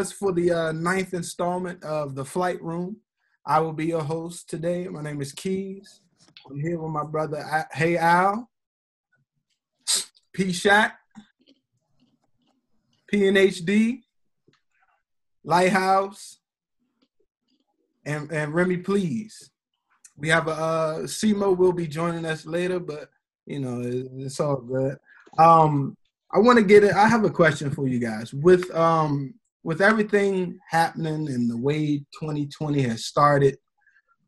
guys for the uh, ninth installment of the Flight Room. I will be your host today. My name is Keys. I'm here with my brother Hey Al, P Shack, PNHD, Lighthouse, and and Remy Please. We have a uh, Simo will be joining us later, but you know it, it's all good. Um, I want to get it. I have a question for you guys. With um with everything happening and the way 2020 has started,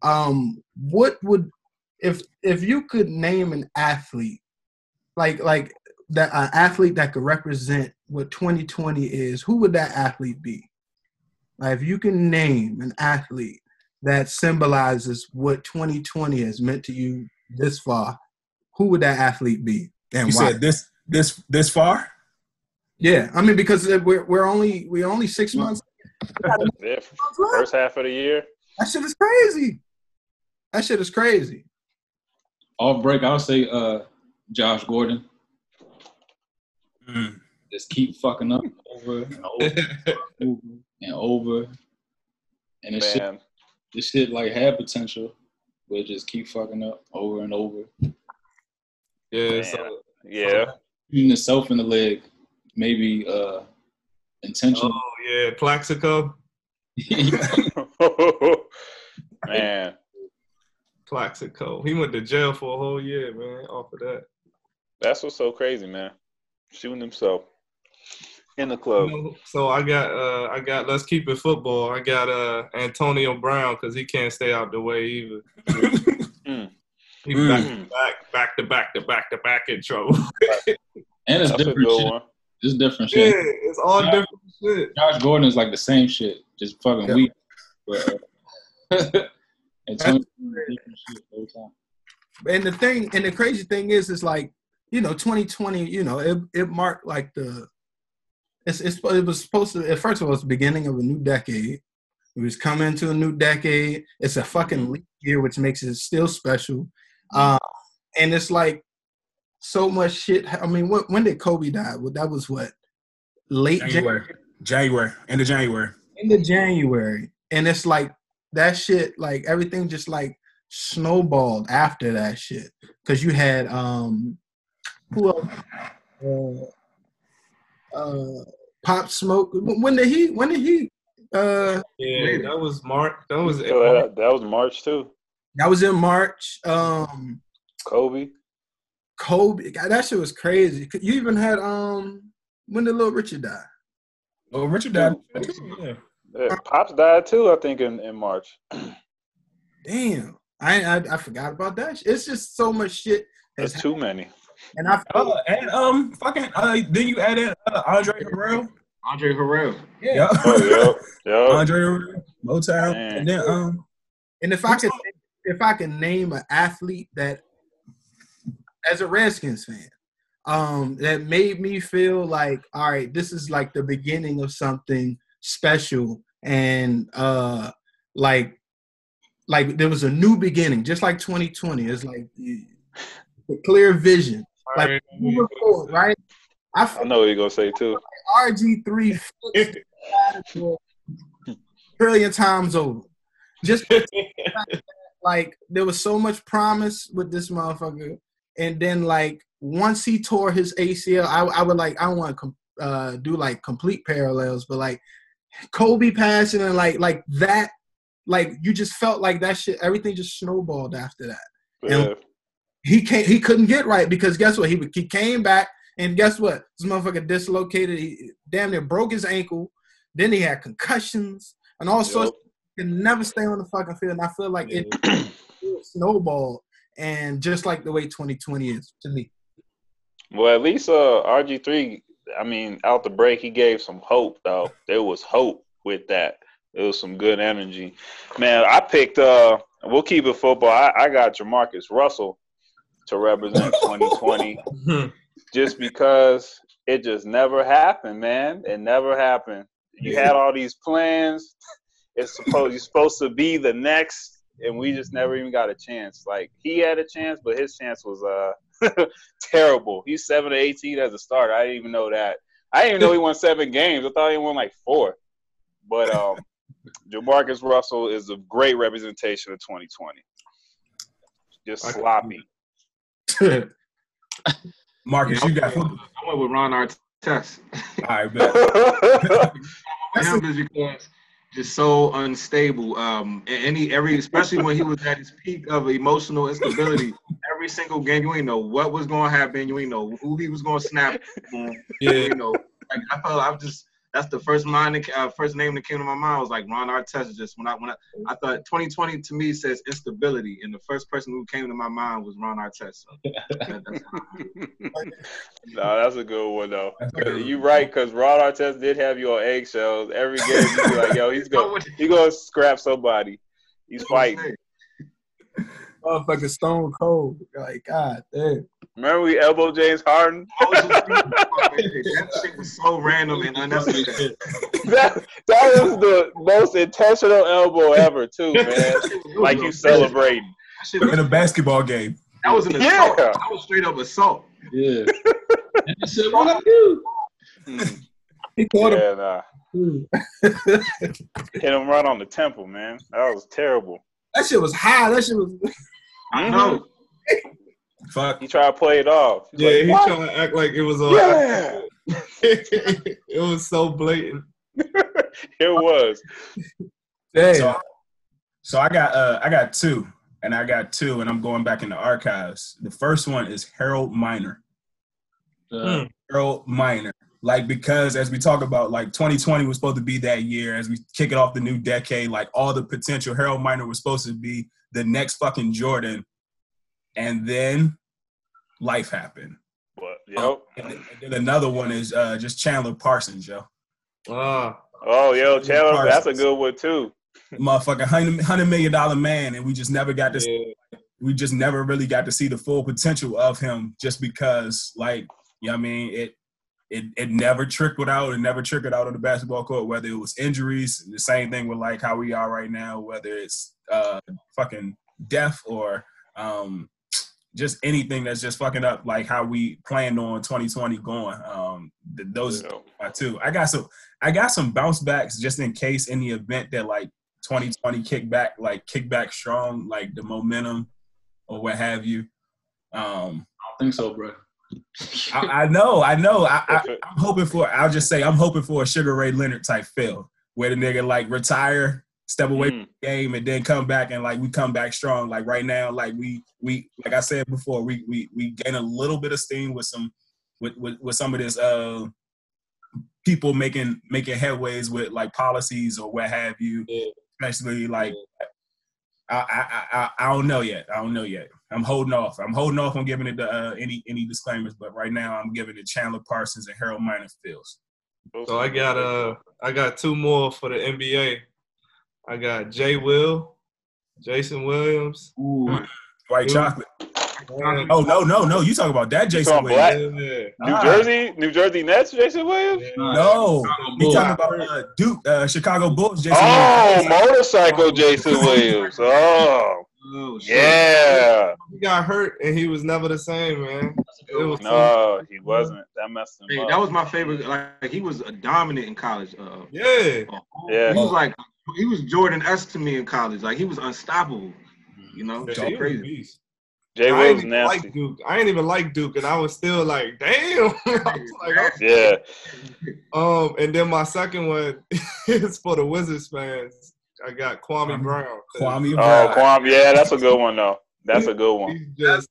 um, what would if if you could name an athlete like like that an athlete that could represent what 2020 is, who would that athlete be? Like if you can name an athlete that symbolizes what 2020 has meant to you this far, who would that athlete be? And you why? said this this this far? Yeah, I mean because we're we're only we're only six months. yeah, first half of the year. That shit is crazy. That shit is crazy. Off break, I'll say uh Josh Gordon. Mm. Just keep fucking up over and over and over. And this shit, this shit like had potential, but just keep fucking up over and over. Yeah, so, yeah. Shooting itself in the leg, maybe uh intentional. Oh yeah, Plaxico. man. Plaxico. He went to jail for a whole year, man, off of that. That's what's so crazy, man. Shooting himself in the club. You know, so I got uh I got let's keep it football. I got uh Antonio Brown because he can't stay out the way either. mm. He's mm. back, to back, back to back to back to back in trouble. and it's That's different shit. It's different shit. Yeah, it's all Josh, different shit. Josh Gordon is like the same shit, just fucking yeah. weak. But, uh, and the thing, and the crazy thing is, is like you know, 2020. You know, it it marked like the. It's, it's it was supposed to. At first, all, it's the beginning of a new decade. It was coming to a new decade. It's a fucking leap year, which makes it still special. Uh, and it's like so much shit. I mean, when, when did Kobe die? Well, that was what late January. January, January, end of January, end of January, and it's like that shit, like everything just like snowballed after that shit. Cause you had um who else? Uh, uh Pop Smoke. When did he when did he uh Yeah, that was March. That was that, that was March too. That was in March. Um Kobe. Kobe. God, that shit was crazy. You even had um when did Little Richard die? Oh, Richard died. Yeah. Yeah, Pops died too, I think, in, in March. Damn, I, I, I forgot about that. It's just so much shit. That's too many. And I uh, and um fucking uh, then you added uh, Andre Harrell. Andre Harrell. Yeah. Oh, yeah. yep. Andre Harrell, Motown, Man. and then um. And if I could, if I can name an athlete that, as a Redskins fan, um, that made me feel like, all right, this is like the beginning of something special and uh like like there was a new beginning just like 2020 it's like the, clear vision. Like forward, right? I, I know what you're gonna say too. Rg3 trillion times over. Just like there was so much promise with this motherfucker and then like once he tore his acl i, I would like i don't want to uh, do like complete parallels but like Kobe passing and like like that, like you just felt like that shit. Everything just snowballed after that. Yeah. And he can't. He couldn't get right because guess what? He he came back and guess what? This motherfucker dislocated. He damn near broke his ankle. Then he had concussions and all yep. sorts. He can never stay on the fucking field. And I feel like it, it snowballed. And just like the way 2020 is to me. Well, at least uh, RG3 I mean, out the break, he gave some hope though. There was hope with that. It was some good energy. Man, I picked. uh We'll keep it football. I, I got Jamarcus Russell to represent 2020, just because it just never happened, man. It never happened. You had all these plans. It's supposed you're supposed to be the next, and we just never even got a chance. Like he had a chance, but his chance was uh terrible. He's seven to eighteen as a starter. I didn't even know that. I didn't even know he won seven games. I thought he won like four. But um, Jamarcus Russell is a great representation of 2020. Just sloppy. Marcus, you got. I went with Ron Artest. All right, bet. Him is because just so unstable. Um, any every especially when he was at his peak of emotional instability. every single game, you ain't know what was going to happen. You ain't know who he was going to snap. Yeah, you know. Like I felt, I just that's the first mind, that, uh, first name that came to my mind was like Ron Artest. Just when I when I, I thought 2020 to me says instability, and the first person who came to my mind was Ron Artest. So that, that's no, that's a good one though. You right because Ron Artest did have you on eggshells every game. You be like, yo, he's going he gonna scrap somebody. He's fighting. Motherfucking stone cold. Like God damn. Remember we elbowed James Harden? That shit was so random and unnecessary. that that was the most intentional elbow ever, too, man. like you celebrating in a basketball game. That was an assault. Yeah. That was straight up assault. Yeah. and he said, "What I do?" Hmm. He caught yeah, him. Nah. Hmm. Hit him right on the temple, man. That was terrible. That shit was high. That shit was. I know. Mm-hmm. Fuck. He tried to play it off. He's yeah, like, he what? tried to act like it was on. Yeah. it was so blatant. it was. Damn. So, so I got uh I got two, and I got two, and I'm going back in the archives. The first one is Harold Miner. Uh, Harold Miner. Like because as we talk about, like 2020 was supposed to be that year as we kick it off the new decade. Like all the potential, Harold Miner was supposed to be the next fucking Jordan, and then life happened. What? Yep. and, then another one is uh, just Chandler Parsons, yo. Uh, oh, yo, Chandler, Parsons. that's a good one too. Motherfucking hundred hundred million dollar man, and we just never got to. Yeah. We just never really got to see the full potential of him, just because, like, you know, what I mean, it it it never trickled out. It never trickled out on the basketball court. Whether it was injuries, the same thing with like how we are right now. Whether it's uh fucking death or um just anything that's just fucking up like how we planned on 2020 going. Um, those yeah. two. I got some. I got some bounce backs just in case in the event that like 2020 kick back, like kick back strong, like the momentum or what have you. Um, I don't think so, bro. I, I, know, I know. I, I, am hoping for. I'll just say I'm hoping for a Sugar Ray Leonard type feel where the nigga like retire step away mm. from the game and then come back and like we come back strong. Like right now, like we we like I said before, we we we gain a little bit of steam with some with with, with some of this uh people making making headways with like policies or what have you. Yeah. Especially like yeah. I, I I I don't know yet. I don't know yet. I'm holding off. I'm holding off on giving it the, uh, any any disclaimers, but right now I'm giving it Chandler Parsons and Harold Miner Fields. So I got uh I got two more for the NBA. I got Jay Will, Jason Williams. Ooh, white chocolate. Oh no, no, no! You talk about that Jason Williams? Yeah. New Jersey, New Jersey Nets, Jason Williams. Yeah. No, you talking about uh, Duke, uh, Chicago Bulls, Jason. Oh, Williams. motorcycle Jason Williams. Oh. Oh, yeah. He got hurt and he was never the same, man. no, so he wasn't. That messed him hey, up. That was my favorite. Like he was a dominant in college. Uh, yeah. yeah. He was like he was Jordan S to me in college. Like he was unstoppable. You know, yeah, so crazy. Jay Will's nasty. Like Duke. I ain't even like Duke, and I was still like, damn. like, yeah. Um, and then my second one is for the Wizards fans. I got Kwame um, Brown. Kwame oh, Brown. Oh, Kwame. Yeah, that's a good one though. That's a good one. Just,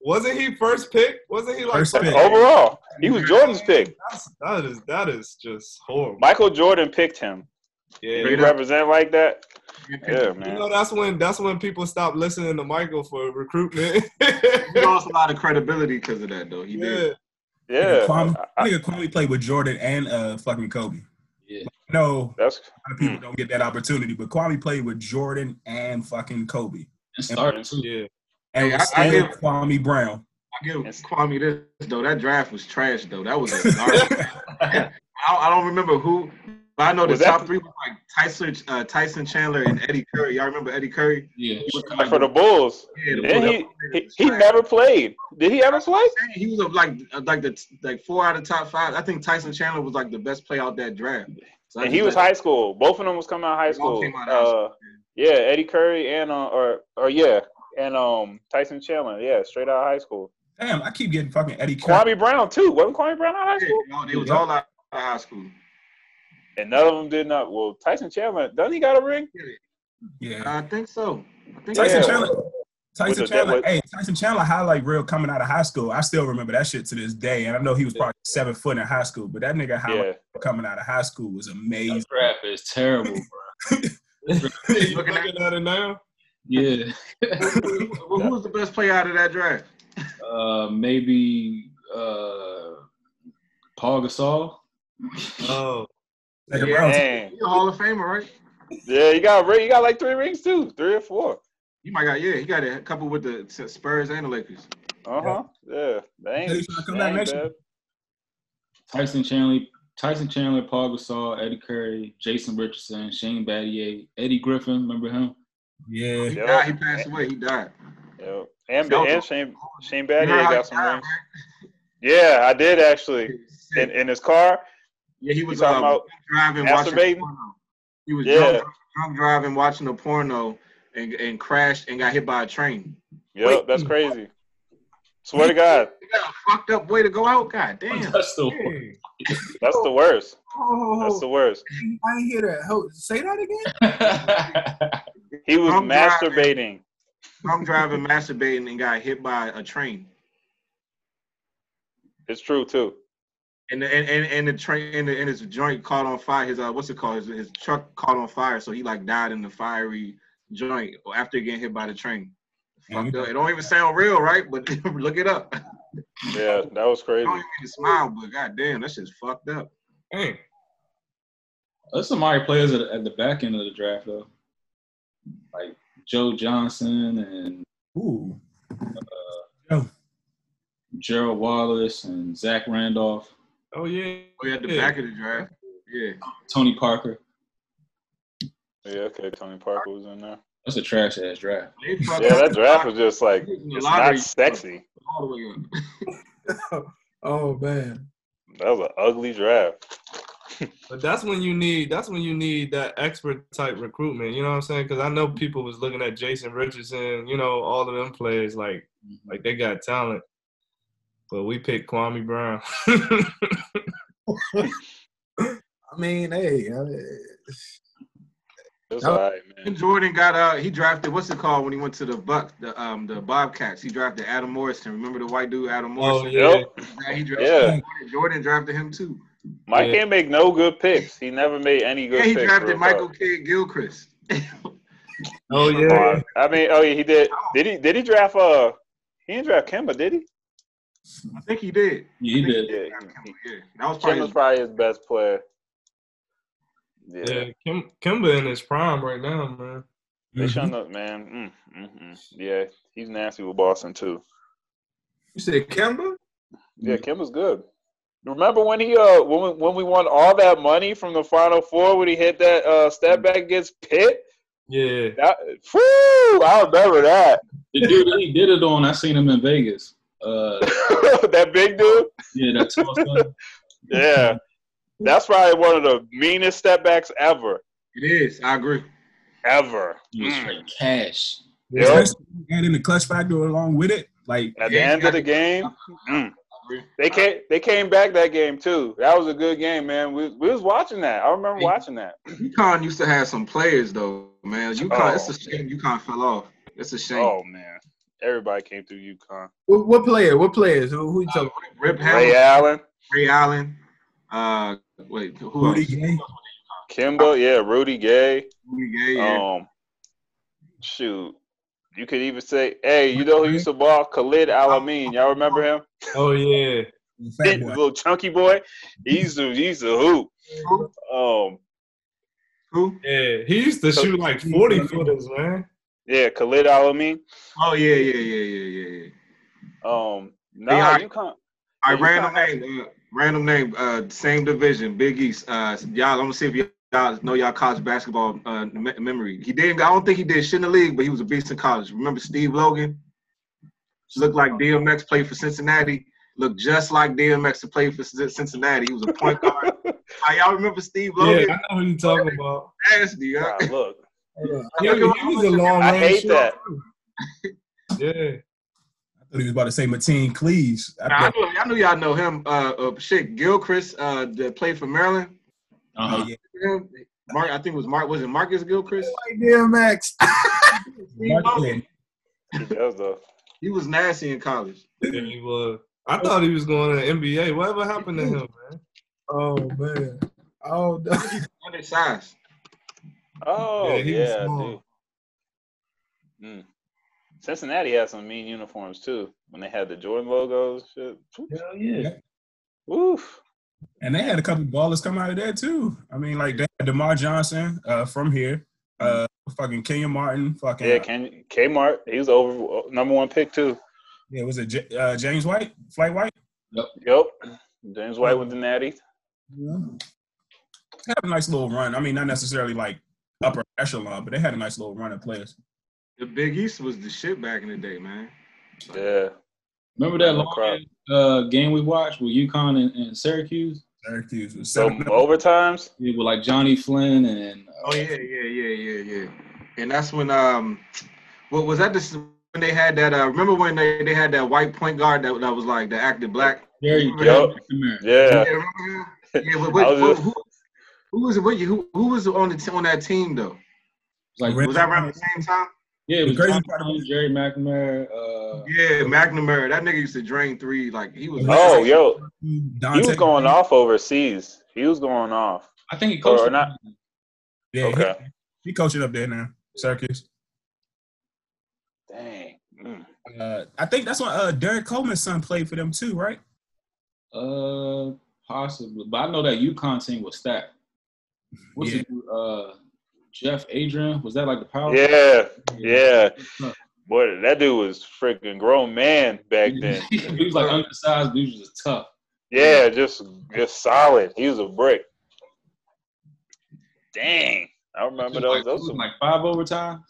wasn't he first pick? Wasn't he like first pick. overall? He was Jordan's pick. That's, that is that is just horrible. Michael Jordan picked him. Yeah, you represent like that. Yeah, man. You know that's when that's when people stop listening to Michael for recruitment. he lost a lot of credibility because of that, though. He yeah. did. Yeah, Kwame, I, think Kwame played with Jordan and uh fucking Kobe. Yeah, no, that's a lot of people hmm. don't get that opportunity, but Kwame played with Jordan and fucking Kobe. And started too. Yeah, and hey, I, I give Kwame Brown. I give Kwame this though. That draft was trash though. That was a I, I don't remember who I know the was top that, three was like Tyson, uh, Tyson Chandler, and Eddie Curry. Y'all remember Eddie Curry? Yeah, he like for the Bulls. Yeah, the and he, he, he never played. Did he ever play? He was like like the like four out of top five. I think Tyson Chandler was like the best player out that draft. So and he was high school. Both of them was coming out of high school. Uh, yeah, Eddie Curry and uh, or or yeah, and um Tyson Chandler. Yeah, straight out of high school. Damn, I keep getting fucking Eddie Curry. Kwame Brown too. Wasn't Kwame Brown out of high school? Yeah, no, they was all out of high school. And none of them did not. Well, Tyson Chandler, doesn't he got a ring? Yeah, I think so. I think Tyson yeah. Chandler. Tyson Chandler, hey, Tyson Chandler highlight real coming out of high school. I still remember that shit to this day. And I know he was probably seven foot in high school, but that nigga highlight yeah. coming out of high school was amazing. That rap is terrible, bro. Looking at it now? Yeah. who, who was the best player out of that draft? Uh, maybe uh, Paul Gasol. Oh, like yeah, He's a Hall of Famer, right? Yeah, you got you got like three rings too, three or four. You might got yeah, he got a couple with the Spurs and the Lakers. Uh huh. Yeah, they come back next year. Tyson Chandler, Tyson Chandler, Paul Gasol, Eddie Curry, Jason Richardson, Shane Battier, Eddie Griffin. Remember him? Yeah. He died. He passed away. He died. Yep. And, and Shane Shane Battier got some rings. Yeah, I did actually. In in his car. Yeah, he was uh, driving, watching. He was yeah. drunk, drunk driving, watching a porno, and, and crashed and got hit by a train. Yep, Wait, that's crazy. Swear to God. Got a fucked up way to go out. God damn. That's the worst. That's the worst. Oh, That's the worst. I didn't hear that. Say that again. he was drunk masturbating. Drunk driving, masturbating, and got hit by a train. It's true too. And the and, and, and the train and, the, and his joint caught on fire. His uh, what's it called? His, his truck caught on fire, so he like died in the fiery joint after getting hit by the train. Fucked up. It don't even sound real, right? But look it up. Yeah, that was crazy. I don't even smile, but goddamn, that shit's fucked up. Hey. There's some Mario players at, at, the back end of the draft though, like Joe Johnson and ooh, uh, oh. Gerald Wallace and Zach Randolph. Oh yeah, oh yeah, at the yeah. back of the draft. Yeah, Tony Parker. Yeah, okay, Tony Parker was in there. That's a trash ass draft. Yeah, that draft was just like it's not sexy. All the way up. oh man, that was an ugly draft. but that's when you need that's when you need that expert type recruitment. You know what I'm saying? Because I know people was looking at Jason Richardson. You know all of them players like mm-hmm. like they got talent, but we picked Kwame Brown. I mean, hey. I mean, that's all right, man. Jordan got uh he drafted what's it called when he went to the Buck the um the Bobcats. He drafted Adam Morrison. Remember the white dude Adam Morrison? Oh yeah. yeah he drafted yeah. Jordan. Jordan drafted him too. Mike yeah. can't make no good picks. He never made any good. Yeah, he picks drafted Michael Kidd Gilchrist. oh yeah. I mean, oh yeah, he did. Did he? Did he draft? Uh, he didn't draft Kemba, did he? I think he did. Yeah, he did. Yeah, he, yeah, that was probably, his, probably his best player. Yeah, yeah Kim, Kemba in his prime right now, man. They mm-hmm. showing up, man. Mm, mm-hmm. Yeah, he's nasty with Boston too. You said Kemba? Yeah, Kemba's good. Remember when he uh when we, when we won all that money from the Final Four when he hit that uh step back against Pitt? Yeah. That, whew, I remember that. The dude he did it on, I seen him in Vegas. Uh, that big dude? Yeah, that tall yeah. That's probably one of the meanest step backs ever. It is. I agree. Ever. Mm. Cash. Yep. And in the clutch factor along with it. Like at the end of the game. Mm. They came. They came back that game too. That was a good game, man. We, we was watching that. I remember watching that. UConn used to have some players though, man. UConn. Oh, it's a shame UConn fell off. It's a shame. Oh man, everybody came through UConn. What, what player? What players? Who, who you talking? Uh, Rip Ray Allen. Ray Allen. Uh, wait, who Rudy else? Gay. Kemba, yeah, Rudy Gay. Rudy Gay, yeah. Um, shoot, you could even say, hey, you know who used to ball? Khalid El-Amin. Y'all remember him? Oh yeah, little chunky boy. He's a he's a hoop. Um, who? Yeah, he used to shoot like forty footers, man. Yeah, Khalid El-Amin. Oh yeah, yeah, yeah, yeah, yeah. Um, no, nah, you can't. I ran a name, uh, random name, uh, same division, Big East. Uh, y'all, I'm gonna see if y'all know y'all college basketball uh, memory. He didn't. I don't think he did shit in the league, but he was a beast in college. Remember Steve Logan? Looked like DMX played for Cincinnati. Looked just like DMX to play for Cincinnati. He was a point guard. y'all remember Steve Logan? Yeah, I know who you talking about. Nasty, huh? Wow, look, He, he was a long I range hate that. Yeah. I thought he was about to say Mateen Cleaves. I Nah, I, knew, I knew y'all know him. Uh, uh shit, Gilchrist, uh, that played for Maryland. Uh-huh. yeah. Mark, I think it was Mark. Was it Marcus Gilchrist? Idea, Max. Steve Logan. he does though. He was nasty in college. Yeah, he was. I thought he was going to the NBA. Whatever happened to him, man? oh man. Oh no. Undersized. Oh Yeah, yeah, was small. dude. Mm. Cincinnati had some mean uniforms too. When they had the Jordan logos, shit. Hell yeah. Woof. And they had a couple ballers come out of there too. I mean, like they had DerMarr Johnson uh, from here, uh, fucking Kenyon Martin, fucking Yeah, Ken Kmart. He was over number one pick too. yeah, was it J- uh, James White, Flight White? Yep. James White with the natty. Yeah. They had a nice little run. I mean, not necessarily like upper echelon, but they had a nice little run of players. The Big East was the shit back in the day, man. Yeah. Remember that No long uh, game we watched with UConn and, and Syracuse? Syracuse was So seven. overtimes. Yeah, with like Jonny Flynn and uh, Oh yeah, yeah, yeah, yeah, yeah. And that's when um, what was that? This when they had that. Uh, remember when they, they had that white point guard that, that was like the active black. Gerry, Yup. Gerry McNamara. Yeah. remember? Yeah, but, but, I was just- who, who was it? What you? Who, who was on the on that team though? Like, Was that around the same time? yeah, it was The crazy Jonny part Flynn, Gerry McNamara. Uh, Yeah, McNamara. That nigga used to drain three. Like he was. Oh, yo, Dante, he was going off overseas. He was going off. I think he coached. Or not. Yeah, Okay. he, he coaching up there now, Syracuse. Dang. Mm. Uh, I think that's when uh, Derrick Coleman's son played for them too, right? Uh, possibly, but I know that UConn team was stacked. What's Yeah. it? Uh, Jeff Adrien was that like the power? Yeah. Yeah. Boy, that dude was freaking grown man back then. he was like undersized, but he was just tough. Yeah, just just solid. He was a brick. Dang. I remember those. like, those were like five overtime.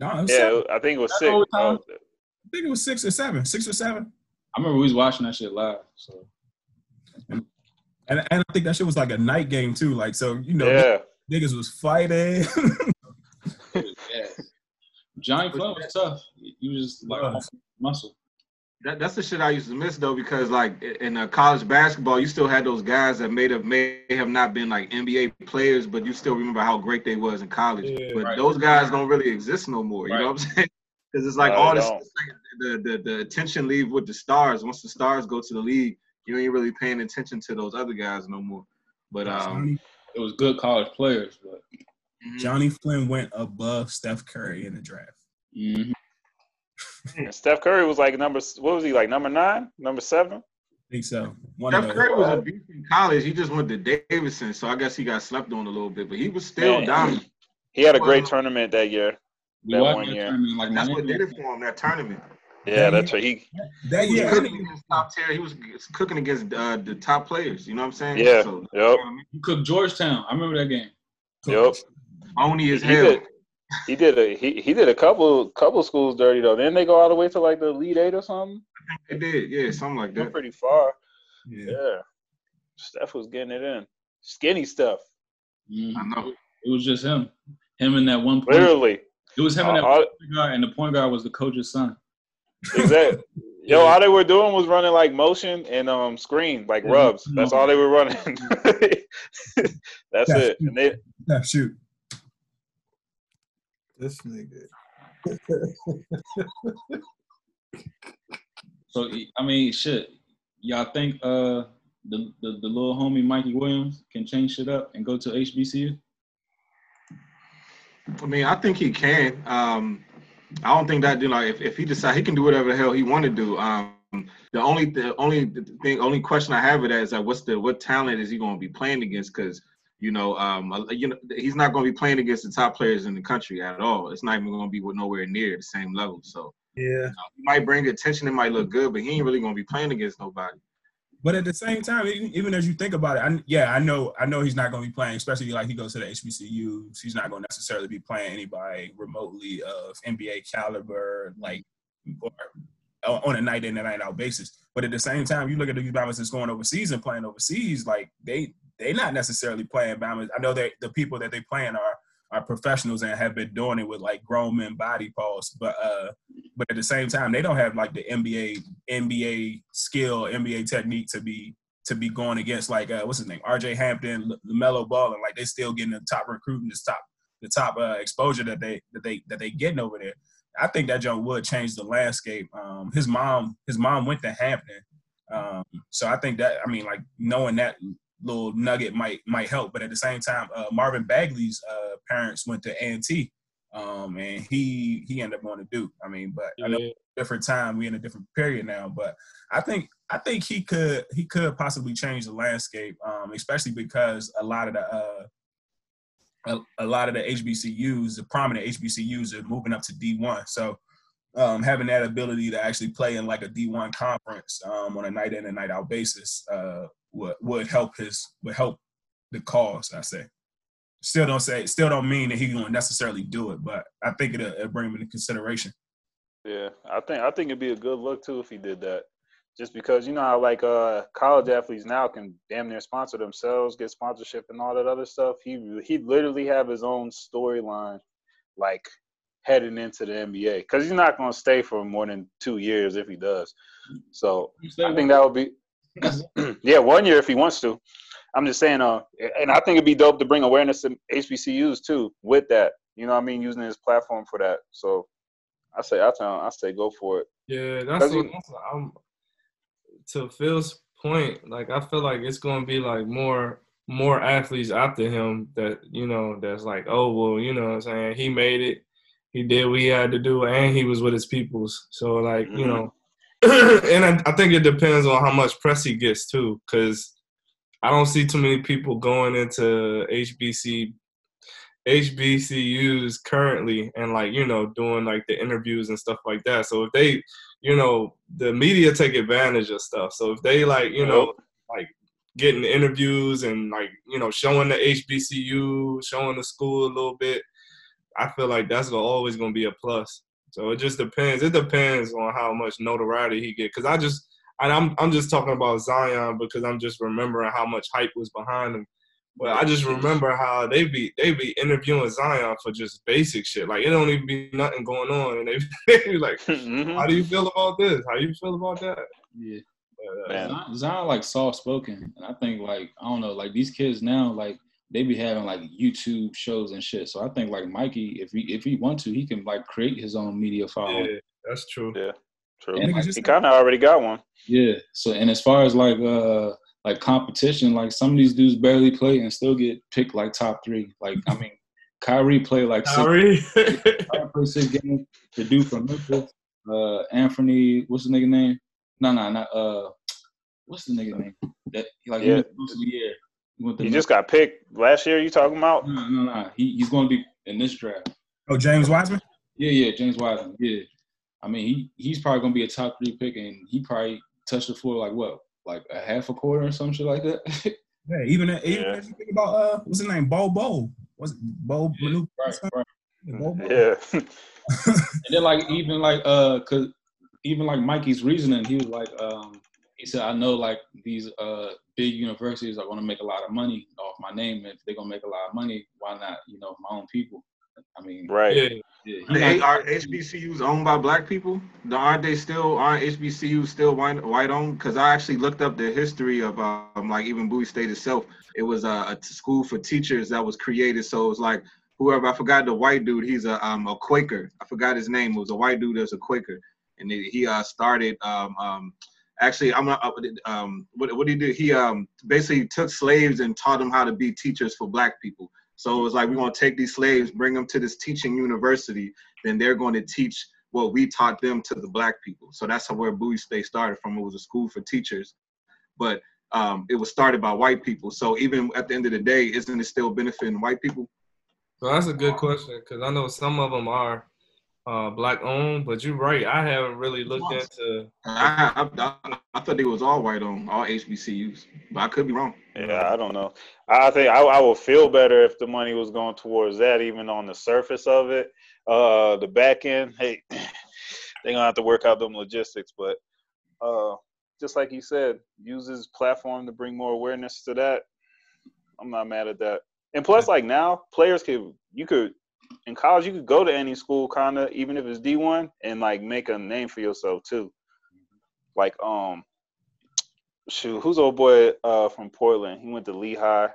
No, yeah, seven. I think it was six. Oh, I think it was six or seven, six or seven. I remember we was watching that shit live. So And, and I think that shit was like a night game too. Like so, you know, yeah. niggas was fighting. yeah, Jonny Flynn was tough. He was just like Was. muscle. That, that's the shit I used to miss though, because like in uh, college basketball, you still had those guys that may have may have not been like NBA players, but you still remember how great they was in college. Yeah, but right. those guys don't really exist no more. You know what I'm saying? Because it's like No, all this, like the, the the attention leave with the stars. Once the stars go to the league, you ain't really paying attention to those other guys no more. But um, Jonny, It was good college players, but mhm. Jonny Flynn went above Steph Curry in the draft. mhm. Steph Curry was like number. What was he like? Number nine? Number seven? I think so. One Steph of those. Curry was a beast in college. He just went to Davidson, so I guess he got slept on a little bit. But he was still Man, dominant. He had a great tournament that year. That one year. tournament like That's what did it for him. That tournament. Yeah, that's what he. That He was year, cooking against top tier. He was cooking against uh, the top players. You know what I'm saying? Yeah. So, Yep. He cooked Georgetown. I remember that game. Yep. Phony as He hell. did. He did a he, he did a couple couple schools dirty though. Then they go all the way to like the Elite Eight or something. They did. Yeah, something like They're that. pretty far. yeah. Yeah. Steph was getting it in. Skinny stuff. Mhm. I know. It was just him. Him and that one point. Literally. It was him and that Uh, all- point guard, and the point guard was the coach's son. Exactly. Yo, all they were doing was running like motion and um screen, like Yeah. rubs. That's all they were running. That's Yeah. it. And they Yeah, shoot. This nigga. So I mean, shit. Y'all think uh the, the the little homie Mikey Williams can change shit up and go to HBCU? I mean, I think he can. Um, I don't think that you know if, if he decide he can do whatever the hell he want to do. Um, the only the only thing only question I have with that is that what's the what talent is he going to be playing against? Because you know, um, you know, he's not going to be playing against the top players in the country at all. It's not even going to be with nowhere near the same level. So Yeah. he might bring attention. It might look good, but he ain't really going to be playing against nobody. But at the same time, even, even as you think about it, I, yeah, I know, I know he's not going to be playing, especially like he goes to the HBCUs. He's not going to necessarily be playing anybody remotely of NBA caliber, like or, uh, on a night in and night out basis. But at the same time, you look at the guys that's going overseas and playing overseas, like they they're not necessarily playing Bama. I know that the people that they playing are are professionals and have been doing it with like grown men body parts, but uh, but at the same time, they don't have like the NBA NBA skill, NBA technique to be to be going against like uh, what's his name, R.J. Hampton, LaMelo Ball, and like they still getting the top recruiting, the top the top uh, exposure that they that they that they getting over there. I think that John would change the landscape. Um, his mom, his mom went to Hampton, um, so I think that I mean like knowing that little nugget might might help. But at the same time, uh, Marvin Bagley's uh, parents went to A&T, um, and he he ended up going to Duke. I mean, but yeah. I know different time, we in a different period now. But I think I think he could he could possibly change the landscape, um, especially because a lot of the uh, a, a, lot of the HBCUs, the prominent HBCUs, are moving up to D1. So um, having that ability to actually play in like a D1 conference um, on a night in and night out basis uh, would would help his would help the cause. I say. Still don't say still don't mean that he's going to necessarily do it, but I think it'll, it'll bring him into consideration. Yeah, I think I think it'd be a good look too if he did that. Just because you know how like uh college athletes now can damn near sponsor themselves, get sponsorship and all that other stuff. He he literally have his own storyline, like heading into the NBA, because he's not going to stay for more than two years if he does. So I think that would be yeah, one year if he wants to. I'm just saying, uh, and I think it'd be dope to bring awareness to HBCUs too with that. You know, I mean, using his platform for that. So I say, I tell, I say, go for it. Yeah, that's what, that's what I'm. To Phil's point, like I feel like it's gonna be like more more athletes after him that you know that's like, oh well, you know what I'm saying he made it, he did what he had to do, and he was with his peoples. So like mm-hmm. you know, and I, I, think it depends on how much press he gets too, because I don't see too many people going into HBC HBCUs currently and like you know doing like the interviews and stuff like that. So if they, you know, the media take advantage of stuff. So if they like you know like getting interviews and like you know showing the HBCU, showing the school a little bit, I feel like that's always gonna be a plus. So it just depends. It depends on how much notoriety he get. Cause I just, and I'm I'm just talking about Zion because I'm just remembering how much hype was behind him. But I just remember how they be they be interviewing Zion for just basic shit. Like it don't even be nothing going on, and they, they be like, mm-hmm. "How do you feel about this? How do you feel about that?" Yeah, but, uh, Zion, Zion like soft spoken, and I think like I don't know, like these kids now, like they be having like YouTube shows and shit. So I think like Mikey, if he if he want to, he can like create his own media following. Yeah, that's true. Yeah, true. And he kind of already got one. Yeah. So and as far as like uh like competition, like some of these dudes barely play and still get picked like top three. Like I mean, Kyrie played like Kyrie. six, Kyrie six games. The dude from Memphis, uh, Anthony, what's the nigga name? No, no, not uh, what's the nigga name? That like yeah. yeah. He, he just got picked last year. You talking about? No, no, no. He, he's going to be in this draft. Oh, James Wiseman. Yeah, yeah, James Wiseman. Yeah, I mean, he he's probably going to be a top three pick, and he probably touched the floor like what, like a half a quarter or some shit like that. yeah, even even yeah. if you think about uh, what's his name, Bo Bo, was Bo yeah, Right, right. Bo, Bo. Yeah. and then like even like uh, cause even like Mikey's reasoning, he was like um, he said, I know like these uh big universities are going to make a lot of money off my name. If they're going to make a lot of money, why not, you know, my own people? I mean, right. Yeah. Yeah, they, are HBCUs owned by black people? The Aren't they still aren't HBCUs still white white owned? Because I actually looked up the history of um, like even Bowie State itself. It was a, a, school for teachers that was created. So it was like whoever I forgot the white dude. He's a um a Quaker. I forgot his name. It was a white dude that's a Quaker, and he uh started um um actually i'm not um what, what did he do he um basically took slaves and taught them how to be teachers for black people. So it was like we want to take these slaves bring them to this teaching university then they're going to teach what we taught them to the black people. So that's where bowie state started from. It was a school for teachers. But um, it was started by white people. So even at the end of the day isn't it still benefiting white people? Well that's a good question because i know some of them are uh, black owned, but you're right. I haven't really looked into. I, I, I, thought they was all white owned, all HBCUs, but I could be wrong. Yeah, I don't know. I think I, I would feel better if the money was going towards that, even on the surface of it. Uh, the back end, hey, they're gonna have to work out them logistics, but uh, just like you said, use his platform to bring more awareness to that. I'm not mad at that. And plus, like now, players could you could in college you could go to any school kind of even if it's D1 and like make a name for yourself too. Like um, shoot, who's old boy uh from Portland? He went to Lehigh.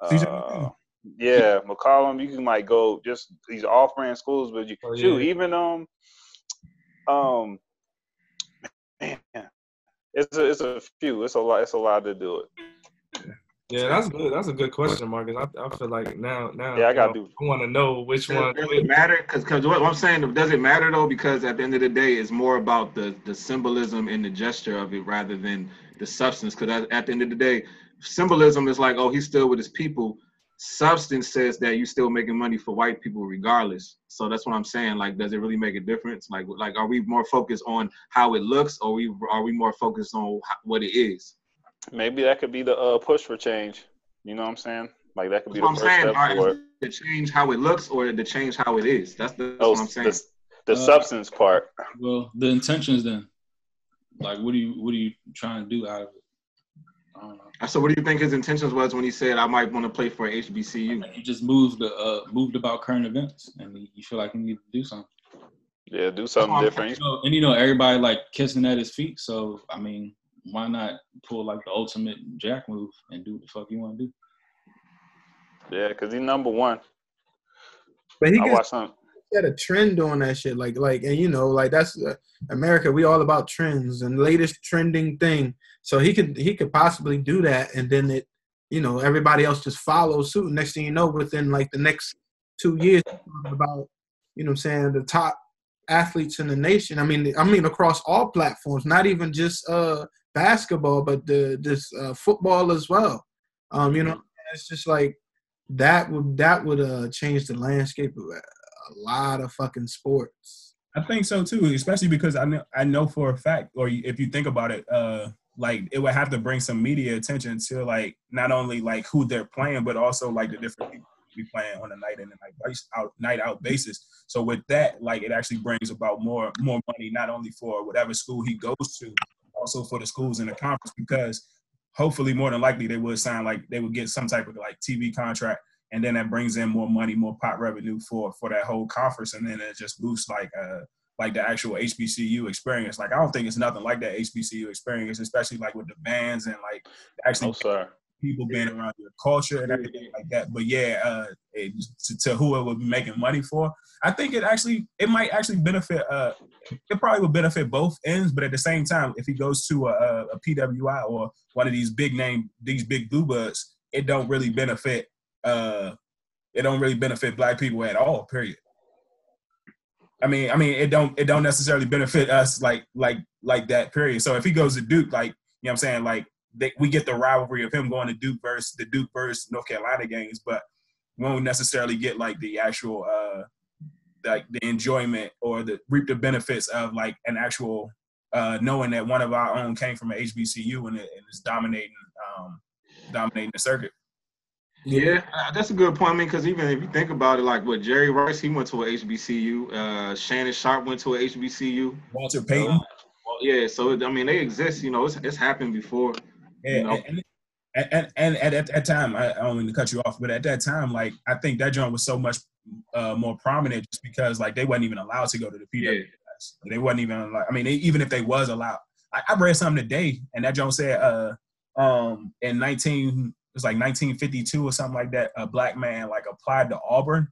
Uh, yeah, McCollum. You can like go just these off-brand schools, but you oh, yeah. shoot even um um man, it's a, it's a few. It's a lot. It's a lot to do it. Yeah, that's good. That's a good question, Marcus. I, I feel like now now yeah, I got to. do. I want to know which does, one. Does it matter? Because because what I'm saying does it matter though? Because at the end of the day, it's more about the the symbolism and the gesture of it rather than the substance. Because at, at the end of the day, symbolism is like, oh, he's still with his people. Substance says that you're still making money for white people regardless. So that's what I'm saying. Like, does it really make a difference? Like, like are we more focused on how it looks, or we are we more focused on what it is? Maybe that could be the uh, push for change. You know what I'm saying? Like that could be the first saying, step for it. To change how it looks or to change how it is. That's, the, that's oh, what I'm saying. The, the uh, substance part. Well, the intentions then. Like, what are you what are you trying to do out of it? I don't know. So, what do you think his intentions was when he said, "I might want to play for HBCU"? He just moved uh, moved about current events, and you feel like he need to do something. Yeah, do something different. You know, and you know, everybody like kissing at his feet. So, I mean, why not pull like the ultimate Jack move and do what the fuck you want to do? Yeah, because he's number one. But he gets, set a trend doing that shit. Like, like, and you know, like that's uh, America. We all about trends and latest trending thing. So he could he could possibly do that, and then it, you know, everybody else just follows suit. Next thing you know, within like the next two years, about you know, I'm saying the top athletes in the nation. I mean, I mean across all platforms, not even just uh basketball, but the this uh, football as well. Um, you know, it's just like that would that would uh change the landscape of a lot of fucking sports. I think so too, especially because I know I know for a fact, or if you think about it, uh, like it would have to bring some media attention to like not only like who they're playing, but also like the different people be playing on a night in and night out night out basis. So with that, like it actually brings about more more money not only for whatever school he goes to, also for the schools in the conference because hopefully more than likely they would sign like they would get some type of like TV contract and then that brings in more money, more pot revenue for for that whole conference, and then it just boosts like uh like the actual HBCU experience. Like I don't think it's nothing like that HBCU experience, especially like with the bands and like actually oh, people being around your culture and everything like that. But yeah, uh, it, to, to, who it would be making money for, I think it actually it might actually benefit. Uh, it probably would benefit both ends, but at the same time, if he goes to a, a PWI or one of these big name these big blue buds, it don't really benefit uh, it don't really benefit black people at all. Period. I mean, I mean, it don't it don't necessarily benefit us like like like that. Period. So if he goes to Duke, like you know, what I'm saying like they, we get the rivalry of him going to Duke versus the Duke versus North Carolina games, but we won't necessarily get like the actual uh like the enjoyment or the reap the benefits of like an actual uh knowing that one of our own came from an HBCU and, it, and is dominating um dominating the circuit. Yeah, that's a good point. I mean, because even if you think about it, like what Jerry Rice, he went to a HBCU. Uh, Shannon Sharpe went to a HBCU. Walter Payton. Uh, well, yeah, so I mean, they exist. You know, it's it's happened before. Yeah, you know? and, and, and, and, at that time, I, I don't mean to cut you off, but at that time, like I think that joint was so much uh, more prominent just because like they wasn't even allowed to go to the PWS. Yeah. They wasn't even like I mean, they, even if they was allowed, I, I read something today, and that joint said uh um in 19 it was like 1952 or something like that. A black man like applied to Auburn,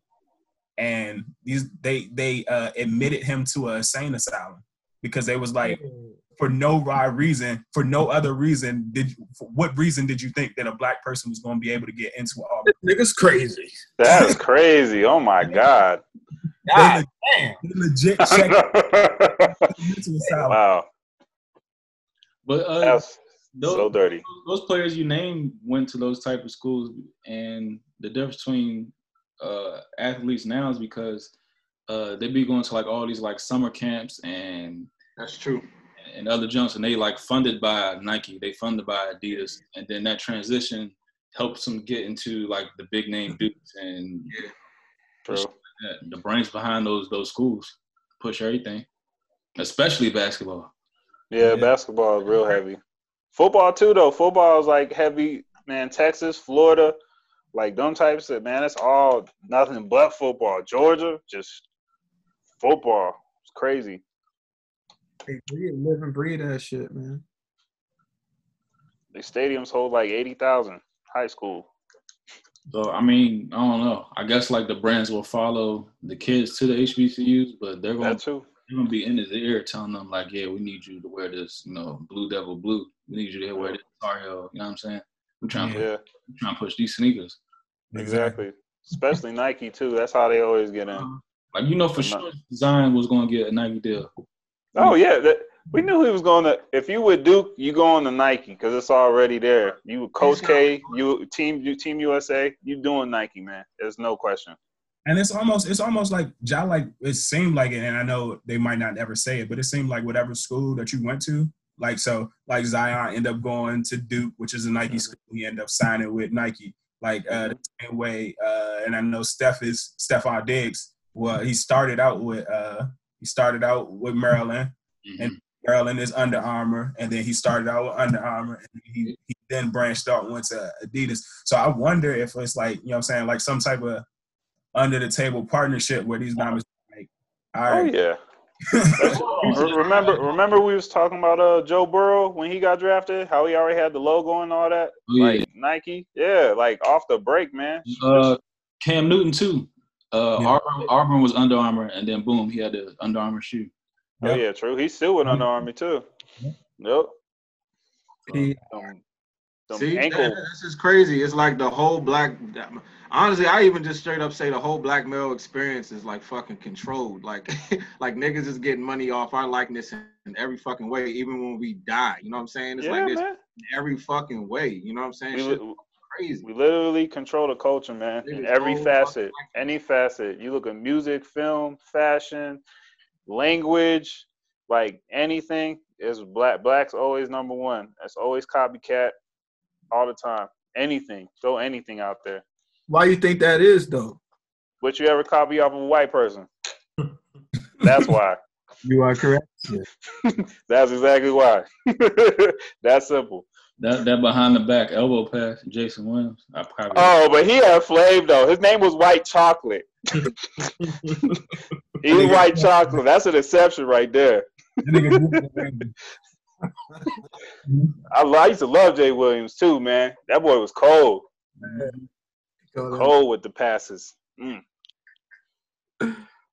and these they they uh, admitted him to a insane asylum because they was like for no right reason, for no other reason did what reason did you think that a black person was going to be able to get into Auburn? Niggas crazy. That's crazy. Oh my god. God they, legit, they legit Wow. But uh, That's, those, so dirty. Those players you named went to those type of schools, and the difference between uh, athletes now is because uh, they be going to like all these like summer camps and that's true and other jumps, and they like funded by Nike, they funded by Adidas, and then that transition helps them get into like the big name mm-hmm. dudes and yeah. True. the brains behind those those schools push everything, especially basketball. Yeah, yeah. basketball is real heavy. Football too, though. Football is like heavy. man, Texas, Florida, like them types of man, it's all nothing but football. Georgia, just football. It's crazy. Hey, we live and breathe that shit, man. The stadiums hold like eighty thousand. High school. So I mean, I don't know. I guess like the brands will follow the kids to the HBCUs, but they're going That too. they're gonna be in his ear telling them like, yeah, we need you to wear this, you know, Blue Devil blue. We need you to wear this Tar Heel. You know what I'm saying? We're trying to Yeah, we're trying to push these sneakers. exactly. Especially Nike too. That's how they always get in. Uh, like you know for sure Zion was gonna get a Nike deal. Oh yeah, that, we knew he was going to. If you with Duke, you go on to Nike because it's already there. You with Coach K, you team you Team USA, you doing Nike, man. There's no question. And it's almost it's almost like Ja like it seemed like it, and I know they might not ever say it, but it seemed like whatever school that you went to, like so like Zion ended up going to Duke, which is a Nike school. He ended up signing with Nike. Like uh the same way, uh, and I know Steph is Stefon Diggs. Well, he started out with uh he started out with Maryland. And- Maryland is Under Armour, and then he started out with Under Armour, and he, he then branched out and went to Adidas. So I wonder if it's like, you know what I'm saying, like some type of under the table partnership where these guys like, all Oh yeah. Remember, remember we was talking about uh Joe Burrow when he got drafted, how he already had the logo and all that, Oh, yeah. like Nike. Yeah, like off the break, man. Uh, Cam Newton too. Uh, Yeah. Auburn, Auburn was Under Armour, and then boom, he had the Under Armour shoe. Oh yeah, true. He's still with Under Armour too. Yep. He- Them, them See, ankle. this is crazy. It's like the whole black. Honestly, I even just straight up say the whole black male experience is like fucking controlled. Like, like niggas is getting money off our likeness in, in every fucking way, even when we die. You know what I'm saying? It's yeah, like this man. in every fucking way. You know what I'm saying? We, Shit li- crazy. we literally control the culture, man. In every facet, any facet. You look at music, film, fashion, language, like anything is black. Black's always number one. That's always copycat, all the time. Anything, throw anything out there. Why you think that is though? Would you ever copy off of a white person? That's why. You are correct. That's exactly why. That's simple. That that behind the back elbow pass, Jason Williams. I probably Oh, but he had flavor though. His name was White Chocolate. he was White Chocolate. That's an exception right there. I, I used to love Jay Williams too, man. That boy was cold, cold with the passes. Mm.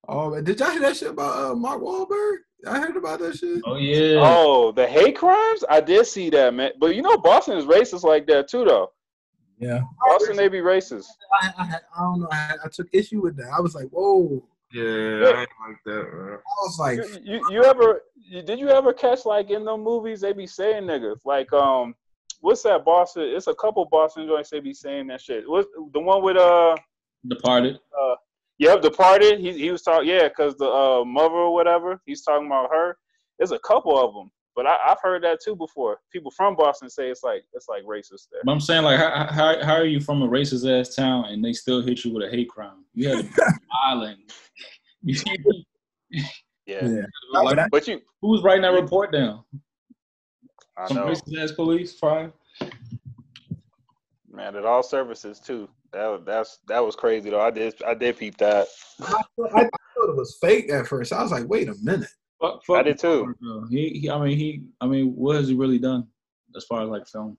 Oh, man. did y'all hear that shit about uh, Mark Wahlberg? I heard about that shit. Oh yeah. Oh, the hate crimes? I did see that, man. But you know, Boston is racist like that too, though. yeah. Boston, they be racist. I, I, I don't know. I, I took issue with that. I was like, whoa. Yeah, I ain't like that, bro. I was like, You, you, you ever? You, did you ever catch like in the movies they be saying niggas like um, what's that Boston? It's a couple Boston joints they be saying that shit. What the one with uh, Departed. Yep, Departed. He he was talking yeah, cause the uh mother or whatever he's talking about her. There's a couple of them, but I, I've heard that too before. People from Boston say it's like it's like racist there. But I'm saying like, how, how how are you from a racist ass town and they still hit you with a hate crime? You had to be island. Yeah, Yeah. like, But I- but you, who was writing that report down? I Some know, racist ass police, probably. man. At all services too. That was- that's that was crazy though. I did I did peep that. I, thought- I thought it was fake at first. I was like, wait a minute. Fuck, I fuck did too. He, he, I mean, he, I mean, what has he really done as far as like film?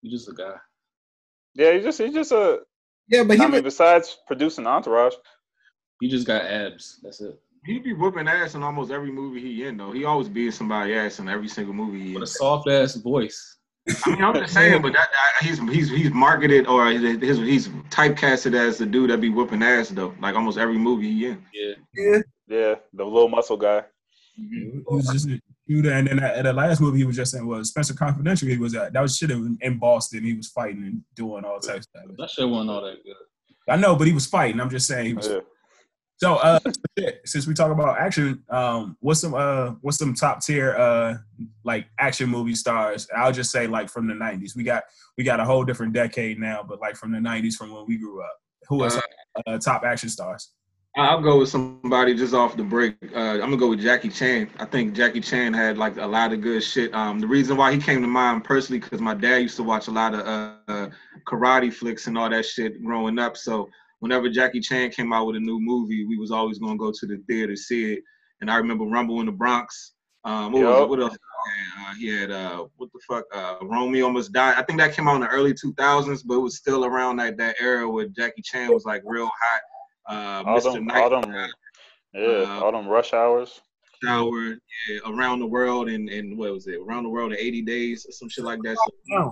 He's just a guy. Yeah, he just he's just a. Yeah, but he I mean, was, besides producing Entourage, He just got abs. That's it. He be whooping ass in almost every movie he in though. He always beats somebody ass in every single movie he With a soft ass voice. I mean, I'm just saying, but that, that he's he's he's marketed or his, he's typecasted as the dude that be whooping ass though. Like almost every movie he in. Yeah. yeah, yeah, the little muscle guy. He was just a shooter, and then at the last movie he was just in was Spencer Confidential. He was at that was shit in, in Boston. He was fighting and doing all types of stuff. That shit wasn't all that good. I know, but he was fighting. I'm just saying he was. Yeah. So, uh, since we talk about action, um, what's some uh, what's some top tier uh, like action movie stars? I'll just say like from the '90s. We got we got a whole different decade now, but like from the '90s, from when we grew up. Who are some uh, top action stars? I'll go with somebody just off the break. Uh, I'm gonna go with Jackie Chan. I think Jackie Chan had like a lot of good shit. Um, the reason why he came to mind personally because my dad used to watch a lot of uh, karate flicks and all that shit growing up. So whenever Jackie Chan came out with a new movie, we was always gonna go to the theater to see it. And I remember Rumble in the Bronx. Um, what, was, what else? Uh, he had uh, what the fuck? Uh, Romy almost died. I think that came out in the early 2000s, but it was still around that that era where Jackie Chan was like real hot. Uh, all Mr. Them, Night, all them, yeah, uh, all them rush hours. Hour, yeah, around the world and and what was it? Around the world in 80 days or some shit like that. So oh.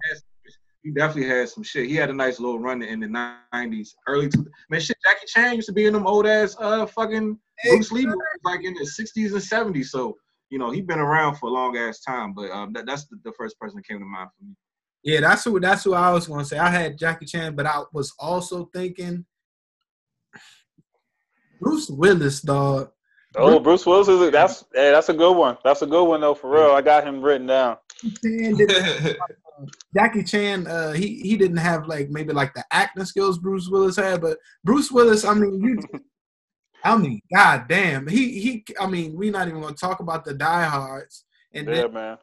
He, definitely had some shit. He had a nice little run in the 90s, early two. Man, shit, Jackie Chan used to be in them old ass uh fucking Bruce Lee movies like in the 60s and 70s. So you know, he been around for a long ass time, but um, that, that's the, the, first person that came to mind for me. Yeah, that's who that's who I was gonna say. I had Jackie Chan, but I was also thinking Bruce Willis, dog. Oh, Bruce Willis is a, that's hey, that's a good one. That's a good one though, for real. I got him written down. Jackie Chan, uh, he he didn't have like maybe like the acting skills Bruce Willis had, but Bruce Willis, I mean, you I mean, god damn. He he I mean, we're not even gonna talk about the diehards. And yeah, then man.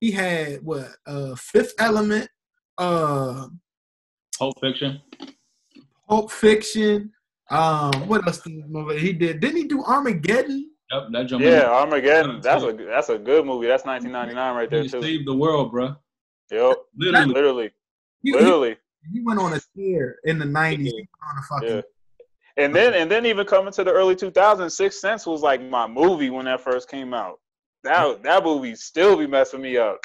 He had what uh fifth element, uh Pulp Fiction. Pulp Fiction. Um, what else did he did? Didn't he do Armageddon? Yep, that Yeah, Armageddon. That's a that's a good movie. That's 1999 right there he too. Saved the world, bro. Yep, literally, literally, he, literally. He, he, went on a tear in the 90s. Yeah. on a fucking yeah. And then and then even coming to the early 2000s, Sixth Sense was like my movie when that first came out. That that movie still be messing me up.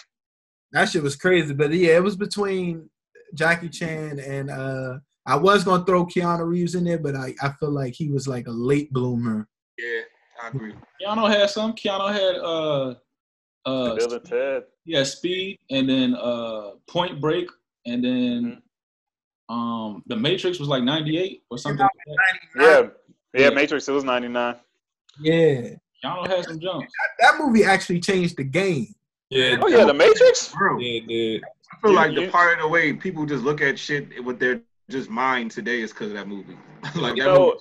That shit was crazy, but yeah, it was between Jackie Chan and uh I was gonna throw Keanu Reeves in there, but I, I feel like he was like a late bloomer. Yeah, I agree. Keanu had some. Keanu had uh uh Bill and Ted. Yeah, Speed, and then uh Point Break, and then mm-hmm. Um, the Matrix was like '98 or something. Like yeah, yeah, Matrix. It was '99. Yeah, y'all had some jumps. That, that, movie actually changed the game. Yeah. Oh yeah, the Matrix. Bro. Yeah, dude. I feel like the part of the way people just look at shit with their just mind today is because of that movie. like you that know, movie,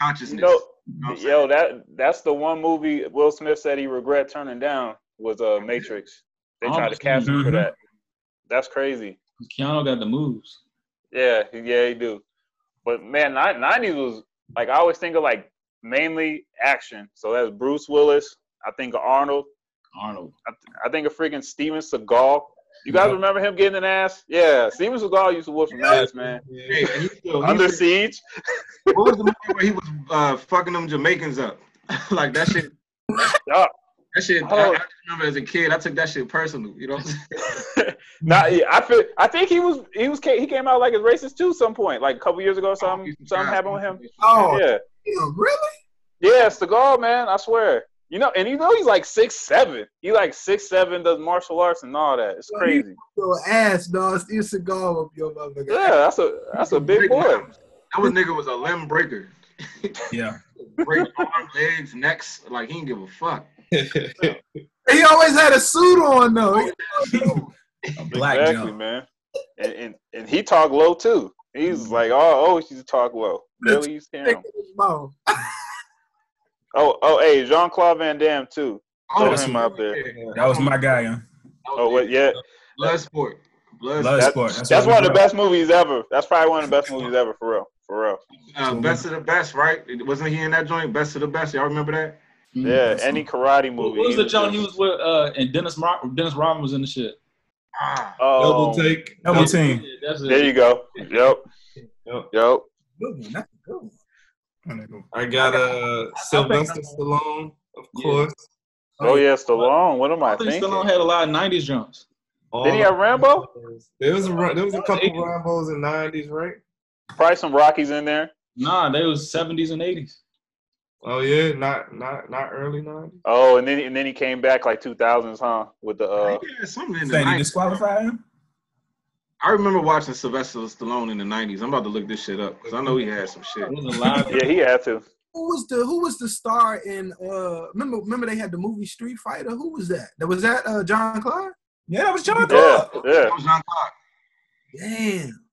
consciousness. You know, yo, that that's the one movie Will Smith said he regret turning down was uh Matrix. They tried to cast him for that. That's crazy. Keanu got the moves. Yeah, yeah, he do. But man, nineties was like I always think of like mainly action. So that's Bruce Willis. I think of Arnold. Arnold. I, th- I think of freaking Steven Seagal. You guys remember him getting an ass? Yeah, Steven Seagal used to whoop some ass, man. Hey, still, Under siege. what was the movie where he was uh, fucking them Jamaicans up? like that shit. Yeah. That shit, oh. I, I, remember as a kid, I took that shit personal. You know. nah, yeah, I feel. I think he was. He was. He came out like a racist too. Some point, like a couple years ago, something. Something happened with him. Oh, yeah. yeah Really? Yeah, Seagal, man. I swear. You know, and you know he's like six seven. He like six seven, does martial arts and all that. It's crazy. Your ass, dog. Steve Seagal up your motherfucker. Yeah, that's a that's a big boy. That was nigga was a limb breaker. yeah. Break arms, legs, necks. Like he didn't give a fuck. he always had a suit on though. black exactly, man. And, and and he talked low too. He's mm-hmm. like, oh, oh, she's talk low. Really, he's him. oh, oh, hey, Jean Claude Van Damme too. Oh, him out there. That was my guy. Huh? Oh, what? Yeah. Bloodsport. Blood, Bloodsport. That's, that's one of the best movies ever. That's probably one of the best movies ever, for real. For real. Uh, best of the best, right? Wasn't he in that joint? Best of the best. Y'all remember that? Yeah, any karate movie. What was the John he was with? Uh, and Dennis Dennis Rodman was in the shit. Ah, double take, double team. Yeah, there you go. Yep. Yep. Yep. I got uh Sylvester Stallone, of course. Oh yeah, Stallone. What am I, I think thinking? Stallone had a lot of '90s jumps. Did he have Rambo? There was a there was a couple Rambos in '90s, right? Probably some Rockies in there. Nah, they was '70s and '80s. Oh yeah, not not not early '90s. Oh, and then and then he came back like 2000s, huh? With the uh, yeah, something in the he disqualified him. I remember watching Sylvester Stallone in the '90s. I'm about to look this shit up because I know he had some shit. yeah, he had to. Who was the Who was the star in? uh Remember, remember they had the movie Street Fighter. Who was that? That was that uh Jean Claude. Yeah, that was Jean Claude. Yeah, yeah. That was Jean Claude. Damn.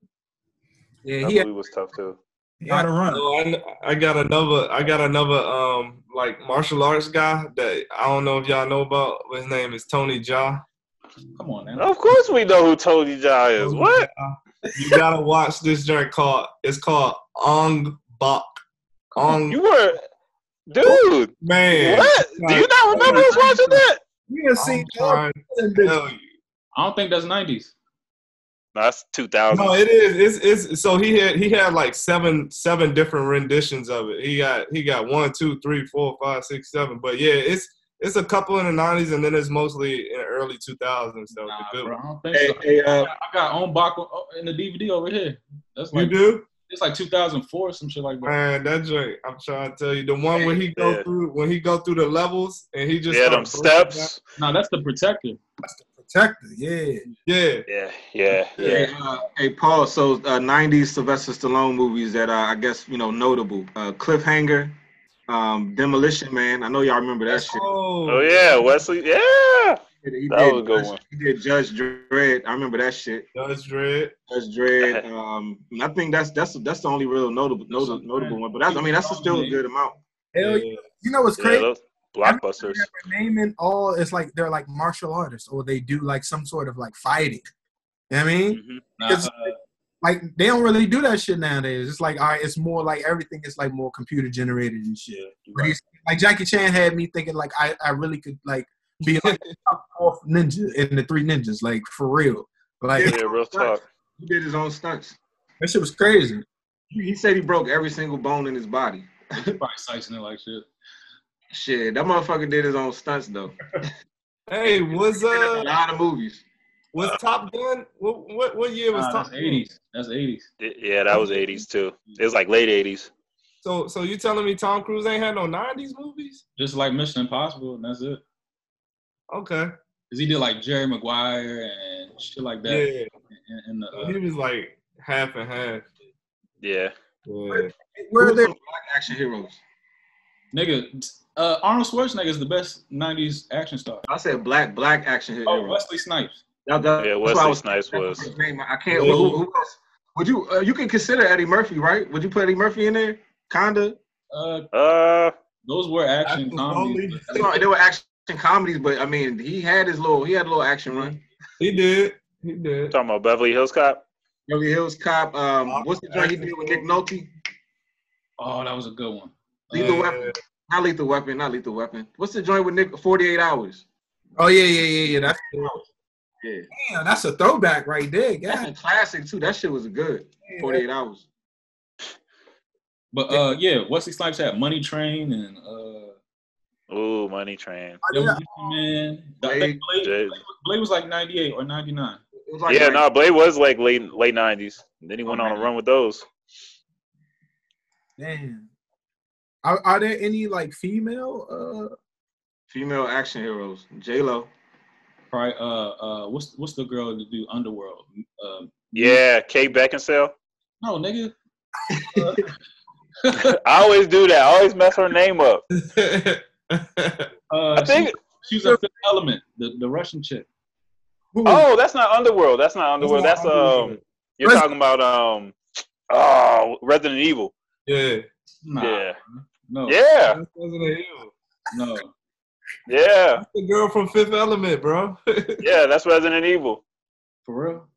Yeah, that he had, was tough too. He had a run. So I, I got another I got another um like martial arts guy that I don't know if y'all know about. His name is Tony Jaa. Come on now. Of course we know who Tony Jaa is. What? You gotta watch this joint called it's called Ong Bak. Ong You were, dude. man. What? Do you not remember us watching that? We have I'm seen trying to tell you. I don't think that's nineties. No, that's 2000. No, it is. It's it's so he had he had like seven seven different renditions of it. He got he got one, two, three, four, five, six, seven. But yeah, it's it's a couple in the nineties and then it's mostly in the early two thousands. So Nah, good bro, I don't think Hey, so. hey, uh, I got Ong Bak in the DVD over here. That's you like do? it's like 2004 some shit like that. Man, that joint, I'm trying to tell you, the one when he go Yeah. through when he go through the levels and he just yeah, them steps. No, that's the Protector. Protector. Yeah. Yeah, Yeah, yeah, yeah. Hey, uh, hey, Paul. So, uh, '90s Sylvester Stallone movies that uh, I guess you know notable. Uh, Cliffhanger, um, Demolition Man. I know y'all remember that shit. Oh, Oh yeah, Wesley. Yeah, He That did was a good Judge- one. He did Judge Dredd. I remember that shit. Judge Dredd. Judge Dredd. Um, I think that's that's that's the only real notable notable, notable one. But that's, I mean, that's still a good amount. Hell yeah. You know what's yeah, crazy? those blockbusters. Naming all it's like they're like martial artists or they do like some sort of like fighting. You know what I mean? Mhm. Nah, Because- uh, Like they don't really do that shit nowadays. It's like all right, it's more like everything is like more computer generated and shit. yeah, right. like Jackie Chan had me thinking like I, I really could like be like the fourth ninja in the three ninjas, like for real. Like Yeah, real talk. He did his own stunts. that shit was crazy. He he said he broke every single bone in his body. He probably slicing it like shit. Shit, that motherfucker did his own stunts though. Hey, was He did a uh lot of movies. was Top Gun? What what, what year was Nah, Top that's Gun? 80s. That's 80s. Yeah, that was 80s too. It was like late 80s. So so you telling me Tom Cruise ain't had no '90s movies? Just like Mission Impossible, and that's it. Okay, Cause he did like Jerry Maguire and shit like that. yeah. In, in the, uh, he was like half and half. Yeah. Yeah. Where Who they was some black action heroes? Nigga, uh, Arnold Schwarzenegger is the best '90s action star. I said black black action hero. Oh. Wesley Snipes. That- that- Yeah, Wesley was- Snipes was. I can't. Who, who else? Would you? Uh, you can consider Eddie Murphy, right? Would you put Eddie Murphy in there? Kinda. Uh, Uh, those were action Action comedies. comedy. They were action comedies, but I mean, he had his little. He had a little action run. He did. He did. talking about Beverly Hills Cop. Beverly Hills Cop. Um, what's the joint he did with Nick Nolte? Oh, that was a good one. Lethal Yeah. Weapon. Not Lethal Weapon. Not Lethal Weapon. What's the joint with Nick? Forty Eight Hours. Oh yeah, yeah, yeah, yeah. That's Yeah, damn, that's a throwback right there. that's a classic too. That shit was good. Forty Eight Hours. But uh, yeah, Wesley Snipes had Money Train and uh, Ooh, Money Train. Oh, yeah. Demolition Man. Blade. Blade, Blade. Blade was like '98 or '99. Like yeah, like- no, Blade was like late late 90s. Then he went on a run with those. Damn. Are, are there any like female? Uh, female action heroes. J Lo. Probably uh uh what's what's the girl to do Underworld? Uh, Yeah, Kate Beckinsale. no nigga. I always do that. I always mess her name up. Uh, I think. she, she was a Fifth Element, the the Russian chick. who- Oh, that's not Underworld. That's not Underworld. not That's Underworld. um. You're Resident- talking about um. Oh, Resident Evil. yeah. Nah, Yeah. No, Yeah. That's Resident Evil. no. Yeah. That's the girl from Fifth Element, bro. Yeah. That's Resident Evil. For real?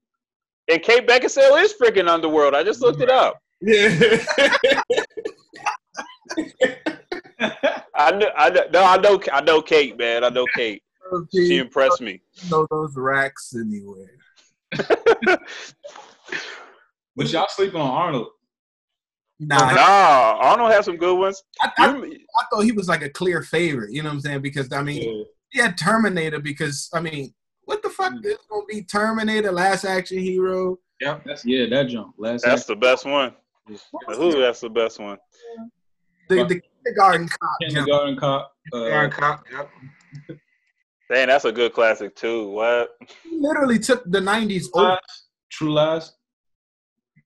And Kate Beckinsale is freaking Underworld. I just looked it up. yeah. I know. I know. No, I know. I know Kate, man. I know Kate. She impressed me. know those racks anywhere. But y'all sleeping on Arnold. Nah, Nah, Arnold has some good ones. I, I, I thought he was like a clear favorite. You know what I'm saying? Because I mean, he had Terminator. Because I mean, what the fuck is gonna be Terminator? Last action hero. That's yeah, that jump. Last That's act- the best one. Who? That's the best one. The, the kindergarten cop. jump. kindergarten cop. Aaron Uh, Cop. Yep. Dang, that's a good classic too. What? He literally took the '90s over. Lies, True Lies.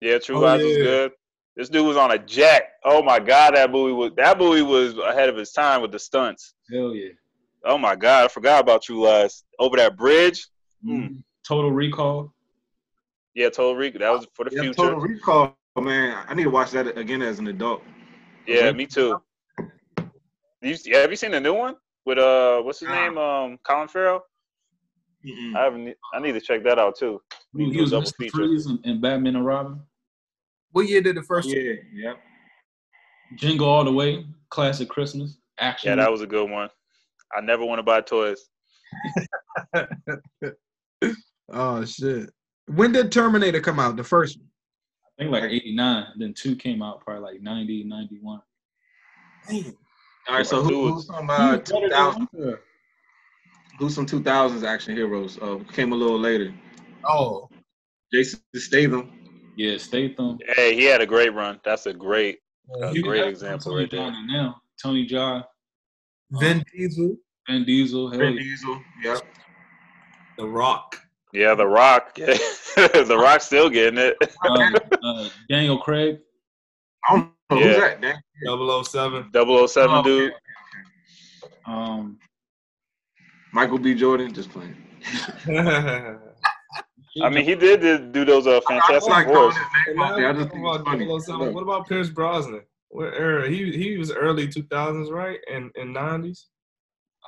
Yeah, True Oh, Lies was yeah. good. This dude was on a jet. Oh my god, that movie was that movie was ahead of his time with the stunts. Hell yeah. Oh my god, I forgot about True Lies. Over that bridge. Hmm. Total Recall. Yeah, Total Recall. That was for the Yep, future. Total Recall. man, I need to watch that again as an adult. Yeah, me too. You, yeah, have you seen the new one with uh, what's his name? Um, Colin Farrell. Mm-mm. I haven't. I need to check that out too. He was Mr. Freeze and, and Batman and Robin. What year did the first? Yeah, yep. Jingle All the Way, classic Christmas action. Yeah, that was a good one. I never want to buy toys. Oh shit! When did Terminator come out? The first one. I think like 89. Then two came out probably like 90, 91. Damn. All right, so who, who's some uh, 2000, who's some 2000s action heroes? Uh, came a little later. Oh, Jason Statham. Yeah, Statham. Hey, he had a great run. That's a great, a great example Tony right there. Now, Tony Jaa, Vin Diesel. Vin Diesel, hell Vin yeah. Diesel. Yep. The Rock. Yeah, The Rock. the Rock's still getting it. um, uh, Daniel Craig. I don't know Yeah. who's that. Dan? 007. 007 Oh, dude. Um, Michael B. Jordan. Just playing. I mean, he did, did do those uh, I just Fantastic like Fours. calling his name out there. I just think what, it's funny. about 007? what about Pierce Brosnan? What era? He he was early 2000s, right? And and 90s.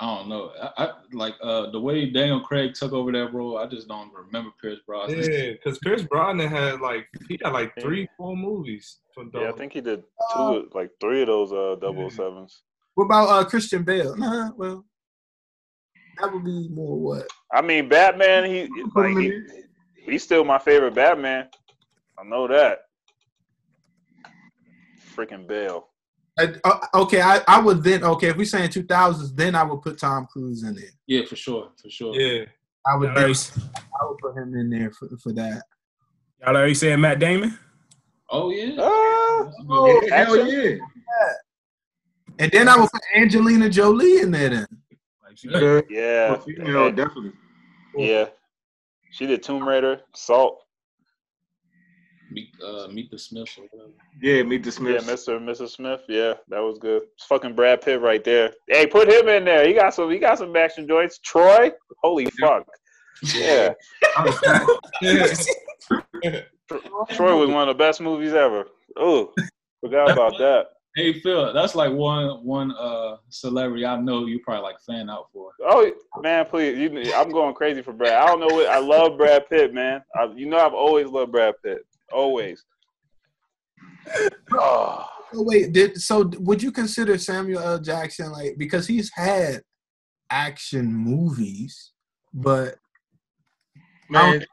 I don't know. I, I like uh the way Daniel Craig took over that role. I just don't remember Pierce Brosnan. Yeah, because Pierce Brosnan had like he got like three, four movies from Yeah, I think he did two, like three of those uh double sevens. What about uh Christian Bale? Nah, well, that would be more what? I mean, Batman. He like he, he's still my favorite Batman. I know that. Freaking Bale. Uh, uh, okay, I, I would then okay if we saying two thousands, then I would put Tom Cruise in there. Yeah, for sure, for sure. Yeah, I would then, already, I would put him in there for, for that. y'all already saying Matt Damon? Oh yeah. Ah, That's a good Oh, one. Hell Action? yeah. And then I would put Angelina Jolie in there then. Like, she- Good. yeah, For female, definitely. yeah. She did Tomb Raider, Salt. Meet, uh, meet the Smiths or whatever. Yeah, meet the Smith. Yeah, Mr. and Mrs. Smith. Yeah, that was good. It's fucking Brad Pitt right there. Hey, put him in there. He got some. He got some action joints. Troy. Holy fuck. Yeah, Troy was one of the best movies ever. Oh, forgot about that. Hey Phil, that's like one one uh celebrity I know you probably like fan out for. Oh man, please. You, I'm going crazy for Brad. I don't know what. I love Brad Pitt, man. I, you know, I've always loved Brad Pitt. Always. Oh, Oh, wait, did so? Would you consider Samuel L. Jackson like because he's had action movies, but Man,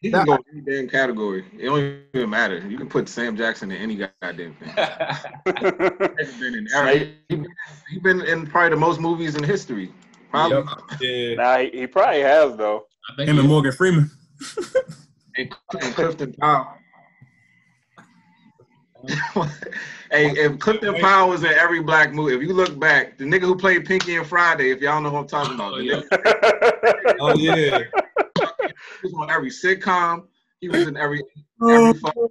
he That- can go any damn category. It don't even matter. You can put Sam Jackson in any goddamn thing. He's been in every, he been, in probably the most movies in history. Probably. yeah. nah, he, he probably has though. I think Him and he- Morgan Freeman. And, and Clifton Powell. hey, if Clifton Powell was in every black movie, if you look back, the nigga who played Pinky and Friday, if y'all know who I'm talking about, Oh, yeah. Oh yeah. He was on every sitcom. He was in every every, fuck- every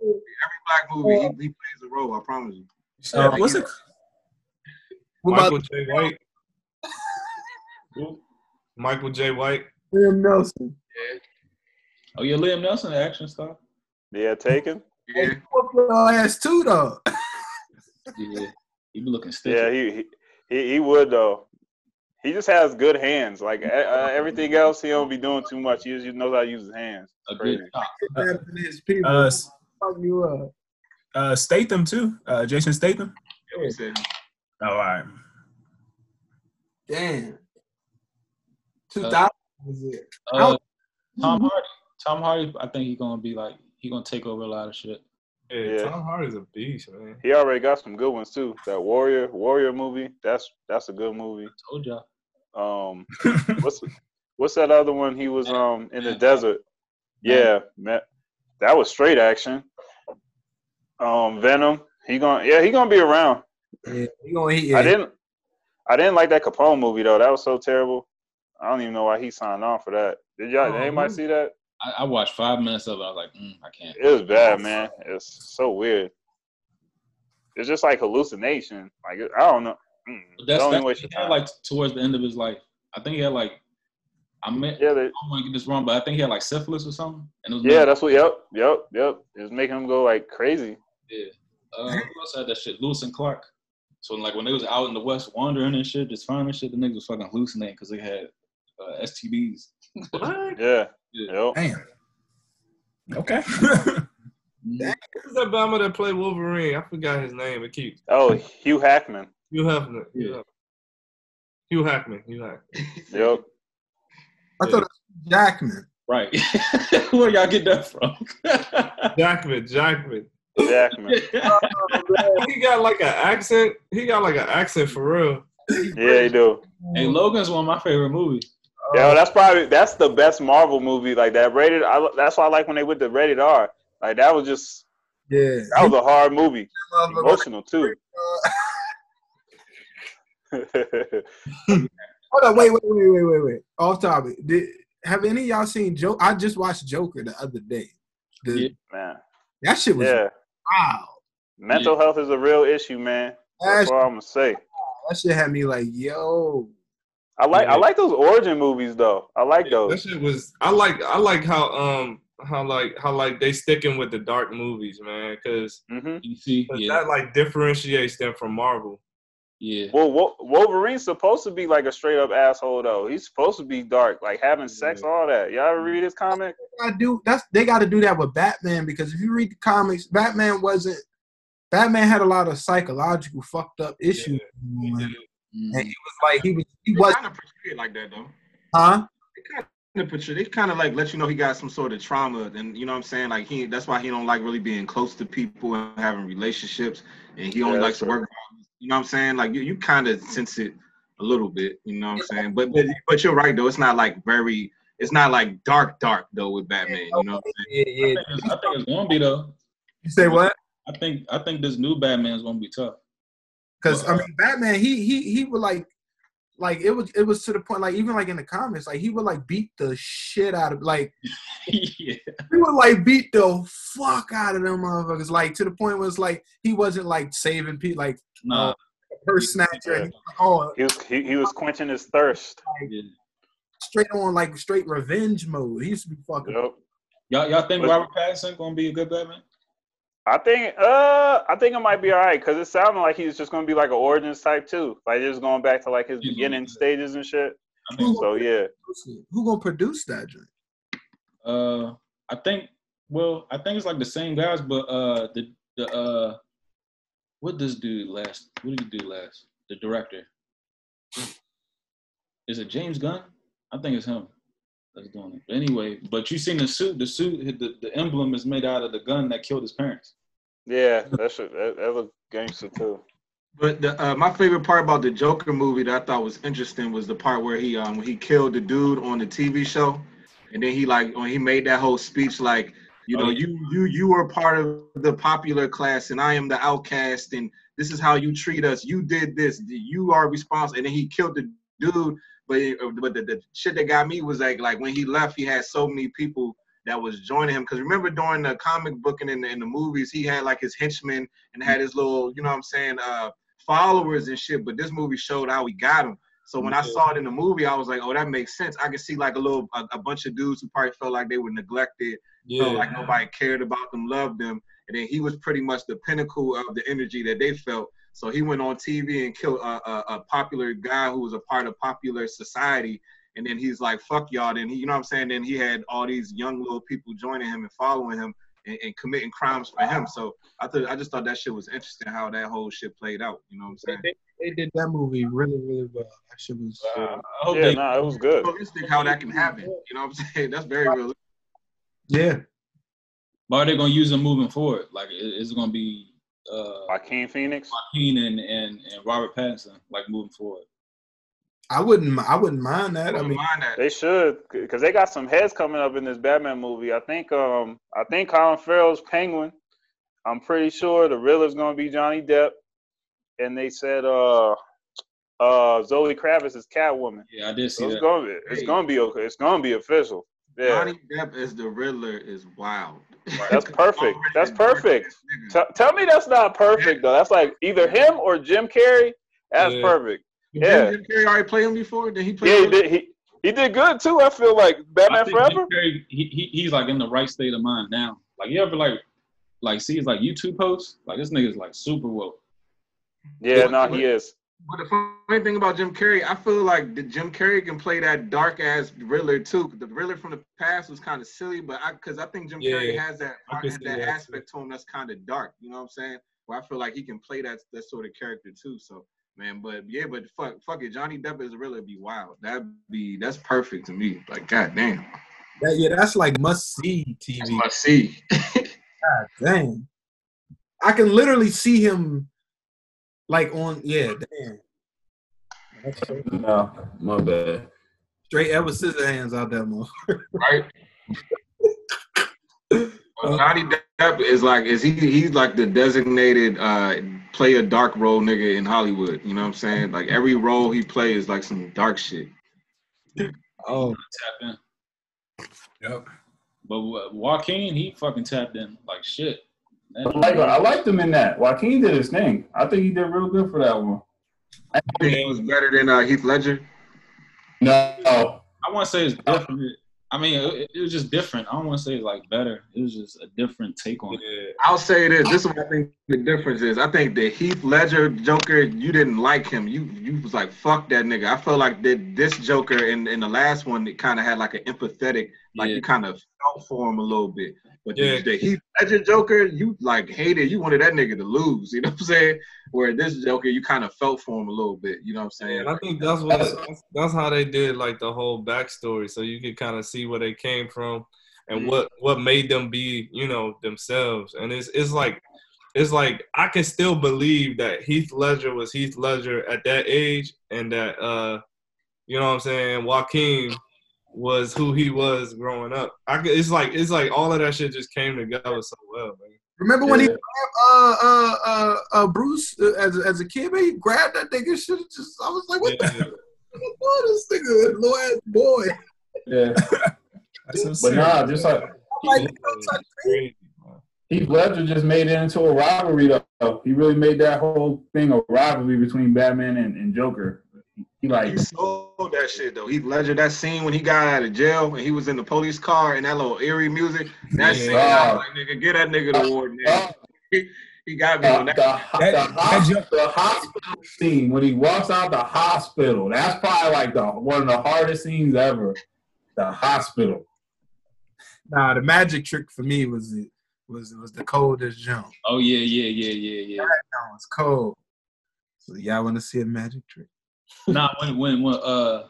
black movie. He, he plays a role. I promise you. Uh, what's it? Michael about Jai White. Michael Jai White. Liam Neeson? Yeah. Oh yeah, Liam Neeson, the action star. yeah, taken. Yeah. Your ass too though. Yeah, he be looking Yeah, stiff. he, he he he would though. He just has good hands. Like uh, uh, everything else, he don't be doing too much. He just knows how to use his hands. a Crazy. good chop. Better than his people. Uh, Fuck you up. uh, Statham too. Uh, Jason Statham. He said, Oh, all right. Damn. Two thousand was it? Uh, Tom Hardy. Tom Hardy, I think he's gonna be like he's gonna take over a lot of shit. Yeah, Yeah. Tom Hardy's a beast, man. He already got some good ones too. That Warrior Warrior movie. That's that's a good movie. Told y'all. Um, what's what's that other one? He was um in the desert. Yeah, man, that was straight action. Um, Venom. He gonna yeah he gonna be around. Yeah, he gonna hit. I didn't I didn't like that Capone movie though. That was so terrible. I don't even know why he signed on for that. Did y'all? Oh, anybody really? see that? I, I watched five minutes of it. I was like, mm, I can't. It was bad, man. It's so weird. It's just like hallucination. Like I don't know. Mm, that's don't that, even waste he your had time. like towards the end of his life. I think he had like I meant yeah, they, I don't want to get this wrong, but I think he had like syphilis or something. And it was yeah, that's what. Yep, yep, yep. It's making him go like crazy. Yeah. Uh, who else had that shit? Lewis and Clark. So like when they was out in the West wandering and shit, just finding shit, the niggas was fucking hallucinating because they had uh, STDs. What? Yeah. Yeah. Yep. Damn. Okay. Mhm. Who's that Bama that played Wolverine? I forgot his name. It keeps Oh, Hugh Hackman. Hugh Hefner. Hugh Yeah. Hefner. Hugh Hackman. Hugh Hackman. Yep. I thought it was Jackman. Right. Where y'all get that from? Jackman. Jackman. Jackman. He got like an accent. He got like an accent for real. Yeah, he do. And Logan's one of my favorite movies. Yeah, that's probably that's the best Marvel movie like that. Rated. I, that's why I like when they went to rated R. Like that was just Yeah. that was a hard movie. Emotional too. Hold on, wait, wait, wait, wait, wait, wait. Off topic. Did have any of y'all seen Joker? I just watched Joker the other day. The, Yeah. man. That shit was Yeah. wow. Mental health is a real issue, man. That's That, what I'm gonna say. that shit had me like, yo. I like Yeah. I like those origin movies though. I like That those. shit was. I like. I like how um how like how like they sticking with the dark movies, man. Because hmm You see? Yeah. that like differentiates them from Marvel. Yeah. Well, Wolverine's supposed to be like a straight up asshole though. He's supposed to be dark, like having sex, all that. Y'all ever read his comic? I do that's they got to do that with Batman because if you read the comics, Batman wasn't. Batman had a lot of psychological fucked up issues, He did. Mhm. and he was like he was he They was kind of portray it like that though. huh? They kind of portray. They kind of like let you know he got some sort of trauma, and you know what I'm saying. Like he, that's why he don't like really being close to people and having relationships, and he only Yeah, likes to work. You know what I'm saying? Like you, you kind of sense it a little bit. You know what I'm saying? But but but you're right though. It's not like very. It's not like dark dark though with Batman. You know what I'm saying? Yeah, yeah. I think, it's, I think it's gonna be though. You say what? I think I think this new Batman is gonna be tough. Because I mean, Batman, he he he would like, like it was it was to the point like even like in the comics, like he would like beat the shit out of like yeah. he would like beat the fuck out of them motherfuckers, like to the point where it's like he wasn't like saving people, like Nah. Uh, purse snatcher, and he was, oh, He was he, he was quenching his thirst. Yeah. straight on like straight revenge mode. He used to be fucking. Yep. Y'all y'all think Robert Pattinson gonna be a good Batman? I think uh I think it might be all right because it sounded like he's just gonna be like an origins type too, like just going back to like his beginning stages and shit. I think So yeah, Who gonna produce that joint? Uh, I think. Well, I think it's like the same guys, but uh, the the uh, what this dude last? What did he do last? The director. Is it James Gunn? I think it's him that's doing it. But anyway, but you seen the suit? The suit, the, the emblem is made out of the gun that killed his parents. Yeah, that should that, that look gangster too. But the, uh, my favorite part about the Joker movie that I thought was interesting was the part where he um he killed the dude on the TV show, and then he like when he made that whole speech like you know Oh, you you you were part of the popular class and I am the outcast and this is how you treat us. You did this. You are responsible. And then he killed the dude. But but the, the shit that got me was like like when he left, he had so many people that was joining him. Because remember during the comic book and in the, in the movies, he had like his henchmen and had his little you know what I'm saying uh followers and shit. But this movie showed how he got him. So when I saw it in the movie, I was like, oh, that makes sense. I could see like a little a, a bunch of dudes who probably felt like they were neglected, felt like nobody cared about them, loved them, and then he was pretty much the pinnacle of the energy that they felt. So he went on TV and killed a, a, a popular guy who was a part of popular society. And then he's like, fuck y'all. Then he, you know what I'm saying? Then he had all these young little people joining him and following him and, and committing crimes for him. So I thought I just thought that shit was interesting how that whole shit played out. You know what I'm saying? They, they did that movie really, really well. That shit was. Uh, I hope Yeah, they. no, it was good. Realistic how that can happen. You know what I'm saying? That's very realistic. yeah. But are they gonna use them moving forward? Like, i- is it gonna be uh, Joaquin Phoenix. Joaquin and, and and Robert Pattinson like moving forward? I wouldn't. I wouldn't mind I that. I wouldn't mean, mind that. They should, cause they got some heads coming up in this Batman movie. I think, um, I think Colin Farrell's Penguin. I'm pretty sure the Riddler's gonna be Johnny Depp, and they said, uh, uh, Zoe Kravitz is Catwoman. Yeah, I did see So it's that. gonna be, it's gonna be okay. It's gonna be official. Yeah, Johnny Depp as the Riddler is wild. that's perfect. That's perfect. T- tell me that's not perfect though. That's like either him or Jim Carrey. That's Yeah. perfect. Did Yeah. Jim Carrey already play him before? Did he play? Yeah, he did. He he did good too. I feel like I Batman think Jim Forever. Carrey, he, he he's like in the right state of mind now. Like you ever like like see his like YouTube posts, like this nigga's like super woke. Yeah, no, he is. But the funny thing about Jim Carrey, I feel like the Jim Carrey can play that dark ass Riddler too. The Riddler from the past was kind of silly, but I because I think Jim Carrey Yeah, has that has that that, aspect to him that's kind of dark. You know what I'm saying? Where I feel like he can play that that sort of character too. So man, but yeah, but fuck, fuck it, Johnny Depp is really be wild. That'd be that's perfect to me. Like goddamn, That, yeah, that's like must see TV. that's my see. God dang. I can literally see him like on yeah, damn. That's so- No, my bad. Straight Edward Scissorhands out there, mo. right? Well, Johnny Depp is like is he he's like the designated uh play a dark role nigga in Hollywood. You know what I'm saying? Like every role he plays is like some dark shit. Oh, Tapped in. Yep. But Wa- Joaquin, he fucking tapped in like shit. I like I liked him in that. Joaquin did his thing. I think he did real good for that one. I think he was better than uh, Heath Ledger. No, I want to say it's different. I mean, it, it was just different. I don't want to say it's like better. It was just a different take on it. I'll say this. This is what I think the difference is. I think the Heath Ledger Joker, you didn't like him. You you was like fuck that nigga. I felt like that this Joker in, in the last one, it kind of had like an empathetic, like Yeah. you kind of felt for him a little bit. But Yeah. the, Heath Ledger Joker, you like hated. You wanted that nigga to lose. You know what I'm saying? Where this Joker, you kind of felt for him a little bit. You know what I'm saying? And I think that's what that's, that's how they did like the whole backstory, so you could kind of see where they came from and Mhm. what what made them be, you know, themselves. And it's it's like it's like I can still believe that Heath Ledger was Heath Ledger at that age, and that uh, you know what I'm saying, Joaquin was who he was growing up. I could, it's like it's like all of that shit just came together so well, man. remember when he Yeah. grabbed uh uh uh, uh Bruce uh, as as a kid, man, he grabbed that nigga. Shit, just I was like, what the Yeah. hell? Boy, this nigga, little ass boy. yeah, That's so but nah, just like I'm like, nigga, don't touch me. Crazy, man. Heath Ledger just made it into a rivalry though. He really made that whole thing a rivalry between Batman and, and Joker. He like He sold that shit though. Heath Ledger, that scene when he got out of jail and he was in the police car and that little eerie music. That Yeah. scene, I was like, nigga, get that nigga the award, uh. He got me the, on the, that. the, the, hos- the hospital scene when he walks out the hospital. That's probably like the one of the hardest scenes ever. The hospital. Nah, the magic trick for me was the was was the coldest jump. Oh yeah, yeah, yeah, yeah, yeah. That was cold. So y'all want to see a magic trick? Nah, when when when uh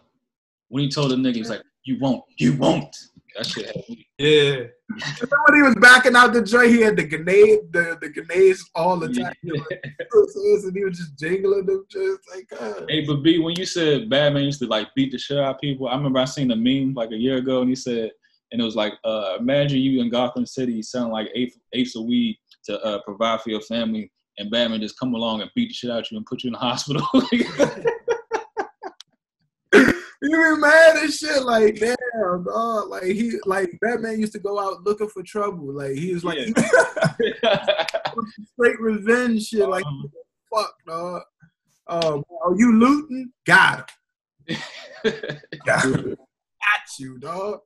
when he told the nigga, he's like, "You won't, you won't." That shit had me. Yeah. Remember when he was backing out the joint? He had the grenade, the, the grenades all the time. and he was just jingling them, just like, God. Hey, but B, when you said Batman used to like beat the shit out of people, I remember I seen a meme like a year ago, and he said, and it was like, uh, imagine you in Gotham City selling like eighth eighths of weed to uh, provide for your family, and Batman just come along and beat the shit out of you and put you in the hospital. You be mad and shit, like, damn, dog. Like, he, like, Batman used to go out looking for trouble. Like, he was like, Yeah. straight revenge shit. Like, fuck, dog. Oh, are you looting? Got him. Got you, dog.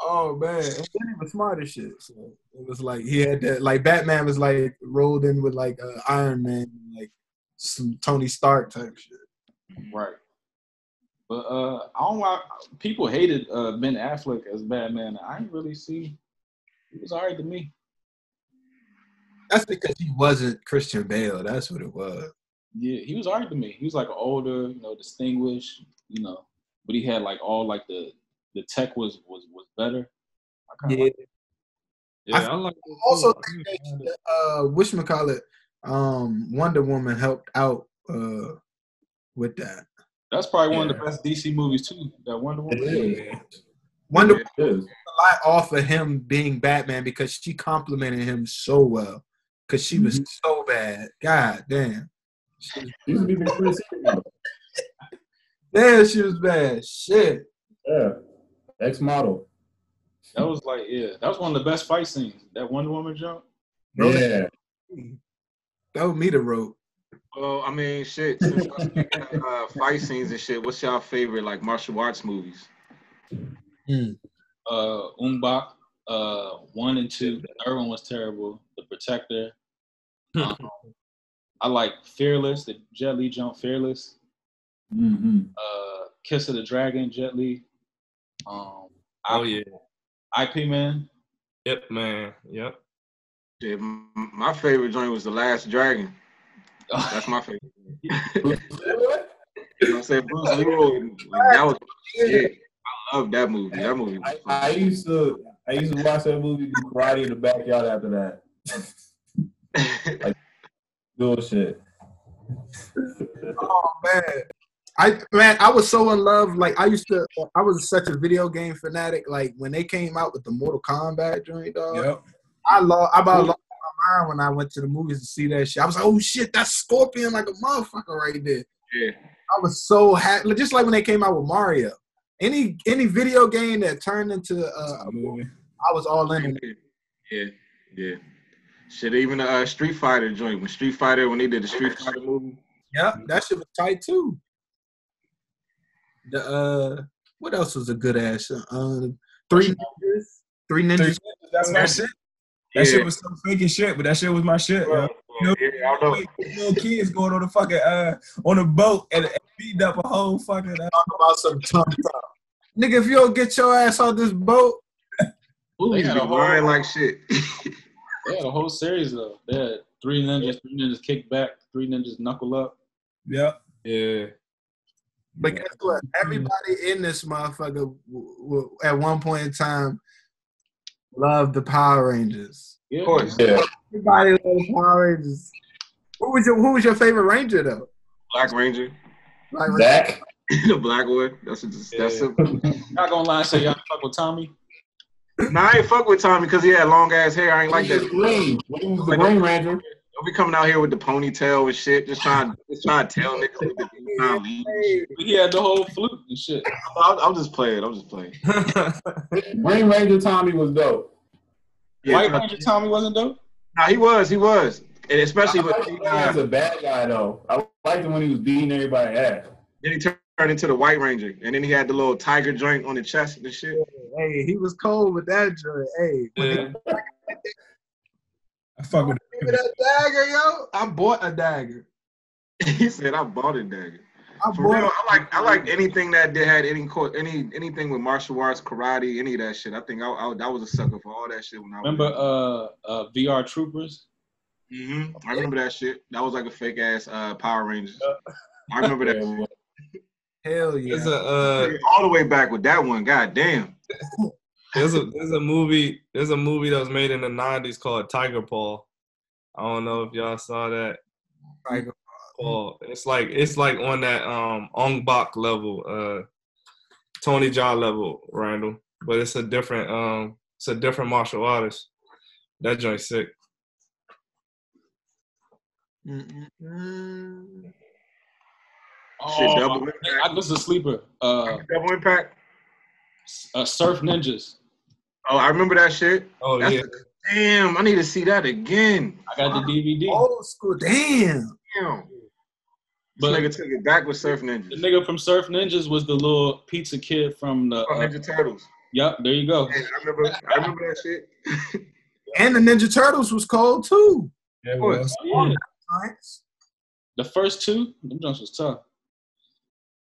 Oh man, and then he was smart as shit. So it was like he had that. Like Batman was like rolled in with like uh, Iron Man, like some Tony Stark type shit. right. But uh, I don't people hated uh, Ben Affleck as Batman. I didn't really see. It was alright to me. That's because he wasn't Christian Bale. That's what it was. Yeah, he was alright to me. He was like older, you know, distinguished, you know, but he had like all like the the tech was was was better. I Yeah. like Yeah, I, like it too. Also, I think think that, uh, whatchamacallit, um, Wonder Woman helped out uh with that. That's probably one of the best DC movies too. That Wonder Woman. It Wonder Woman is. a lot off of him being Batman because she complimented him so well. Cause she was mm-hmm. so bad. God damn. She was, Used to be Victoria's Secret model. damn, she was bad. Shit. Yeah. Ex model. That was like yeah, that was one of the best fight scenes. That Wonder Woman jump. Yeah. That was me to wrote. Well, I mean, shit. since we're speaking of, uh, fight scenes and shit. What's y'all favorite like martial arts movies? Uh, Ong Bak, uh, one and two. The third one was terrible. The Protector. Um, I like Fearless, the Jet Li jump Fearless. Mm-hmm. Uh, Kiss of the Dragon, Jet Li. Um, Oh I- yeah. IP Man. Yep, man. Yep. Yeah, my favorite joint was The Last Dragon. That's my favorite. you know what I'm saying? Bruce Leroy, that was shit. I love that movie. That movie was I, I used to I used to watch that movie do karate in the backyard after that. Bullshit. Oh man. I man, I was so in love. Like I used to, I was such a video game fanatic. Like when they came out with the Mortal Kombat joint, dog. Yep. I lost. I about lost my mind when I went to the movies to see that shit. I was like, oh shit, that's Scorpion like a motherfucker right there. yeah. I was so happy. Just like when they came out with Mario. Any any video game that turned into uh, a movie, I was all in it. Yeah, yeah. Shit, even the uh, Street Fighter joint. When Street Fighter, when they did the Street Fighter movie. Yeah, that shit was tight too. The uh, what else was a good ass? Uh, three ninjas, three ninjas. That's my shit. That shit was so fake and shit, but that shit was my shit. yo. Yeah, yeah, I know. Little kids going on the fucking uh on a boat and, and beating up a whole fucking. Uh, Talk about some tongue talk. Nigga, if you don't get your ass on this boat, They had a whole, like shit. they had a whole series though. They had three ninjas, three ninjas kick back, three ninjas knuckle up. yep. Yeah. but guess what? Everybody in this motherfucker w- w- at one point in time loved the Power Rangers. Yeah. Of course. Yeah. Everybody loved the Power Rangers. Who was your Who was your favorite Ranger though? Black Ranger. Like, Zach. the black one. That's what that's Yeah. it. Not gonna lie and say y'all fuck with Tommy. Nah, I ain't fuck with Tommy because he had long ass hair. I ain't like that. green. When he was the Green Ranger. Don't be coming out here with the ponytail and shit. Just trying, just trying to tell niggas what to do. Trying to leave. hey, He had the whole flute and shit. I'm, I'm just playing. I'm just playing. Green Ranger Tommy was dope. Yeah, White Tom- Ranger Tommy wasn't dope. Nah, he was. He was. And especially I with liked him when he was a uh, bad guy though. I liked him when he was beating everybody ass. then he turned into the White Ranger, and then he had the little tiger joint on the chest and shit. hey, he was cold with that joint. Hey, Yeah. I fuck with they me that dagger, yo, I bought a dagger. he said, "I bought a dagger." I For bought. real, I like I like anything that did had any co- any anything with martial arts, karate, any of that shit. I think I, I, I was a sucker for all that shit when I was. Remember uh uh VR Troopers? hmm I remember that shit. That was like a fake ass uh, Power Rangers. I remember that. Yeah, shit. Hell yeah. A uh, all the way back with that one. God damn. there's a there's a movie there's a movie that was made in the '90s called Tiger Paw. I don't know if y'all saw that. Tiger Paw. It's like it's like on that um Ong Bak level, uh, Tony Jaa level, Randall. But it's a different um it's a different martial artist. That joint's sick. Mm-mm-mm. Shit, Oh, double I, impact. this is a sleeper. Uh, Double impact. uh, Surf Ninjas. Oh, I remember that shit. Oh That's yeah. a- damn, I need to see that again. I got the DVD. Old school. Damn. Damn. But this nigga took it back with Surf Ninjas. the nigga from Surf Ninjas was the little pizza kid from the. Oh, Uh, Ninja Turtles. yep, there you go. Yeah, I remember. I remember that shit. And the Ninja Turtles was cold too. Yeah, it was. Oh, yeah. The first two, them joints was tough.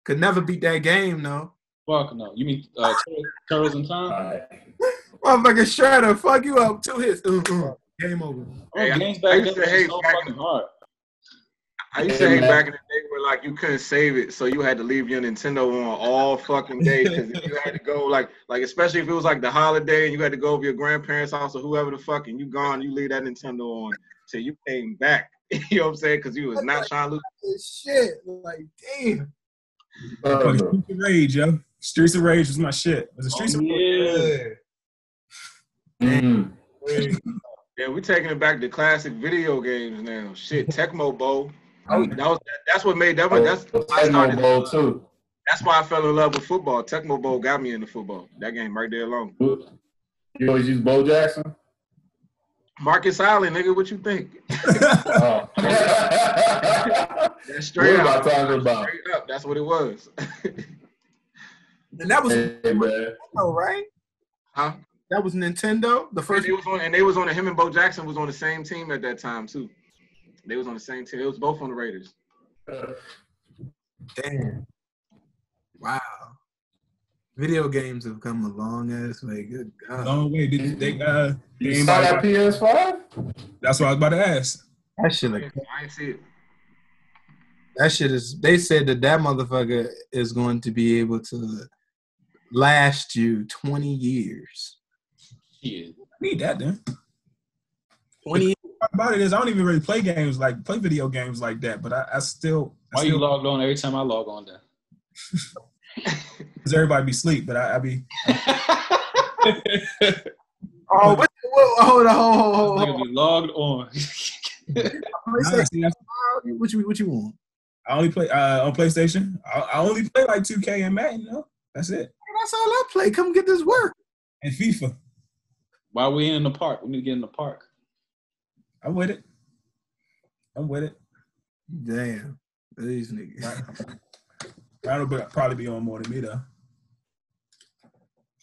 Could never beat that game, though. Fuck no. You mean uh, Turtles- Turtles in Time? Alright. Motherfucker Shredder, fuck you up. Two hits. Uh, uh. Game over. Oh, Hey, I- games I back then used to hate so back fucking hard. I used to hate back in the day where like you couldn't save it, so you had to leave your Nintendo on all fucking day because you had to go like like especially if it was like the holiday and you had to go over your grandparents' house or whoever the fuck and you gone, you leave that Nintendo on till you came back. you know what I'm saying? Because you was not trying to lose. This shit. Like, damn. Uh, Streets of Rage, yo. Streets of Rage was my shit. Was it Streets of Yeah. Mm. Yeah, we're taking it back to classic video games now. Shit, Tecmo Bowl. That was, that was that's what made that. was- That's I Tecmo started. Bowl too. That's why I fell in love with football. Tecmo Bowl got me into football. That game right there alone. You always use Bo Jackson? Marcus Allen, nigga, what you think? Oh. That's what straight am I up. talking about? Straight up. That's what it was. And that was Hey, man. oh, right? huh? That was Nintendo. The And first. they was on, and they was on. Him and Bo Jackson was on the same team at that time too. They was on the same team. It was both on the Raiders. Damn. Wow. Video games have come a long ass way. Good God. Long way. Did they? Uh, You saw that PS5? that's what I was about to ask. That shit. Like, I ain't see it. that shit is. They said that that motherfucker is going to be able to last you twenty years. Shit. I need that then. Twenty. Part about it is I don't even really play games like play video games like that, but I, I still. I Why you logged on every time I log on there? because everybody be sleep, but I, I be Oh, what, what, hold on, hold on, hold on, Nigga hold be logged on. on. Nah, see, that's- What you what you want? I only play uh, on PlayStation. I, I only play like 2K and Madden. You know, that's it. That's all I play. Come get this work. And FIFA. Why we in the park? We need to get in the park. I'm with it. I'm with it. Damn, these niggas. That'll be, probably be on more than me though.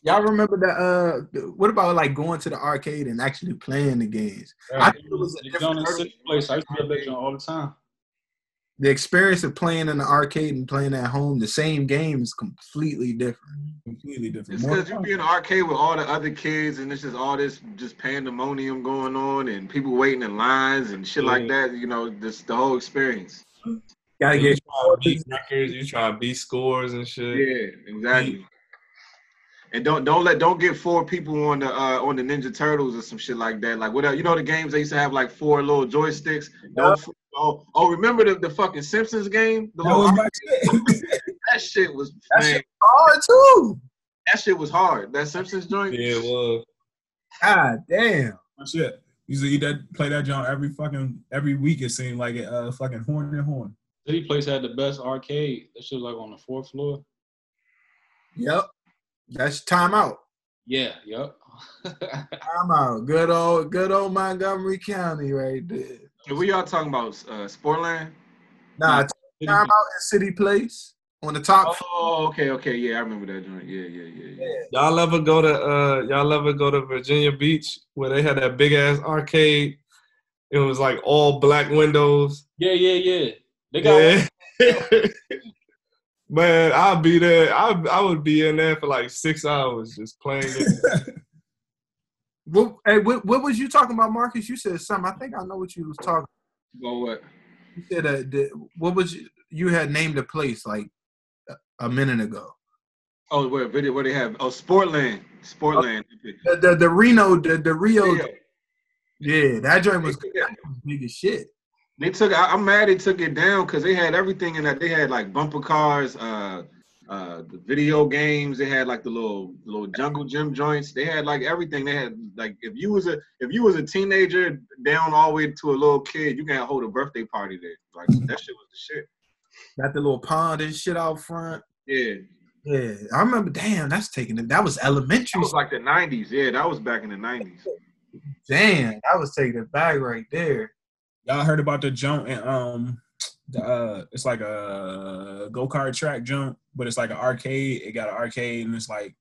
Y'all remember that? Uh, what about like going to the arcade and actually playing the games? I think it was a Niggas on different the sixth place. I used to be up there all the time. The experience of playing in the arcade and playing at home, the same game is completely different. Completely different. It's because you be in the arcade with all the other kids, and it's just all this just pandemonium going on, and people waiting in lines and shit like that. You know, this the whole experience. Gotta You get trying to beat records, you try to beat scores and shit. Yeah, exactly. And don't don't let don't get four people on the uh on the Ninja Turtles or some shit like that. Like whatever you know the games they used to have like four little joysticks. Don't oh oh remember the, the fucking Simpsons game? The that was my shit. that shit was That man, shit hard too. that shit was hard. That Simpsons joint. Yeah, it was. God damn. my shit. Used to eat that, play that joint every fucking every week. It seemed like it. Uh, fucking horn and horn. City Place had the best arcade. That shit was like on the fourth floor. Yep. That's timeout. Yeah, yep. Timeout. Good old good old Montgomery County right there. Hey, What y'all talking about? Uh, Sportland? Nah, timeout in City Place on the top. Oh, okay, okay, yeah, I remember that joint. Yeah, yeah, yeah, yeah. Y'all ever go to uh y'all ever go to Virginia Beach where they had that big ass arcade? It was like all black windows. yeah, yeah, yeah. They got Yeah. Man, I'd be there. I I would be in there for like six hours just playing it. What, hey, what, what was you talking about, Marcus? You said something. I think I know what you was talking. Go what? You said uh, the, what was you, you had named a place like a, minute ago. Oh, where video? Where they have? Oh, Sportland, Sportland. The the, the Reno the the Rio. Yeah. Yeah, that joint was, that was big as shit. They took. I, I'm mad they took it down because they had everything in that. They had like bumper cars, uh, uh, the video games. They had like the little little jungle gym joints. They had like everything. They had like if you was a if you was a teenager down all the way to a little kid, you can hold a birthday party there. Like that shit was the shit. Got the little pond and shit out front. Yeah, Yeah, I remember. Damn, that's taking it. That was that elementary. was like the '90s. Yeah, that was back in the '90s. Damn, that was taking it back right there. Y'all heard about the jump and um, the, uh, it's like a go kart track jump, but it's like an arcade. It got an arcade and it's like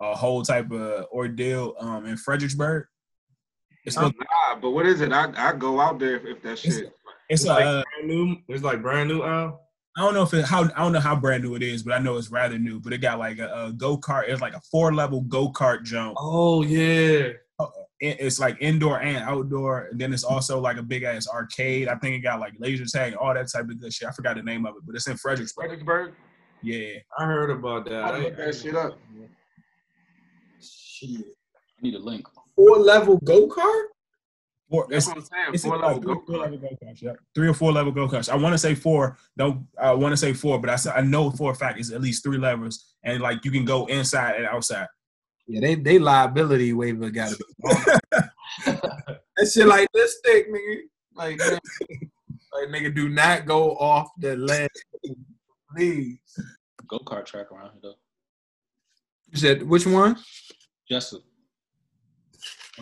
a whole type of ordeal um in Fredericksburg. It's Nah, but what is it? I I go out there if, if that It's- shit. it's It's like uh, brand new. It's like brand new Al. I don't know if it how I don't know how brand new it is, but I know it's rather new. But it got like a, a go kart. It's like a four level go kart jump. Oh yeah. It's like indoor and outdoor. And then it's also like a big ass arcade. I think it got like laser tag, all that type of good shit. I forgot the name of it, but it's in Fredericksburg. Fredericksburg. Yeah. I heard about that. I look that shit up. Shit. I need a link. Four level go kart. Four, That's it's, what I'm saying. it's Four level go four level go karts. Yeah, three or four level go karts. I want to say four. Don't I want to say four, but I said I know for a fact it's at least three levels, and like you can go inside and outside. Yeah, they they liability waiver got to be. that shit like this thick, nigga. Like, like nigga, do not go off the ledge, please. Go kart track around here though. You said which one? Jessup.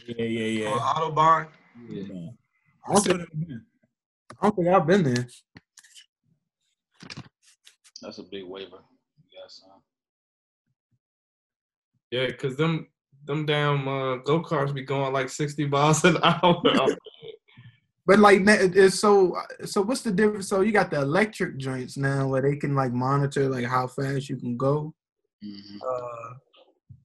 Yeah, yeah, On yeah. Autobahn. Yeah. I don't, think, I don't think I've been there. That's a big waiver. Yes. Uh, Yeah, cause them them damn uh, go karts be going like sixty miles an hour. But like it's so so what's the difference? So you got the electric joints now where they can like monitor like how fast you can go. Mhm. Uh,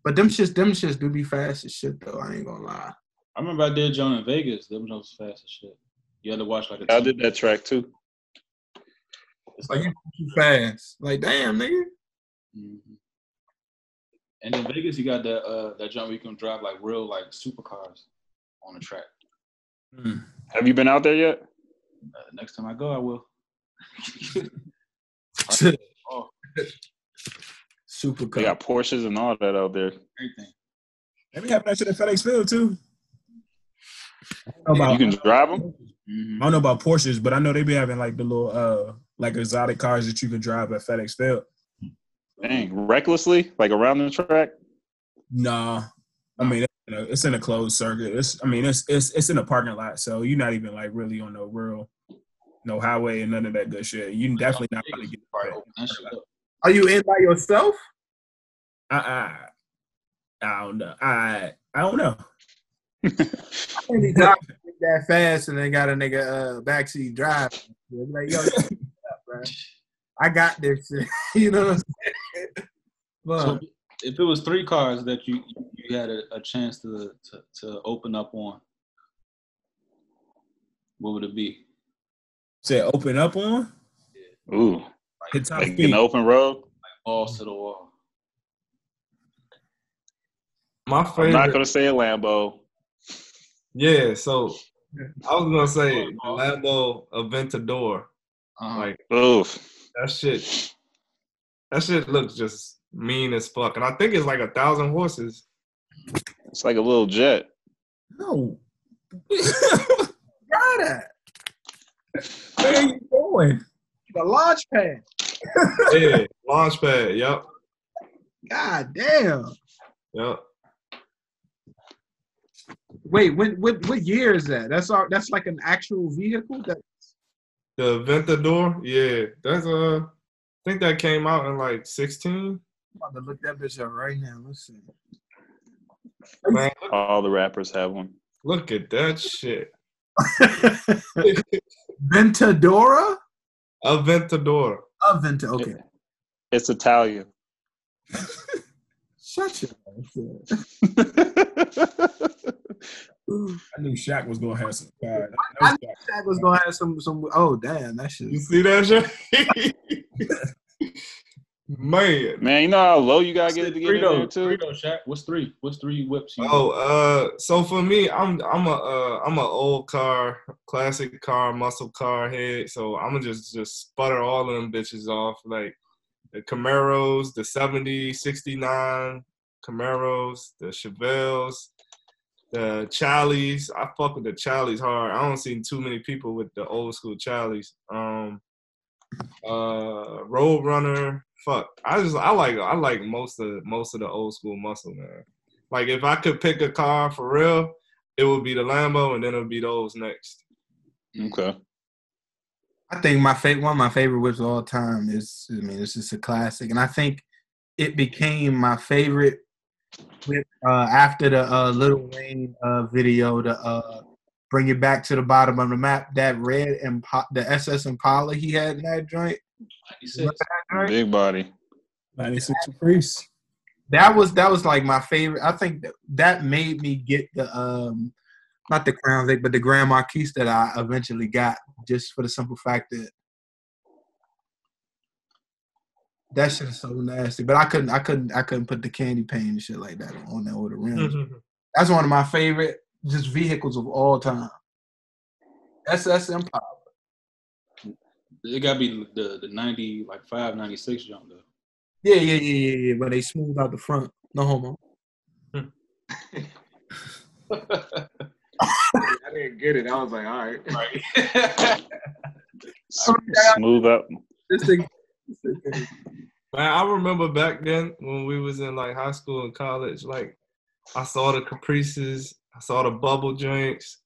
but them shits them shits do be fast as shit though. I ain't gonna lie. I remember I did John in Vegas. Them was fast as shit. You had to watch like a. I did that track too. It's Like like, you too fast. Like damn nigga. Mhm. And in Vegas, you got that uh that jump where you can drive like real like supercars on the track. Mm. Have you been out there yet? Uh, next time I go, I will. Oh, Super They car. got Porsches and all that out there. everything. They be having that shit at FedEx Field too. I don't You can drive them. Mhm. I don't know about Porsches, but I know they be having like the little uh like exotic cars that you can drive at FedEx Field. Dang, recklessly, like around the track. Nah, I mean it's in a, it's in a closed circuit. It's I mean it's it's it's in a parking lot, so you're not even like really on no real no highway and none of that good shit. You definitely not going to get Probably open that shit up. Are you in by yourself? I, I I don't know. I I don't know. That fast and then got a nigga uh backseat drive. Like, yo, up. I got this you know what I'm saying? So But if it was three cars that you you had a, a chance to, to to open up on, what would it be? Say open up on Ooh, hit top like in speed. the open road. Balls to the wall. My I'm favorite. not gonna say a Lambo. Yeah, so I was gonna say the Lambo Aventador. Uh-huh. Like Oof. that shit. That shit looks just mean as fuck, and I think it's like a thousand horses. It's like a little jet. No. got it. Where are you going? The launch pad. Yeah, launch pad. Yep, God damn. yep. Wait, what what what year is that? That's our that's like an actual vehicle that The Aventador. Yeah, that's uh. I think that came out in like sixteen. I'm about to look that bitch up right now. Let's see. Man, All the rappers have one. look at that shit. Ventadora? Aventador. Aventa. Okay. It's Italian. Shut your ass I knew Shaq was gonna have some car. I knew Shaq was gonna have some some. Oh damn, that shit. You see that shit? Man. Man, you know how low you gotta get it to get three in there though, too. three though, Shaq. What's three? What's three whips? You Oh, uh, so for me, I'm I'm a uh, I'm a old car, classic car, muscle car head. So I'm gonna just just sputter all of them bitches off, like the Camaros, the 70, 69 Camaros, the Chevelles, the Charlies. I fuck with the Charlies hard. I don't see too many people with the old school Charlies. Um, uh, Roadrunner. Fuck, I just I like I like most of most of the old school muscle man. Like if I could pick a car for real, it would be the Lambo, and then it would be those next. Okay. I think my favorite one of my favorite whips of all time is I mean it's just a classic, and I think it became my favorite whip uh, after the uh, Little Wayne uh, video to uh, bring it back to the bottom of the map. That red and the SS Impala he had in that joint. 96. Big body. 96 Caprice. That was that was like my favorite. I think that, that made me get the um not the Crown Vic, but the Grand Marquis that I eventually got, just for the simple fact that that shit is so nasty. But I couldn't, I couldn't, I couldn't put the candy paint and shit like that on there with the rims. That's one of my favorite just vehicles of all time. SS Impala. It gotta be the the 90 like five ninety six jump though. Yeah, yeah, yeah, yeah, yeah. But they smooth out the front. No homo. I didn't get it. I was like, all right. Right. Smooth up. This thing. This thing Man, I remember back then when we was in like high school and college, like I saw the Caprices, I saw the bubble drinks,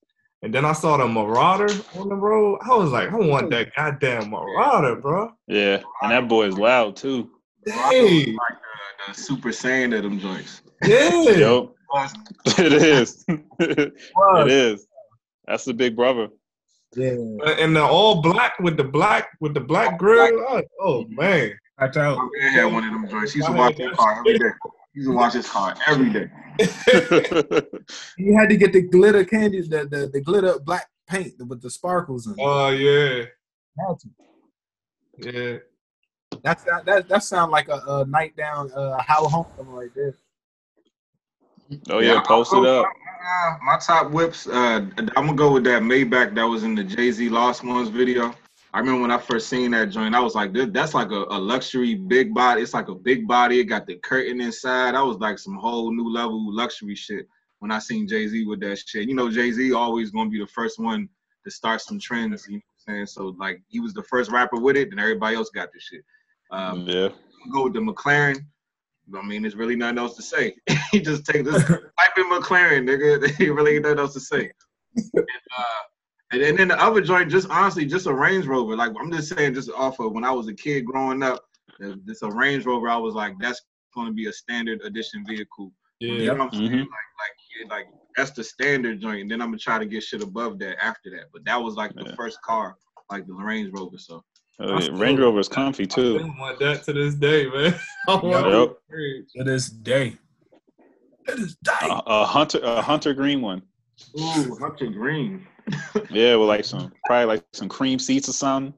and then I saw the Marauder on the road. I was like, I want that goddamn Marauder, bro. Yeah, and that boy is loud too. Hey, Like the, the Super Saiyan of them joints. yeah. Yo, it is. it is. That's the big brother. Yeah. And the all black with the black with the black grill. Oh, man. I out. My man had one of them joints. He used to watch his car every day. He used to watch his car every day. You had to get the glitter candy, the the, the glitter black paint with the sparkles in. it. Oh yeah, Had yeah. That's that that, that sound like a, a night down uh how homecoming right there. oh yeah, post I'll it go- up. uh, my top whips. Uh, I'm gonna go with that Maybach that was in the Jay Z Lost Ones video. I remember when I first seen that joint, I was like, "That's like a, a luxury big body. It's like a big body. It got the curtain inside. I was like some whole new level luxury shit when I seen Jay Z with that shit. You know, Jay Z always gonna be the first one to start some trends. You know what I'm saying? So like, he was the first rapper with it, and everybody else got this shit. Um, Yeah. go with the McLaren. I mean, there's really nothing else to say. he just take this type in McLaren, nigga. There really ain't nothing else to say. and, uh, and, and then the other joint, just honestly, just a Range Rover. Like I'm just saying, just off of when I was a kid growing up, uh, this a Range Rover. I was like, that's going to be a standard edition vehicle. You Yeah. know what I'm saying? Mhm. Like, like, yeah, like that's the standard joint. And then I'm gonna try to get shit above that after that. But that was like the Yeah. first car, like the Range Rover. So Oh, yeah. Range Rover is comfy I too. still want that to this day, man. Yep. To this day. To this day. A, a hunter, a hunter green one. Ooh, Hunter Green. Yeah, with like some probably like some cream seats or something.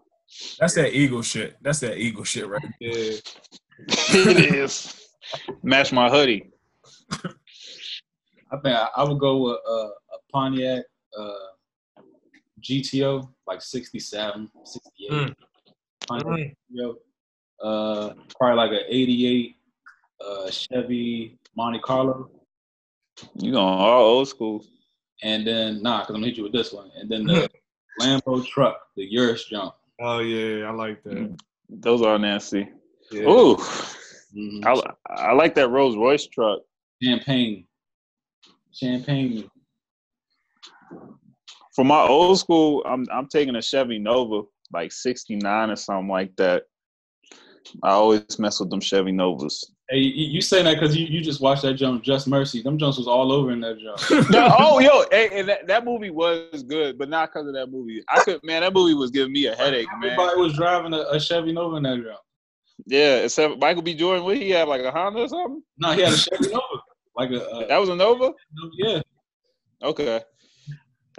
That's that eagle shit. That's that eagle shit, right? there. it is. Match my hoodie. I think I, I would go with uh, a Pontiac uh, GTO, like 67, 68. Mm. Pontiac GTO. Uh, probably like an 88 uh, Chevy Monte Carlo. You going all old school. And then, nah, because I'm going to hit you with this one. And then the Lambo truck, the Urus jump. Oh yeah, I like that. Those are nasty. Yeah. Ooh, Mhm. I, I like that Rolls Royce truck. Champagne. Champagne. For my old school, I'm I'm taking a Chevy Nova, like '69 or something like that. I always mess with them Chevy Novas. Hey, you, saying that because you, you just watched that jump, Just Mercy. Them jumps was all over in that jump. No, oh, yo, hey, and that, that movie was good, but not because of that movie. I could, man, that movie was giving me a headache, man. Everybody was driving a, a Chevy Nova in that jump. Yeah, except Michael B. Jordan, what he had, like a Honda or something? No, he had a Chevy Nova. Like a, a That was a Nova? yeah. Okay.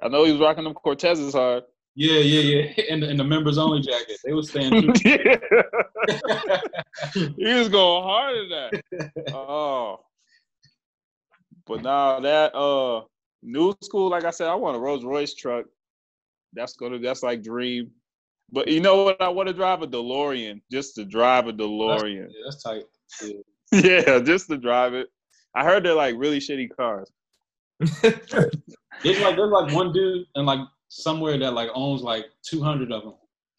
I know he was rocking them Cortezes hard. Yeah, yeah, yeah. And, the, in the members only jacket. They was staying true. he was going hard at that. Oh. But now that uh new school, like I said, I want a Rolls Royce truck. That's gonna that's like dream. But you know what? I want to drive a DeLorean, just to drive a DeLorean. yeah, that's tight. Yeah. yeah, just to drive it. I heard they're like really shitty cars. There's like there's like one dude and like somewhere that like owns like 200 of them.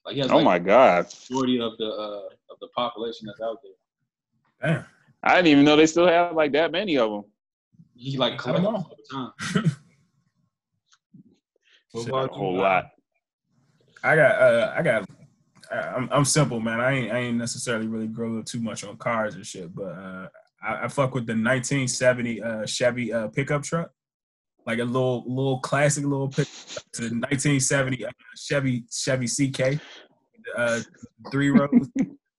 Like he has Oh like my god. majority of the uh, of the population that's out there. Damn. I didn't even know they still have like that many of them. He like I collects them all the time. What Shit, about A whole man? lot. I got uh I got I- I'm I'm simple, man. I ain't I ain't necessarily really grow up too much on cars and shit, but uh I, I fuck with the 1970 uh Chevy uh pickup truck. Like a little little classic little pick to 1970 uh, Chevy Chevy CK uh three rows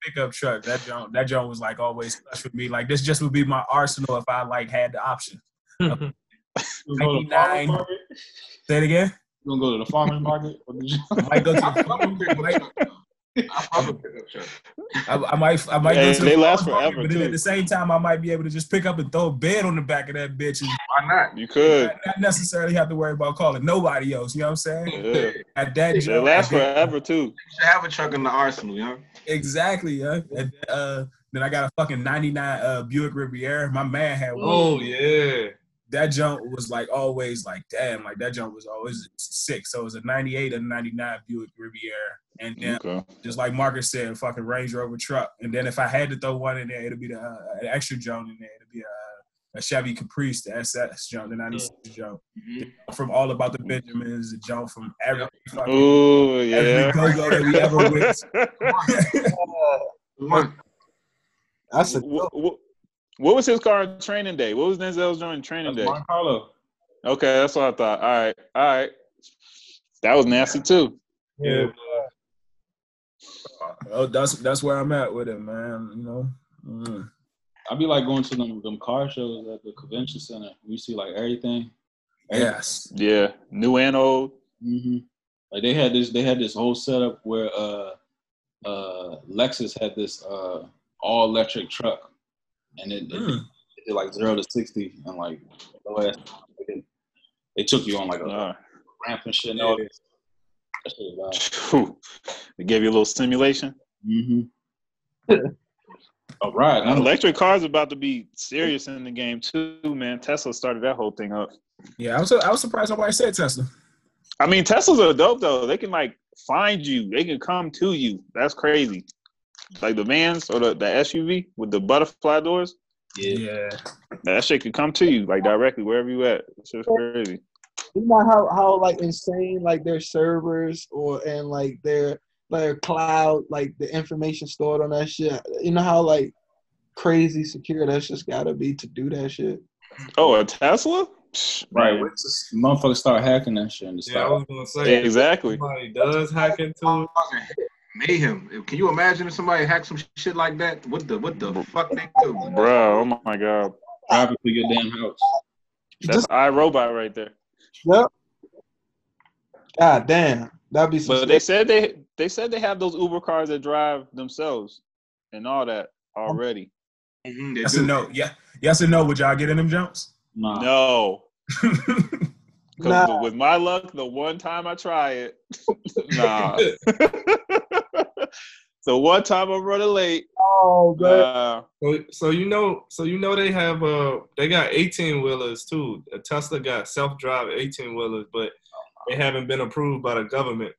pickup truck. That joint that joint was like always special for me. Like this just would be my arsenal if I like had the option. You gonna go to the farmer's 99. Say it again. You gonna go to the farmer's market? Or the- I might go to the fuck with pickup might- truck, though. I fuck with pickup truck. I, I might, I might Hey, go to they the last farmer's market, forever, but then at the same time, I might be able to just pick up and throw a bed on the back of that bitch and Why not? You could. not, not necessarily have to worry about calling nobody else. You know what I'm saying? Yeah. At that They job, last forever too. You should have a truck in the arsenal, you know? exactly. Yeah. And, uh, then I got a fucking '99 uh, Buick Riviera. My man had one. Oh yeah. That jump was like always like damn, like that jump was always sick. So it was a '98 and '99 Buick Riviera, and then Okay. just like Marcus said, fucking Range Rover truck. And then if I had to throw one in there, it'd be the uh, an extra jump in there. It'd be a, a Chevy Caprice, the SS jump, the '96 jump. From all about the Benjamins, the jump from every fucking Ooh, yeah. every go-go that we ever went. Come. That's a Wh- wh- What was his car on training day? What was Denzel's joint training day? Monte Carlo. Okay, that's what I thought. All right, all right. That was nasty too. Yeah, Oh, that's that's where I'm at with it, man. You know. Mm. I be like going to them them car shows at the convention center. You see like everything. Yes. Yeah, new and old. hmm Like they had this, they had this whole setup where uh, uh, Lexus had this uh, all electric truck, and it, it, Mm. it did like zero to sixty, and like the last, they, they took you on like a Uh, ramp and shit. And all this. That shit was phew. they gave you a little simulation. Mm-hmm. All right. Now, electric cars about to be serious in the game too, man. Tesla started that whole thing up. Yeah, I was I was surprised nobody said Tesla. I mean, Teslas are dope though. They can like find you. They can come to you. That's crazy. Like the vans or the, the SUV with the butterfly doors. Yeah. That shit could come to you like directly wherever you at. It's just crazy. you know how how like insane like their servers or and like their their cloud like the information stored on that shit. You know how like crazy secure that's just gotta be to do that shit. Oh, a Tesla? Right. man. wait Motherfuckers start hacking that shit and yeah. I was gonna say Exactly. somebody does hack into it. Mayhem. Can you imagine if somebody hacked some shit like that? What the what the fuck they do? Bro, oh my god. driving through your damn house. That's iRobot right there. Yep. God damn. That'd be some But they said they they said they have those Uber cars that drive themselves and all that already. Mhm, Yes do. or no? Yeah. Yes or no? Would y'all get in them jumps? Nah. No. 'Cause Nah. with my luck, the one time I try it, nah. the one time I'm running late, Oh man. nah. So, so you know, so you know they have uh they got eighteen wheelers too. Uh, Tesla got self drive eighteen wheelers, but they haven't been approved by the government.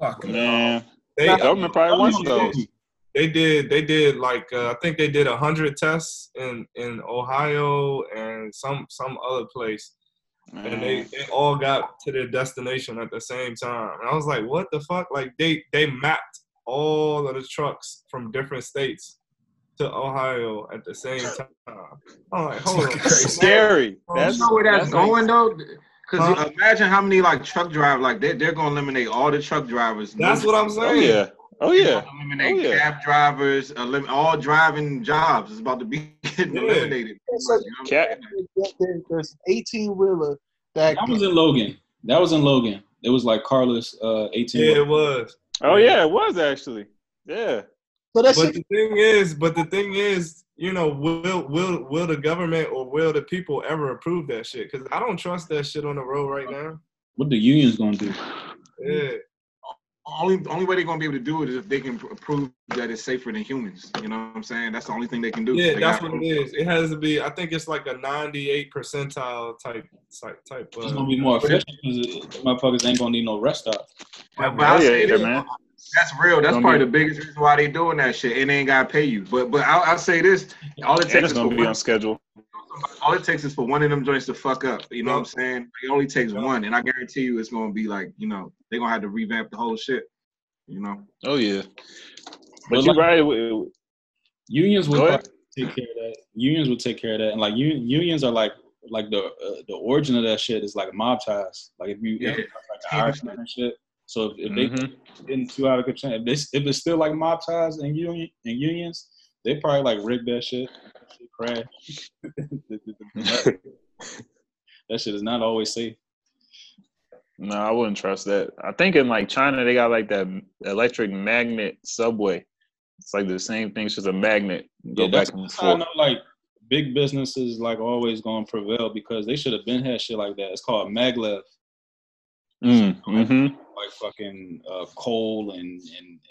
Fuck. man. They The government probably wants those. they did they did like uh, I think they did a hundred tests in in Ohio and some some other place, and they, they all got to their destination at the same time. And I was like, what the fuck? Like they they mapped all of the trucks from different states to Ohio at the same time. I'm like, hold on. Fucking crazy. Scary. That's, you know where that's, that's like- going though? Because Huh? imagine how many like truck drive like they they're gonna eliminate all the truck drivers. That's what I'm saying. oh saying. yeah. Oh yeah. Eliminate Oh, yeah. cab drivers, elim- all driving jobs is about to be getting Yeah. eliminated. So- You know Cat- saying? There- There's 18 wheeler that That was in Logan. That was in Logan. It was like Carlos uh 18. Yeah, it was. Oh yeah, it was actually. Yeah. so that's But the thing is, but the thing is, you know, will will will the government or will the people ever approve that shit? Because I don't trust that shit on the road right now. What the unions gonna do? Yeah, Only only way they're gonna be able to do it is if they can pr- prove that it's safer than humans. You know what I'm saying? That's the only thing they can do. yeah, They that's what it is. It has to be. I think it's like a 98 percentile type type type. It's Uh, gonna be more efficient because motherfuckers ain't gonna need no rest stop. But, but I yeah, say yeah, this, man. That's real. That's probably be- the biggest reason why they doing that shit, and they ain't gotta pay you. But but I'll, I'll say this: all it takes is for gonna be one, on schedule. all it takes is for one of them joints to fuck up. You know what I'm saying? It only takes one, and I guarantee you, it's gonna be like you know they're gonna have to revamp the whole shit. You know. Oh yeah. But But you like- right. Unions would Go take care of that. Unions would take care of that, and like un- unions are like like the uh, the origin of that shit is like mob ties. Like if you Yeah. if like the Irishman and shit. So if, if they Mhm. getting too out of control, if, they, if it's still like mob ties and union and unions, they probably like rig that shit. That shit crash. that shit is not always safe. No, I wouldn't trust that. I think in like China they got like that electric magnet subway. It's like the same thing, it's just a magnet. Go Yeah, back and that's how I forth. know like big businesses like always gonna prevail because they should have been had shit like that. It's called maglev. Mm, hmm like fucking uh, coal and, and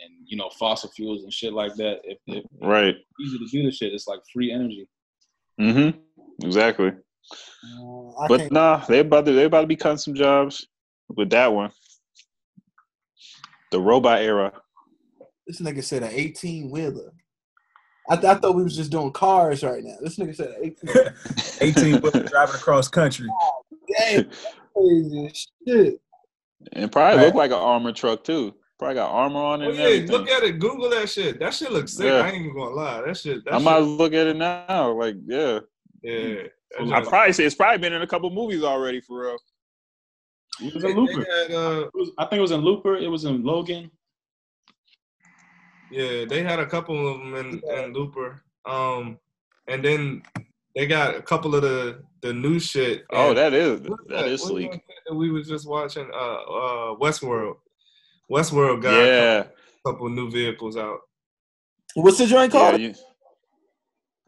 and you know fossil fuels and shit like that. If, if Right. easy to do this shit, it's like free energy. Mm-hmm. Exactly. uh, But nah, they about to they about to be cutting some jobs with that one. The robot era. this nigga said an 18 wheeler. I, th- I thought we was just doing cars right now. This nigga said 18. 18 wheelers driving across country. Damn, crazy shit. And probably Right. look like an armored truck too. Probably got armor on it. Oh, and yeah, everything. look at it. Google that shit. That shit looks sick. Yeah. I ain't even gonna lie. That shit. That I shit, might look at it now. Like, yeah. Yeah. I shit- probably say it's probably been in a couple movies already for real. It was they- in Looper. had, uh, It was- I think it was in Looper. It was in Logan. Yeah, they had a couple of them in, in Looper. Um, and then they got a couple of the the new shit. Oh, that is what's that is What's sleek. that shit we was just watching. Uh, uh, Westworld. Westworld got Yeah, a couple new vehicles out. What's the joint yeah. called? You,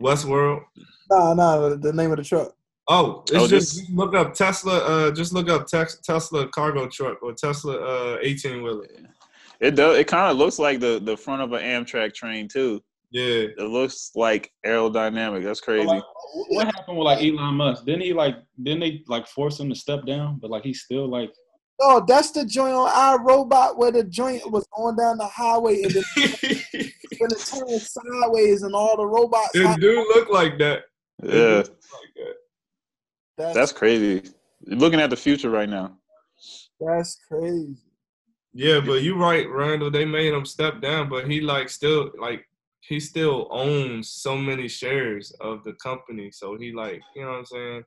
Westworld. Nah, nah, the name of the truck. Oh, it's Oh, just, this- look up Tesla. Uh, just look up Tex, Tesla cargo truck or Tesla uh eighteen wheeler. it does. It kind of looks like the the front of an Amtrak train too. Yeah, It looks like aerodynamic. That's crazy. Like, what happened with like Elon Musk? Didn't he like? Didn't they like force him to step down? But like he's still like. Oh, that's the joint on our robot where the joint was going down the highway and then it when it turned sideways and all the robots. do look like that. It do Yeah, look like that. that's, that's crazy. You're looking at the future right now. that's crazy. Yeah, but you're right, Randall. They made him step down, but he like still like he still owns so many shares of the company. So he like, you know what I'm saying?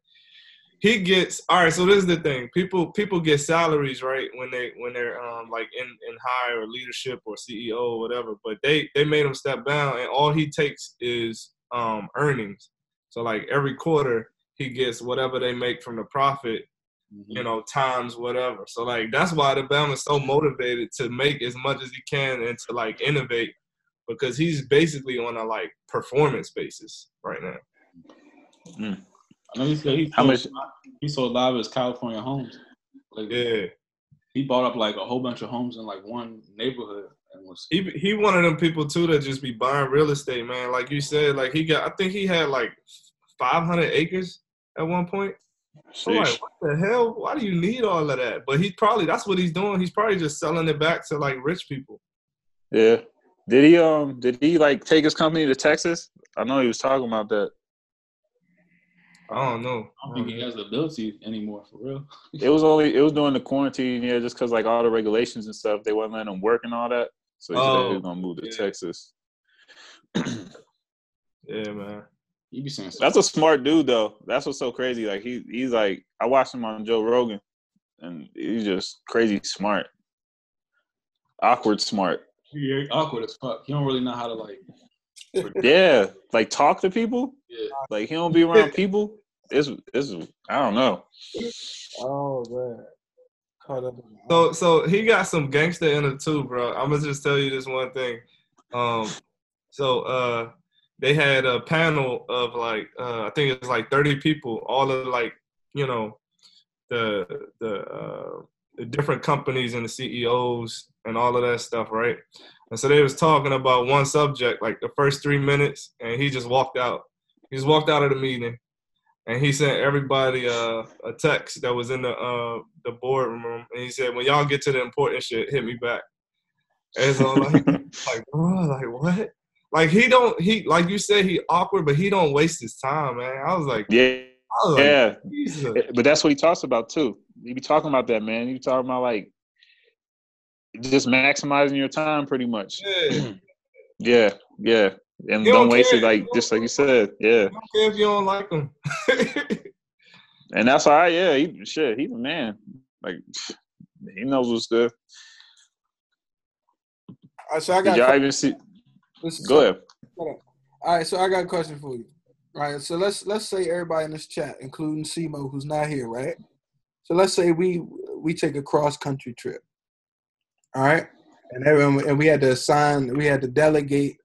He gets all right. So this is the thing: people people get salaries right when they when they're um like in in high or leadership or CEO or whatever. But they they made him step down, and all he takes is um earnings. So like every quarter he gets whatever they make from the profit you know, times whatever. So like that's why the Bama is so motivated to make as much as he can and to like innovate because he's basically on a like performance basis right now. Mm. I know he said he How sold, much- he sold a lot of his California homes. Like Yeah. he bought up like a whole bunch of homes in like one neighborhood and was He he one of them people too that just be buying real estate, man. Like you said, like he got I think he had like five hundred acres at one point. So like, what the hell? Why do you need all of that? But he's probably that's what he's doing. He's probably just selling it back to like rich people. Yeah. Did he um did he like take his company to Texas? I know he was talking about that. I don't know. I don't think he has the ability anymore for real. It was only it was during the quarantine, yeah, just because like all the regulations and stuff, they wasn't letting him work and all that. So he said Oh, he was gonna move to yeah. Texas. Yeah, man. He be saying stuff. That's a smart dude though. That's what's so crazy. Like he he's like I watched him on Joe Rogan and he's just crazy smart. Awkward smart. He awkward as fuck. He don't really know how to like. Yeah. Like talk to people. Yeah. Like he don't be around people. It's it's I don't know. Oh man, caught up. in- So so he got some gangster in it too, bro. I'm gonna just tell you this one thing. Um, so uh, they had a panel of like uh, I think it's like 30 people, all of like you know the the uh, the different companies and the CEOs and all of that stuff, right? And so they was talking about one subject like the first three minutes, and he just walked out. He just walked out of the meeting, and he sent everybody uh, a text that was in the uh, the boardroom, and he said, "When y'all get to the important shit, hit me back." And so like, like, bro, like what? Like he don't he like you said he awkward, but he don't waste his time, man. I was like, yeah. I was like, Yeah. Jesus. But that's what he talks about too. He be talking about that, man. You be talking about like just maximizing your time pretty much. Yeah. Yeah, yeah. And He don't don't waste it like just like you said. Yeah. I don't care if you don't like him. And that's all right, yeah. He shit, he's a man. Like he knows what's good. All right, so I got. Did y'all even see listen, go ahead. All right, so I got a question for you. All right, so let's let's say everybody in this chat, including Simo, who's not here, right? So let's say we we take a cross country trip. All right, and everyone and we had to assign, we had to delegate,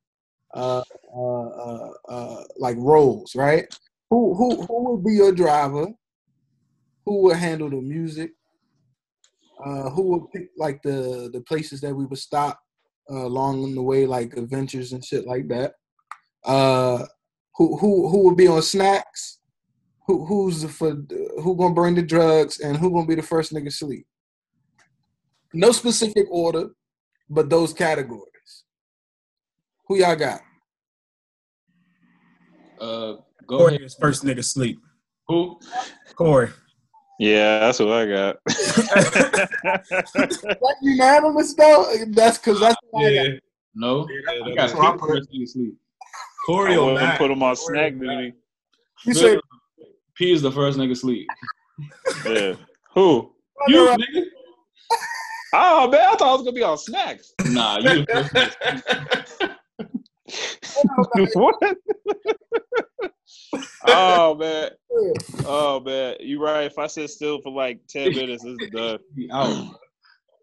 uh, uh, uh, uh like roles, right? Who who who would be your driver? Who would handle the music? Uh, who would pick like the the places that we would stop uh, along the way, like adventures and shit like that? Who who who would be on snacks? Who who's the for who gonna bring the drugs and who gonna be the first nigga sleep? No specific order, but those categories. Who y'all got? Uh, go Corey ahead. is first nigga sleep. Who? Corey. Yeah, that's what I got. That unanimous though. That's because that's what I Yeah, got. No, Yeah, I got that's what I Pete put. first nigga sleep. Corey I or wouldn't put him on snack duty. You said P is the first nigga sleep. Yeah. Who? You nigga? Oh man, I thought I was gonna be on snacks. Nah, you the what? oh man. Oh man. You right. If I sit still for like ten minutes, it's done. He out.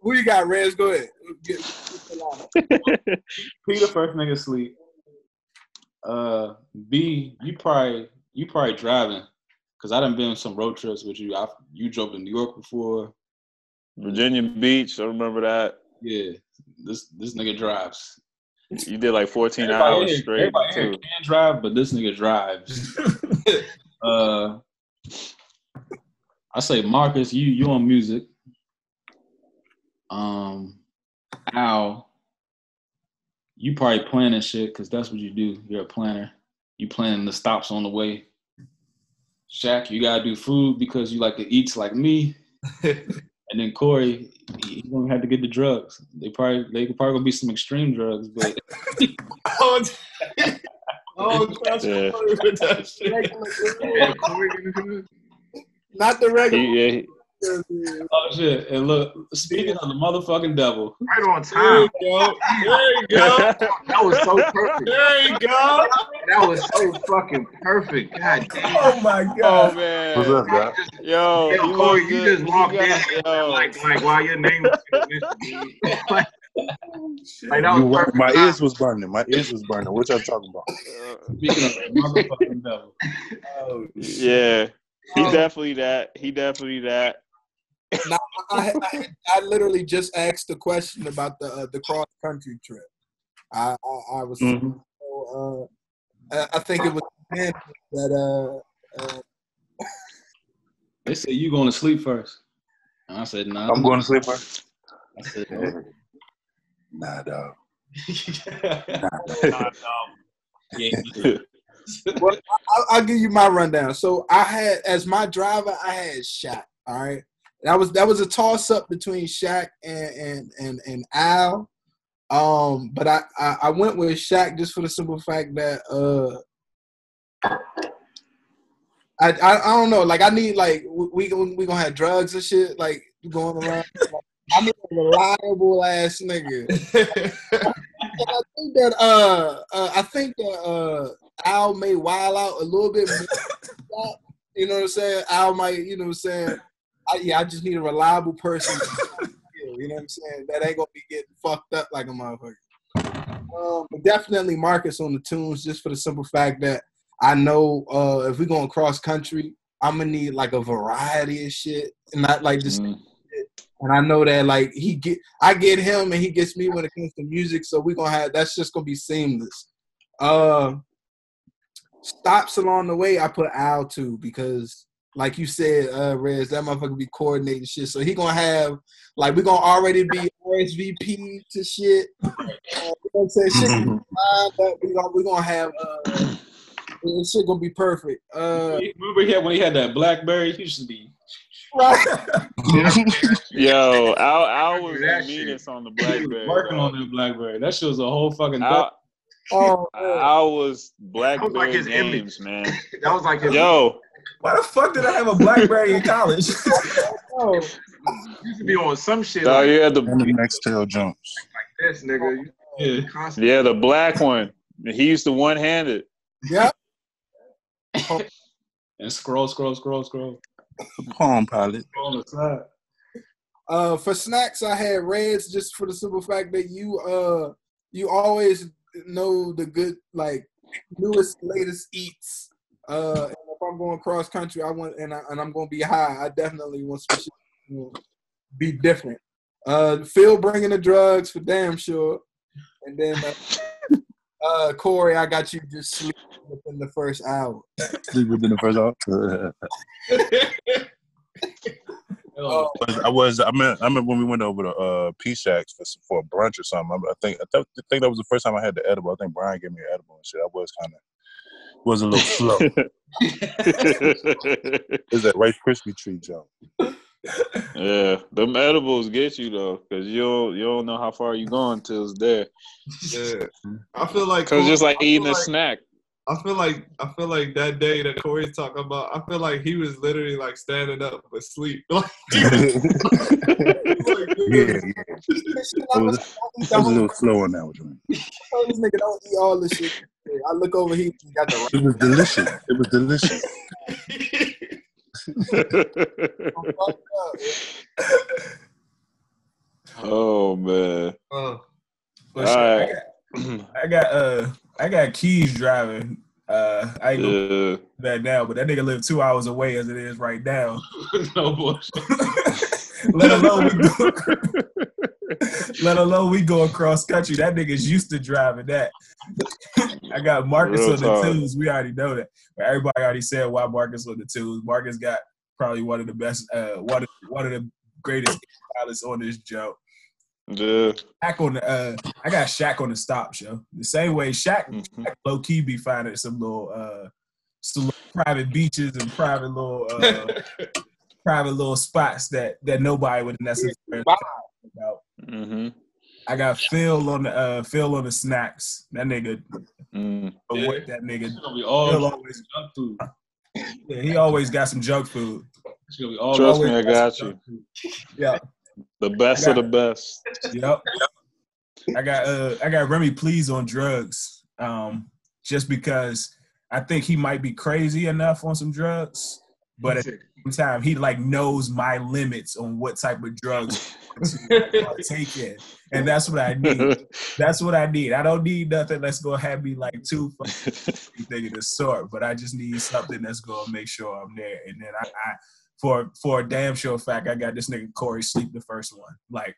who you got, Rez? Go ahead. Get- get the line. P the first nigga sleep. Uh, B, you probably you probably driving, cause I done been on some road trips with you. I, you drove to New York before. Virginia Beach, I remember that. Yeah, this this nigga drives. You did like 14 Everybody hours here- straight everybody too. can drive, but this nigga drives. uh, I say Marcus, you you on music. Um, Al, you probably planning shit because that's what you do. You're a planner. You planning the stops on the way. Shaq, you gotta do food because you like to eat like me. And then Corey, he, he gonna have to get the drugs. They probably they probably gonna be some extreme drugs, but oh, oh, that's Yeah. That shit. Yeah, Corey gonna do it. Not the regular. He- yeah, oh shit. And look, speaking of the motherfucking devil, Right on There time. you go. There you go. That was so perfect. There you go. That was so fucking perfect. God damn. Oh my oh god. man. What's up, guy? Yo, Yo, he Corey, you good. just walked He got- in yo. like like while your name was mentioned. like, like that You, perfect. my ears was burning. My ears was burning. What y'all talking about? Uh, speaking of the motherfucking devil, Oh, Yeah, he Oh. definitely that. He definitely that. I, I, I literally just asked the question about the uh, the cross country trip. I I, I was Mhm. so, uh, I, I think it was man that uh, uh they said you going to sleep first. And I said, nah. I'm going to sleep first. I said, Nah, dog. yeah. I'll, I'll give you my rundown. So I had as my driver, I had Shaq. All right, that was that was a toss up between Shaq and and and, and Al. Um, but I, I I went with Shaq just for the simple fact that uh. I, I, I don't know. Like I need like we we gonna have drugs and shit like going around. I need a reliable ass nigga. I think that uh, uh I think that uh Al may wild out a little bit more. you know what I'm saying? Al might, you know what I'm saying? I, yeah, I just need a reliable person. you know what I'm saying? That ain't gonna be getting fucked up like a motherfucker. Um, but definitely Marcus on the tunes just for the simple fact that I know uh if we're going cross country, I'm gonna need like a variety of shit and not like just Mm. and I know that like he get I get him and he gets me when it comes to music, so we gonna have that's just gonna be seamless. Uh stops along the way I put Al to because like you said, uh Rez, that motherfucker be coordinating shit. So he gonna have like we gonna already be RSVP to shit. Uh, you know what I'm? Shit gonna be we gonna we gonna have uh this shit gonna be perfect. Uh Remember he had, when he had that BlackBerry? He used to be. right. Yo, I, Al was That the shit. meanest on the BlackBerry. working bro. on that BlackBerry. That shit was a whole fucking. Al, Oh man. Al was That was like BlackBerry his image. games, man. That was like his Yo, Why the fuck did I have a BlackBerry in college? Oh. used to be on some shit Oh, like you had the And the next tail jumps. Like this, nigga. You Yeah. yeah the black one. He used to one handed. Yep. And scroll, scroll, scroll, scroll. The Palm Pilot. On the side. Uh, for snacks, I had Reds just for the simple fact that you uh you always know the good like newest latest eats. Uh, and if I'm going cross country, I want and I, and I'm gonna be high. I definitely want to be different. Uh, Phil bringing the drugs for damn sure, and then uh, uh Corey, I got you just sleeping within the first hour. Sleep within the first hour. Oh, I was. I mean, I remember when we went over to uh, P Shacks for for a brunch or something. I, I think I, th- I think that was the first time I had the edible. I think Brian gave me an edible and shit. I was kind of Was a little slow. Is that Rice Krispie treat, Joe? yeah, them edibles get you though, cause you don't you don't know how far you're going till it's there. Yeah, I feel like Cause just like I feel eating a snack. I feel like I feel like that day that Corey's talking about. I feel like he was literally like standing up but sleep. Like, yeah, yeah. I was, I was a little slow on that one. This nigga don't eat all this shit. I look over here, he got the It was delicious. It was delicious. oh man. oh, But All shit, I right. got- I got uh I got keys driving. Uh I ain't gonna Yeah. do that now, but that nigga live two hours away as it is right now. no bullshit. let alone we go, let alone we go across country. That nigga's used to driving that. I got Marcus Real on the twos. We already know that. But everybody already said why Marcus on the twos. Marcus got probably one of the best, uh, one of one of the greatest pilots on this joke. Yeah. Shaq on the, uh, I got Shaq on the stop show. The same way Shaq, Mhm. Shaq low key be finding some little, uh, some little private beaches and private little, uh, private little spots that that nobody would necessarily talk about. Mm-hmm. I got Phil on the uh, Phil on the snacks. That nigga, Mm. Yeah. what that nigga, It's gonna be all Phil junk food. yeah, he always got some junk food. Be all Trust always me, I got got you. Yeah, The best I of the best. Yep. I got uh I got Remy Please on drugs. Um, just because I think he might be crazy enough on some drugs, but at the same time he like knows my limits on what type of drugs to take in. And that's what I need. That's what I need. I don't need nothing that's gonna have me like too fucking thing of the sort, but I just need something that's gonna make sure I'm there. And then I, I for for a damn sure fact, I got this nigga Corey sleep the first one. Like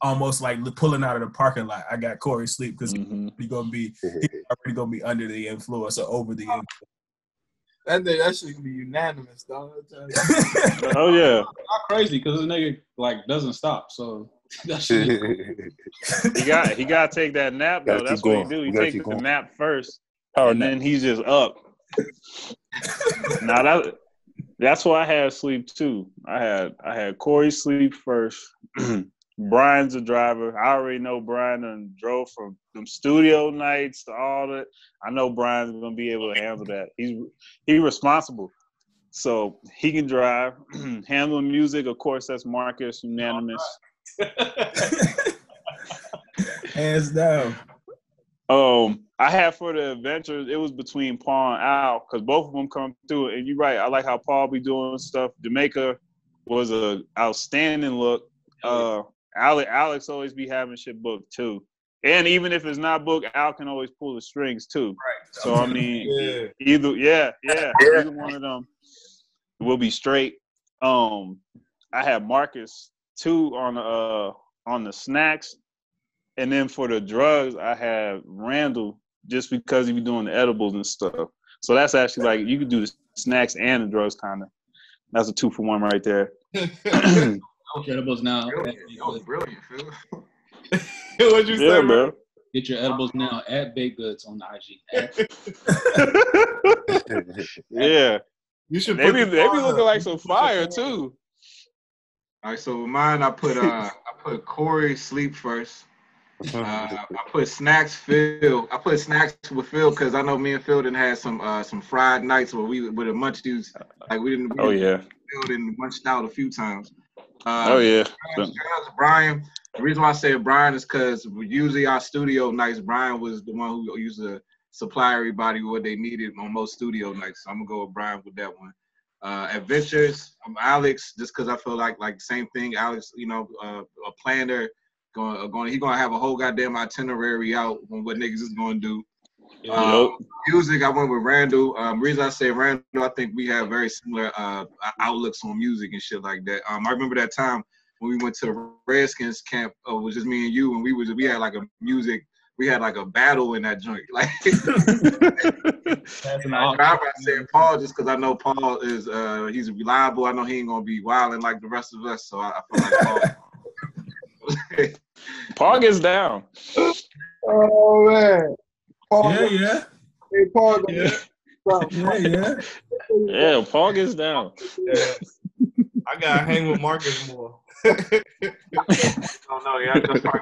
almost like pulling out of the parking lot. I got Corey sleep because Mhm. he gonna be he's already gonna be under the influence or over the influence. That nigga, that shit can be unanimous, dog. I tell you. Oh yeah. not crazy because this nigga like doesn't stop. So that shit. He got he got to take that nap though. That's what he do. He You takes the nap first, Power and nap. then he's just up. now that that's why I had sleep too. I had I had Corey sleep first. Brian's a driver. I already know Brian and drove from them studio nights to all that. I know Brian's gonna be able to handle that. He's he responsible. So he can drive. Handling music, of course, that's Marcus, unanimous. hands down. Um, I had for the adventures, it was between Paul and Al because both of them come through. And you're right, I like how Paul be doing stuff. Jamaica was a outstanding look. Uh, Alex, Alex always be having shit booked too. And even if it's not booked, Al can always pull the strings too. Right. So I mean, yeah. either yeah, yeah, either one of them will be straight. Um, I had Marcus too on the uh on the snacks, and then for the drugs, I had Randall just because you be doing the edibles and stuff. So that's actually like you could do the snacks and the drugs kind of. That's a two for one right there. Get your edibles now. at Brilliant. Baked That was Goods. brilliant, Phil. What'd you yeah, say, bro. Get your edibles now at Baked Goods on the IG. Yeah, You should they put be the they be looking like some fire the phone up. too. All right, so with mine, I put uh, I put Corey sleep first. Uh, I put snacks Phil. I put snacks with Phil because I know me and Phil didn't have some uh some fried nights where we with the munchies like we didn't. We Oh yeah, Phil didn't munched out a few times. Uh, oh yeah. Brian. The reason why I say Brian is because usually our studio nights, Brian was the one who used to supply everybody what they needed on most studio nights. So I'm gonna go with Brian with that one. Uh, Adventures, I'm Alex, just because I feel like like same thing. Alex, you know, uh, a planner, going, uh, going, he gonna have a whole goddamn itinerary out on what niggas is gonna do. Um, music, I went with Randall. Um, reason I say Randall, I think we have very similar uh, outlooks on music and shit like that. Um, I remember that time when we went to the Redskins camp. Uh, it was just me and you, and we was we had like a music. We had like a battle in that joint. Like Passing I aux- drive, I said Paul just because I know Paul is uh he's reliable. I know he ain't gonna be wilding like the rest of us. So I, I feel like Paul. Paul gets down. Oh man, Paul, Yeah, yeah. hey, Paul, Yeah. Yeah, yeah. Yeah, Paul gets down. Yeah. I gotta hang with Marcus more. Oh no, yeah, that's probably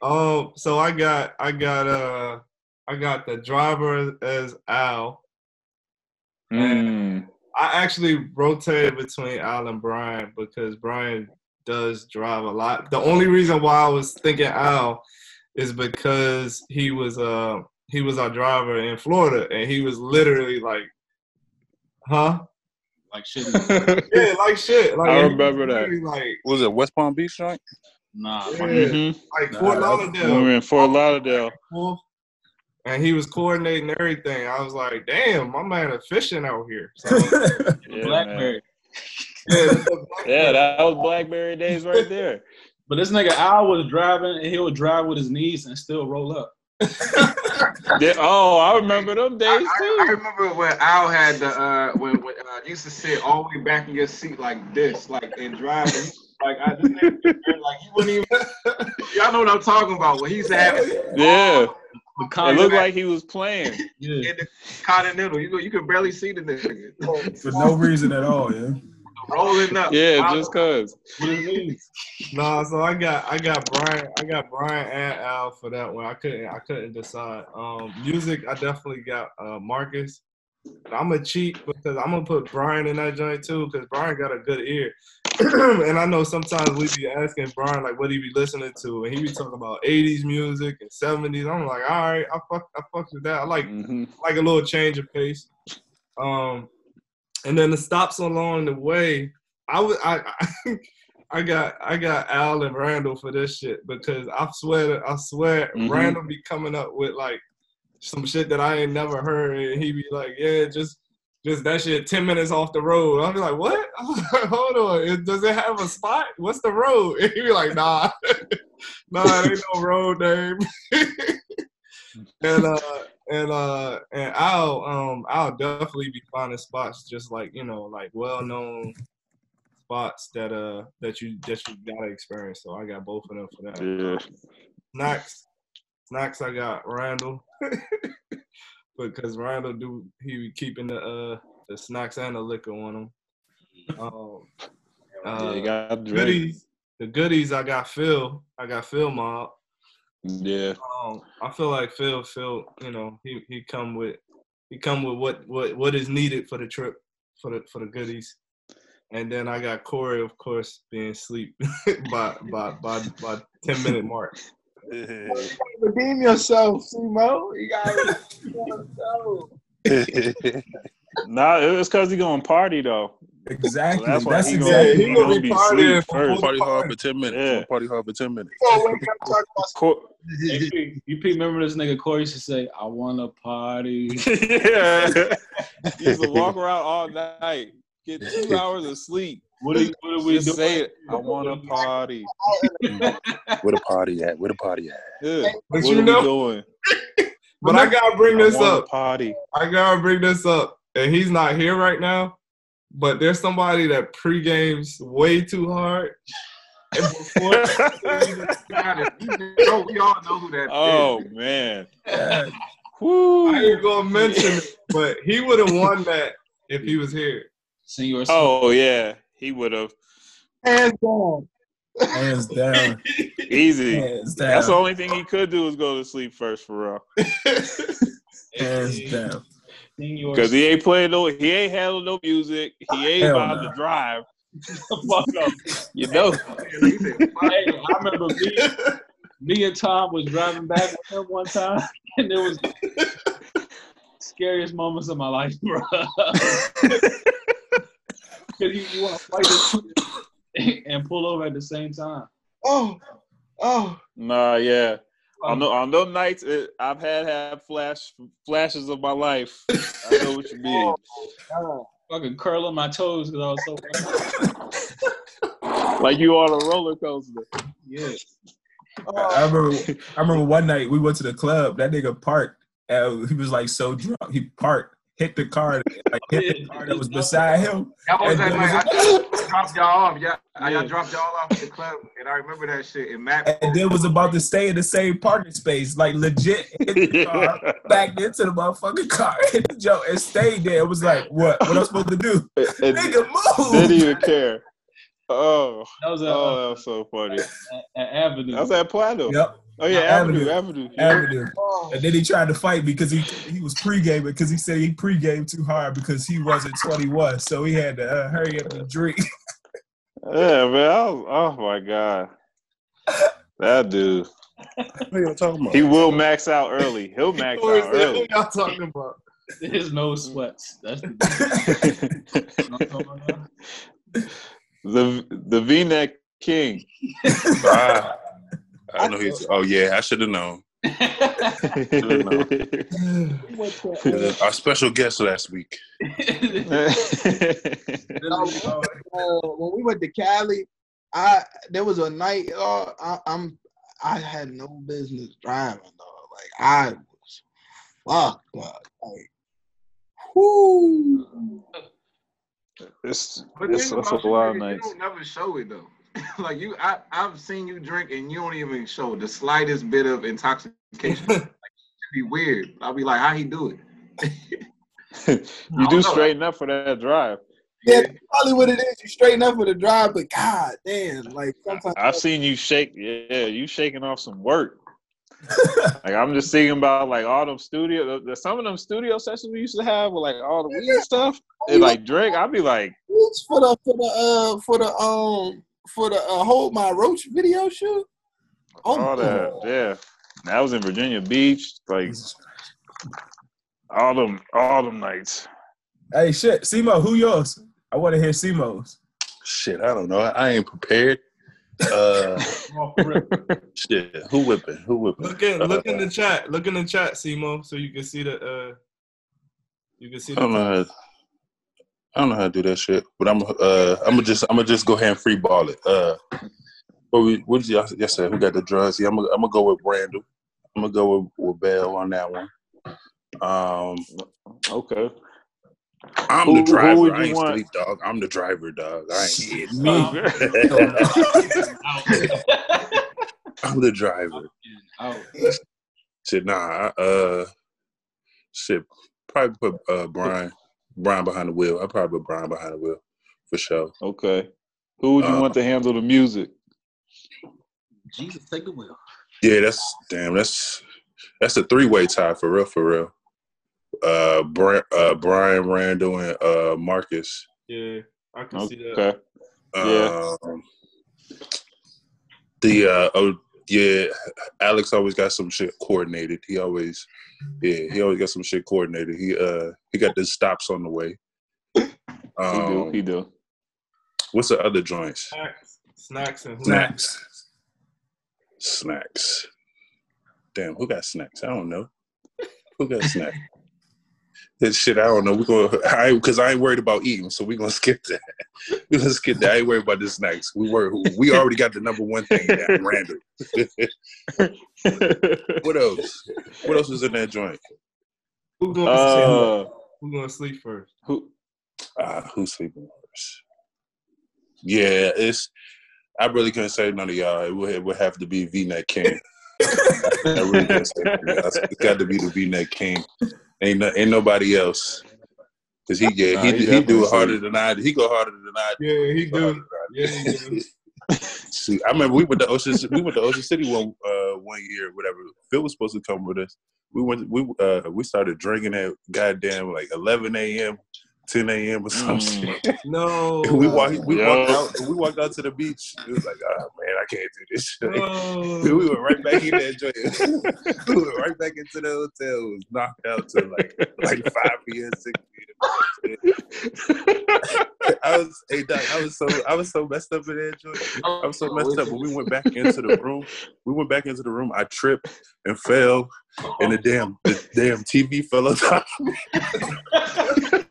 Um, so I got I got uh I got the driver as Al. Mm. I actually rotated between Al and Brian because Brian does drive a lot. The only reason why I was thinking Al is because he was uh he was our driver in Florida and he was literally like, huh? Like shit. Yeah, like shit. Like I remember that. Like, Was it West Palm Beach joint? Nah, Yeah. my- Mhm. like Nah, Fort that- We Lauderdale. were in Fort Lauderdale. And he was coordinating everything. I was like, damn, my man is fishing out here. So, Yeah, Blackberry. yeah, Yeah, that was Blackberry days right there. But this nigga Al was driving and he would drive with his knees and still roll up. Yeah, oh, I remember them I, days I, I too. remember when Al had the uh when, when uh, used to sit all the way back in your seat like this, like and driving. Like I just like you wouldn't even y'all know what I'm talking about. When he used to have Yeah, it looked like he was playing. yeah. in the continental. You know, you could barely see the nigga For no reason at all, yeah. Rolling up. Yeah, Al- just cause. With. Nah, so I got I got Brian I got Brian and Al for that one. I couldn't I couldn't decide. Um, music I definitely got uh, Marcus. But I'm gonna cheat because I'm gonna put Brian in that joint too because Brian got a good ear. and I know sometimes we be asking Brian like what he be listening to, and he be talking about 80s music and 70s. I'm like, all right, I fuck I fuck with that. I like hmm like a little change of pace. Um, and then the stops along the way, I was I, I I got I got Al and Randall for this shit because I swear I swear Mhm. Randall be coming up with like some shit that I ain't never heard, and he be like, yeah, just. Just that shit, ten minutes off the road. I'll be like, "What? Hold on, it, does it have a spot? What's the road?" And he be like, "Nah, nah, it ain't no road name." and uh, and uh and I'll um I'll definitely be finding spots just like you know like well known spots that uh that you that you gotta experience. So I got both of them for that. Yeah. Snacks, snacks. I got Randall because Randall do he be keeping the uh the snacks and the liquor on him. Um, Yeah, you uh, got drink. goodies. The goodies I got Phil. I got Phil Mob. Yeah. um, I feel like Phil, Phil, you know, he he come with he come with what what what is needed for the trip for the for the goodies, and then I got Corey, of course, being asleep by by by by ten minute mark. redeem yourself, Simo. You gotta redeem yourself. Nah, it was cause he gonna party though. Exactly. That's That's exactly. gonna, he he gonna gonna be be partying asleep for first. Party hard for ten minutes. Yeah. Party hard for ten minutes. Wake up, talk about Cor- Hey, you P, remember this nigga Corey used to say, I wanna party. yeah. He used to walk around all night, get two hours of sleep. What are, what are we Just doing? say it. I want to party. Where the party at? Where the party at? Yeah. But what you are know- we doing? But I gotta bring I this up. Party. I gotta bring this up, and he's not here right now. But there's somebody that pre-games way too hard. And before You know, we all know who that oh, is. oh man. Yeah. Woo. I ain't gonna mention it, but he would have won that if he was here. Senior Oh yeah. He would have Hands down. Hands down. easy. Hands down. That's the only thing he could do is go to sleep first for real. Hands down. Senor Cause he ain't playing no, he ain't handling no music. He ain't Hell about no. to drive. fuck up. You know. He said, "Fuck Hey, I remember me, me and Tom was driving back with him one time, and it was scariest moments of my life, bro. Cause you, you want to fight and pull over at the same time. oh, oh. Nah, yeah. On, the, on those nights, it, I've had have flash flashes of my life. I know what you mean. Oh, Fucking curling my toes because I was so. Like you on a roller coaster. Yeah. I remember, I remember one night we went to the club. That nigga parked. And he was like so drunk. He parked. Hit the car, like hit the car that was beside him. That was And that night. was I dropped y'all off. Yeah, I Yeah. y'all dropped y'all off at the club, and I remember that shit. And Matt, And then was about to stay in the same parking space, like legit hit the car, backed into the motherfucking car, hit the joke, and stayed there. It was like, what? What I'm supposed to do? And Nigga, move! didn't even care. Oh, That was at, oh, uh, that was so funny. at, at Avenue. That was at Platinum. Yep, Oh yeah, Avenue. Avenue, Avenue. yeah. Avenue. And then he tried to fight because he he was pre-gaming because he said he pre-gamed too hard because he wasn't 21, so he had to uh, hurry up and drink. Yeah, man. I was, oh my god, that dude. What are you talking about? He will max out early. He'll max out that? Who early. y'all talking about? His nose sweats. That's the the the V neck king. Ah, I know he's. Oh yeah, I should have known. Our special guest last week. uh, when we went to Cali, I there was a night. Uh, I, I'm I had no business driving. though. Like I was fucked. Dog. Like, whoo. it's But it's, it's a you, lot of nights. You don't never show it though. like you, I, I've seen you drink and you don't even show the slightest bit of intoxication. like, it'd be weird. I'll be like, how he do it? you don't know. straighten up for that drive. Yeah, probably what it is. You straighten up for the drive, but god damn, like sometimes I've seen you shake. Yeah, you shaking off some work. like I'm just thinking about like all them studio, the, the- some of them studio sessions we used to have with like all the weird stuff. And like Drake, I'd be like, for the for the uh for the um for the uh, hold my roach video shoot. Oh, all that. Yeah, that was in Virginia Beach. Like all them, all them nights. hey, shit, Simo, who yours? I want to hear Simo's. Shit, I don't know. I ain't prepared. Uh, shit, who whipping? Who whipping? Look in look in Uh, the chat. Look in the chat, Simo, so you can see the uh you can see I don't know. How, I don't know how to do that shit, but I'm uh I'm gonna just I'm gonna just go ahead and free ball it. Uh, what we what did y'all, y'all say? Who got the drugs? Yeah, I'm gonna I'm gonna go with Randall. I'm gonna go with, with Bell on that one. Um, Okay. I'm Who- the driver. I ain't want? sleep, dog. I'm the driver, dog. I ain't. Shit, me. I'm the driver. Out. Shit, nah. I, Uh, shit. Probably put uh Brian Brian behind the wheel. I probably put Brian behind the wheel for sure. Okay. Who would you Uh, want to handle the music? Jesus, take the wheel. Yeah, that's damn. That's that's a three way tie for real, for real. Uh, Bri- uh, Brian Randall and uh Marcus. Yeah, I can see that. Okay. Yeah. Um, the uh oh yeah, Alex always got some shit coordinated. He always yeah, he always got some shit coordinated. He uh he got the stops on the way. He do. Um, He do. what's the other joints? Snacks, snacks and Snacks. Snacks. Damn, who got snacks? I don't know. Who got snacks? That shit, I don't know. We're gonna, I because I ain't worried about eating, so we're gonna skip that. We're gonna skip that. I ain't worried about the snacks. We were, we already got the number one thing down, random. what else? What else is in that joint? Who gonna uh, who gonna sleep first? who? Ah, who's sleeping first? Yeah, it's. I really couldn't say none of y'all. It would, it would have to be V-Neck King. I really couldn't say none of y'all. It's got to be the V-Neck King. Ain't no, ain't nobody else. Cause he yeah Nah, he he he, do it harder than I. He go harder than I. do. Yeah, he He go harder do. than I do. Yeah, he do. See, I remember we went to Ocean. We went to Ocean City one uh, one year, whatever. Phil was supposed to come with us. We went. We uh, we started drinking at goddamn like 11 a.m., 10 a.m. or some Mm. shit. No. we walked. We Yo. walked out. We walked out to the beach. It was like, oh man, I can't do this shit. No. we went right back in there. enjoying- we went right back into the hotel. It was knocked out to like like 5 p.m. 6 p.m. I was, hey, Doc, I was so, I was so messed up in that joint. I was so oh, messed up. When we went back into the room, we went back into the room. I tripped and fell, and the oh. damn, the damn TV fell on top.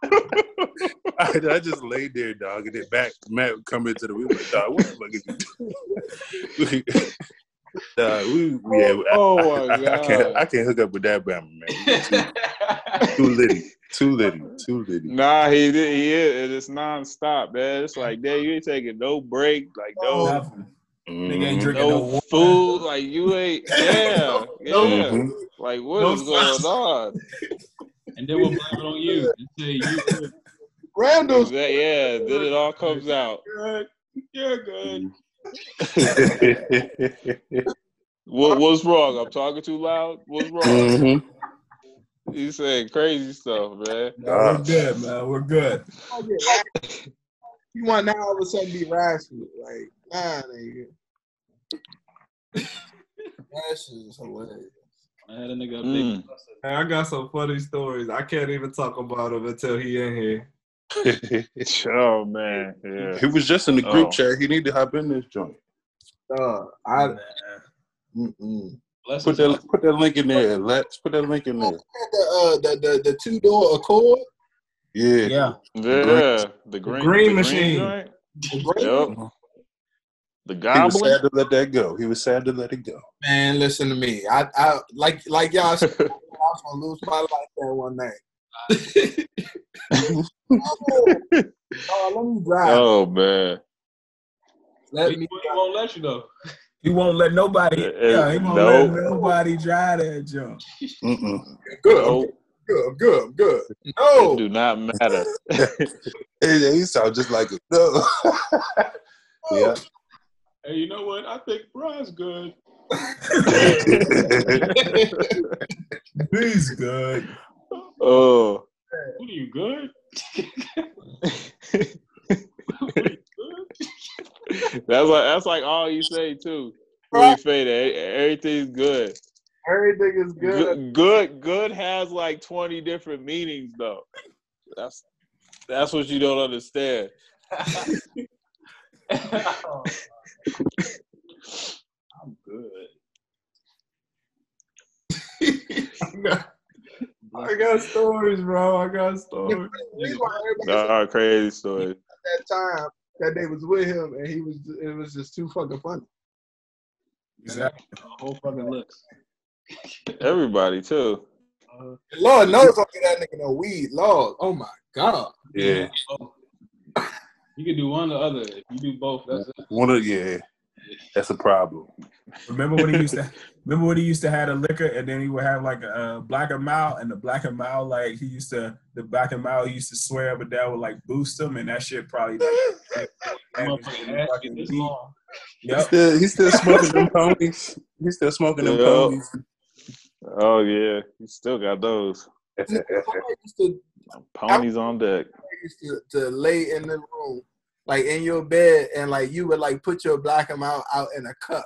I, I just laid there, dog, and then back Matt would come into the room. Like, dog, what the fuck is you doing? dog, we, yeah, oh, I- Oh I, my I, I can't, I can't hook up with that Bama man. Too litty. Too litty. Too litty. Nah, he did. He is. It's nonstop, man. It's like, damn, you ain't taking no break, like no, Nothing. Nigga ain't Mhm. drinking no, no water. food. Like you ain't. Yeah, yeah. Mhm. Like what No is going on? And then we'll blame it on you. And say you Randall's That- yeah, then it all comes out. good. You're good. What what's wrong? I'm talking too loud. What's wrong? Mhm. You saying crazy stuff, man. No, we're good, man. We're good. you want now all of a sudden be rational. Like, nah, nigga. That shit is hilarious. I had a nigga up Mm. Hey, I got some funny stories. I can't even talk about them until he in here. Oh man, yeah. he was just in the group Oh. chat. He need to hop in this joint. Uh, I mm-mm. Put his that put that link in there. Let's put that link in there. the uh the the, the two door Accord. Yeah. Yeah. Yeah, the green, green the machine. joint. The great- Yep. The He was sad to let that go. He was sad to let it go. Man, listen to me. I I like like y'all. said, I was gonna lose my life that one night. Oh, let me drive. oh man. Let he, me. he won't let you know. He won't let nobody. Uh, Yeah, he won't nope. let nobody drive that jump. Mm-mm. Good. Nope. good. I'm good. I'm good. It No. do not matter. Hey, he sound just like it. No. yeah. Hey, you know what? I think Brian's good. He's good. oh. What are you good? That's like that's like all you say too. When you say that everything's good. Everything is good. Good, good, good has like twenty different meanings though. That's that's what you don't understand. Oh, I'm good. I got stories, bro. I got stories. The reason Ah, crazy story. said that time that they was with him and he was it was just too fucking funny. Exactly. Whole fucking looks. Everybody too. Uh, Lord knows don't get that nigga no weed. Lord, oh my god. Yeah. You can do one or the other. If you do both, that's it. One of yeah. That's a problem. Remember when he used to remember when he used to have a liquor and then he would have like a, uh black and mild and the black and mild like he used to the black and mild he used to swear but that would like boost him and that shit probably like Motherfucking this long. He's still, he's still smoking them ponies. He's still smoking them Yeah. ponies. Oh yeah, he still got those Somebody used to, ponies on deck. Used to, to lay in the room, like in your bed, and like you would like put your black amount out in a cup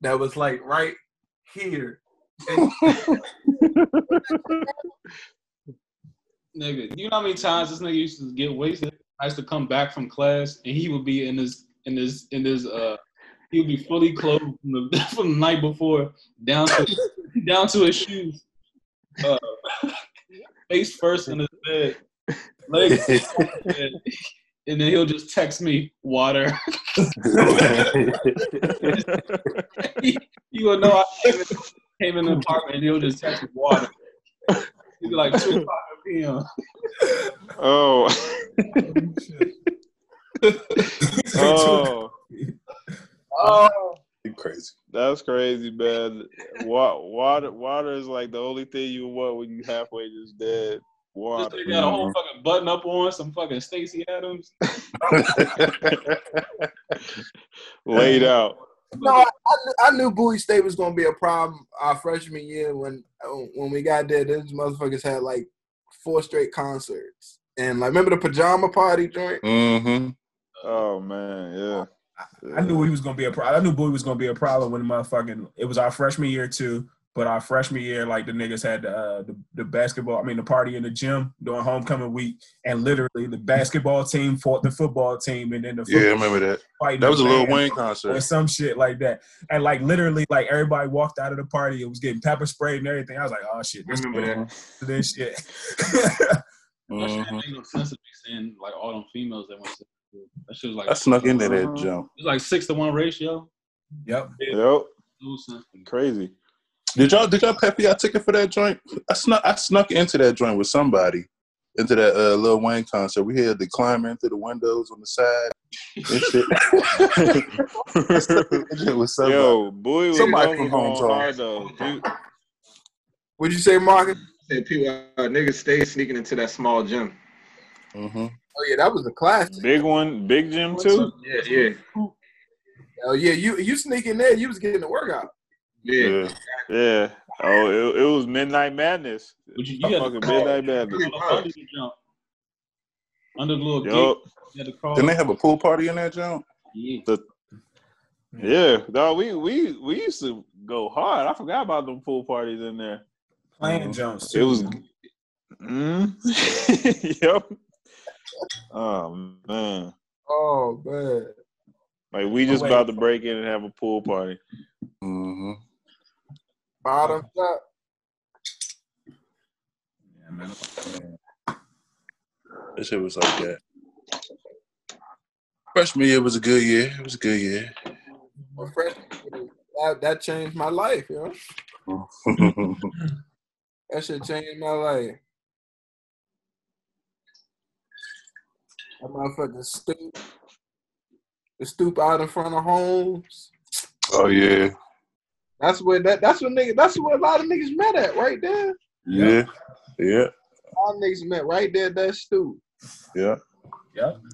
that was like right here. Nigga, you know how many times this nigga used to get wasted? I used to come back from class and he would be in his in his in his uh he would be fully clothed from the, from the night before down to down to his shoes. Uh, face first in his bed, legs in his bed, and then he'll just text me water. you will know I came in, came in the apartment and he'll just text me water. He'd be like two o'clock p.m. Oh. oh, oh, oh, crazy. that's crazy, man. Wa- Water, water is like the only thing you want when you halfway just dead. This Water. nigga got a whole fucking button up on, some fucking Stacy Adams. Laid out. no, I, I, knew, I knew Bowie State was gonna be a problem our freshman year when uh, when we got there. These motherfuckers had like four straight concerts, and like remember the pajama party joint? mm-hmm. Uh, oh man, yeah. I knew he was gonna be a problem. I knew Bowie was gonna be a problem when the motherfucking it was our freshman year too. But our freshman year, like the niggas had uh, the the basketball. I mean, the party in the gym during homecoming week, and literally the basketball team fought the football team, and then the Yeah, I remember that. fighting That was a the Lil fans Wayne or some shit like that. And like literally, like everybody walked out of the party. It was getting pepper sprayed and everything. I was like, oh shit, this remember this shit. That shit Mhm. didn't make no sense to me saying like all them females that went to that shit was like I snuck into that Uh-huh. jump. It's like six to one ratio. yep. Yep. Crazy. Did y'all did y'all pay for y'all ticket for that joint? I snuck I snuck into that joint with somebody into that uh, Lil Wayne concert. We had to climb in through the windows on the side and shit. I snuck in that joint with somebody. Yo, boy, was Somebody from home hard though. Dude, What'd you say, Marcus? Said people, uh, niggas stay sneaking into that small gym. hmm Oh yeah, that was a classic. big one, big gym too. Yeah, yeah, Oh yeah, you you sneak in there, you was getting the workout. Yeah. Yeah. Yeah. Oh, it, it was Midnight Madness. But you, you Fucking to crawl Midnight Madness. under the jump. Under the little Yup. gate. You had to crawl. Didn't they have a pool party in that joint? Yeah. Yeah, dog. We we we used to go hard. I forgot about them pool parties in there. Playing jumps. too. It was. Mm. yep. Oh man, Oh man. like we just wait. about to break in and have a pool party. hmm Bottoms up. Yeah, man. That shit was like that. Freshman year was a good year. It was a good year. My freshman year, That, that changed my life, yo. That shit changed my life. That motherfucking stoop. The stoop out in front of homes. oh yeah, That's where that that's what nigga that's where a lot of niggas met at right there. yeah, yeah, A lot of niggas met right there at that stoop. yeah.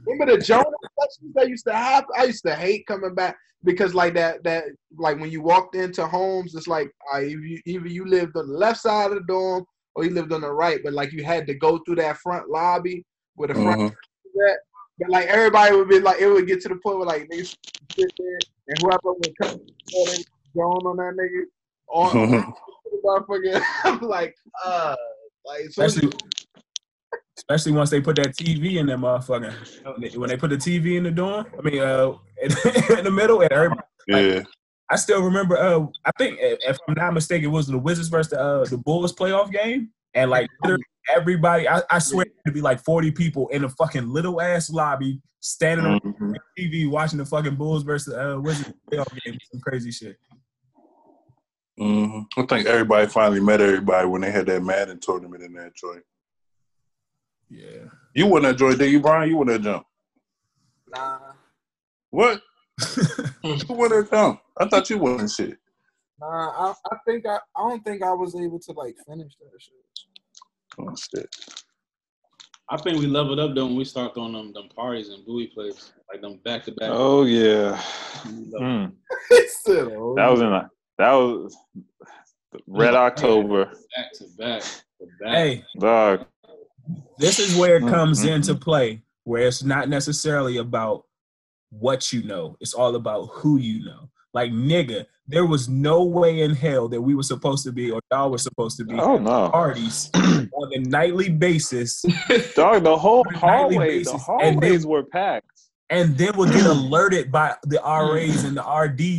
Remember the Jonas sections that used to happen? I used to hate coming back because like that that like when you walked into homes, it's like uh, if you, either you lived on the left side of the dorm or you lived on the right, but like you had to go through that front lobby where the front Mhm. that. But like everybody would be like, it would get to the point where like niggas sit there and whoever would come, they going on that nigga on, on motherfucker. I'm like, uh, like so Especially, especially once they put that TV in that motherfucker. When they put the TV in the dorm, I mean, uh, in, in the middle, and everybody. Yeah, I still remember. Uh, I think if I'm not mistaken, it was the Wizards versus the, uh, the Bulls playoff game, and like literally everybody, I, I swear to be like 40 people in a fucking little ass lobby standing on Mhm. TV watching the fucking Bulls versus uh, Wizards playoff game. Some crazy shit. Hmm I think everybody finally met everybody when they had that Madden tournament in that joint. Yeah. You won that joint, did you, Brian? You won that jump. nah, What? you won that jump. I thought you wouldn't shit. nah. I, I think I, I don't think I was able to like finish that shit. Oh shit. I think we leveled up though when we start throwing them them parties and Bowie plays like them back to back. Oh yeah. He said, oh, That was in a, that was Red October. back to back to back. Hey, Dog. this is where it Mm, comes into play, where it's not necessarily about what you know, it's all about who you know. Like, nigga, there was no way in hell that we were supposed to be, or y'all were supposed to be, Oh no. parties on a nightly basis, Dog, the whole On a nightly hallways, the basis, and they- hallways were packed. And then would get alerted by the RAs and the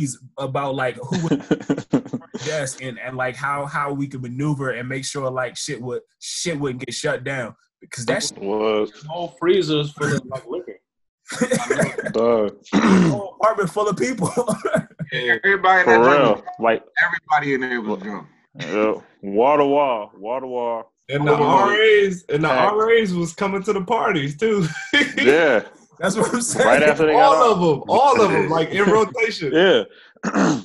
RDs about like who would desk and, and like how how we could maneuver and make sure like shit would shit wouldn't get shut down because that's was Whole freezers full of like liquor. dog. whole apartment full of people. Everybody in For real. joint, Like everybody in there was drunk. uh, wall to wall, wall to wall. And the. RAs and the RAs was coming to the parties too. Yeah. That's what I'm saying. Right after they got all off. of them, all of them, like in rotation. Yeah.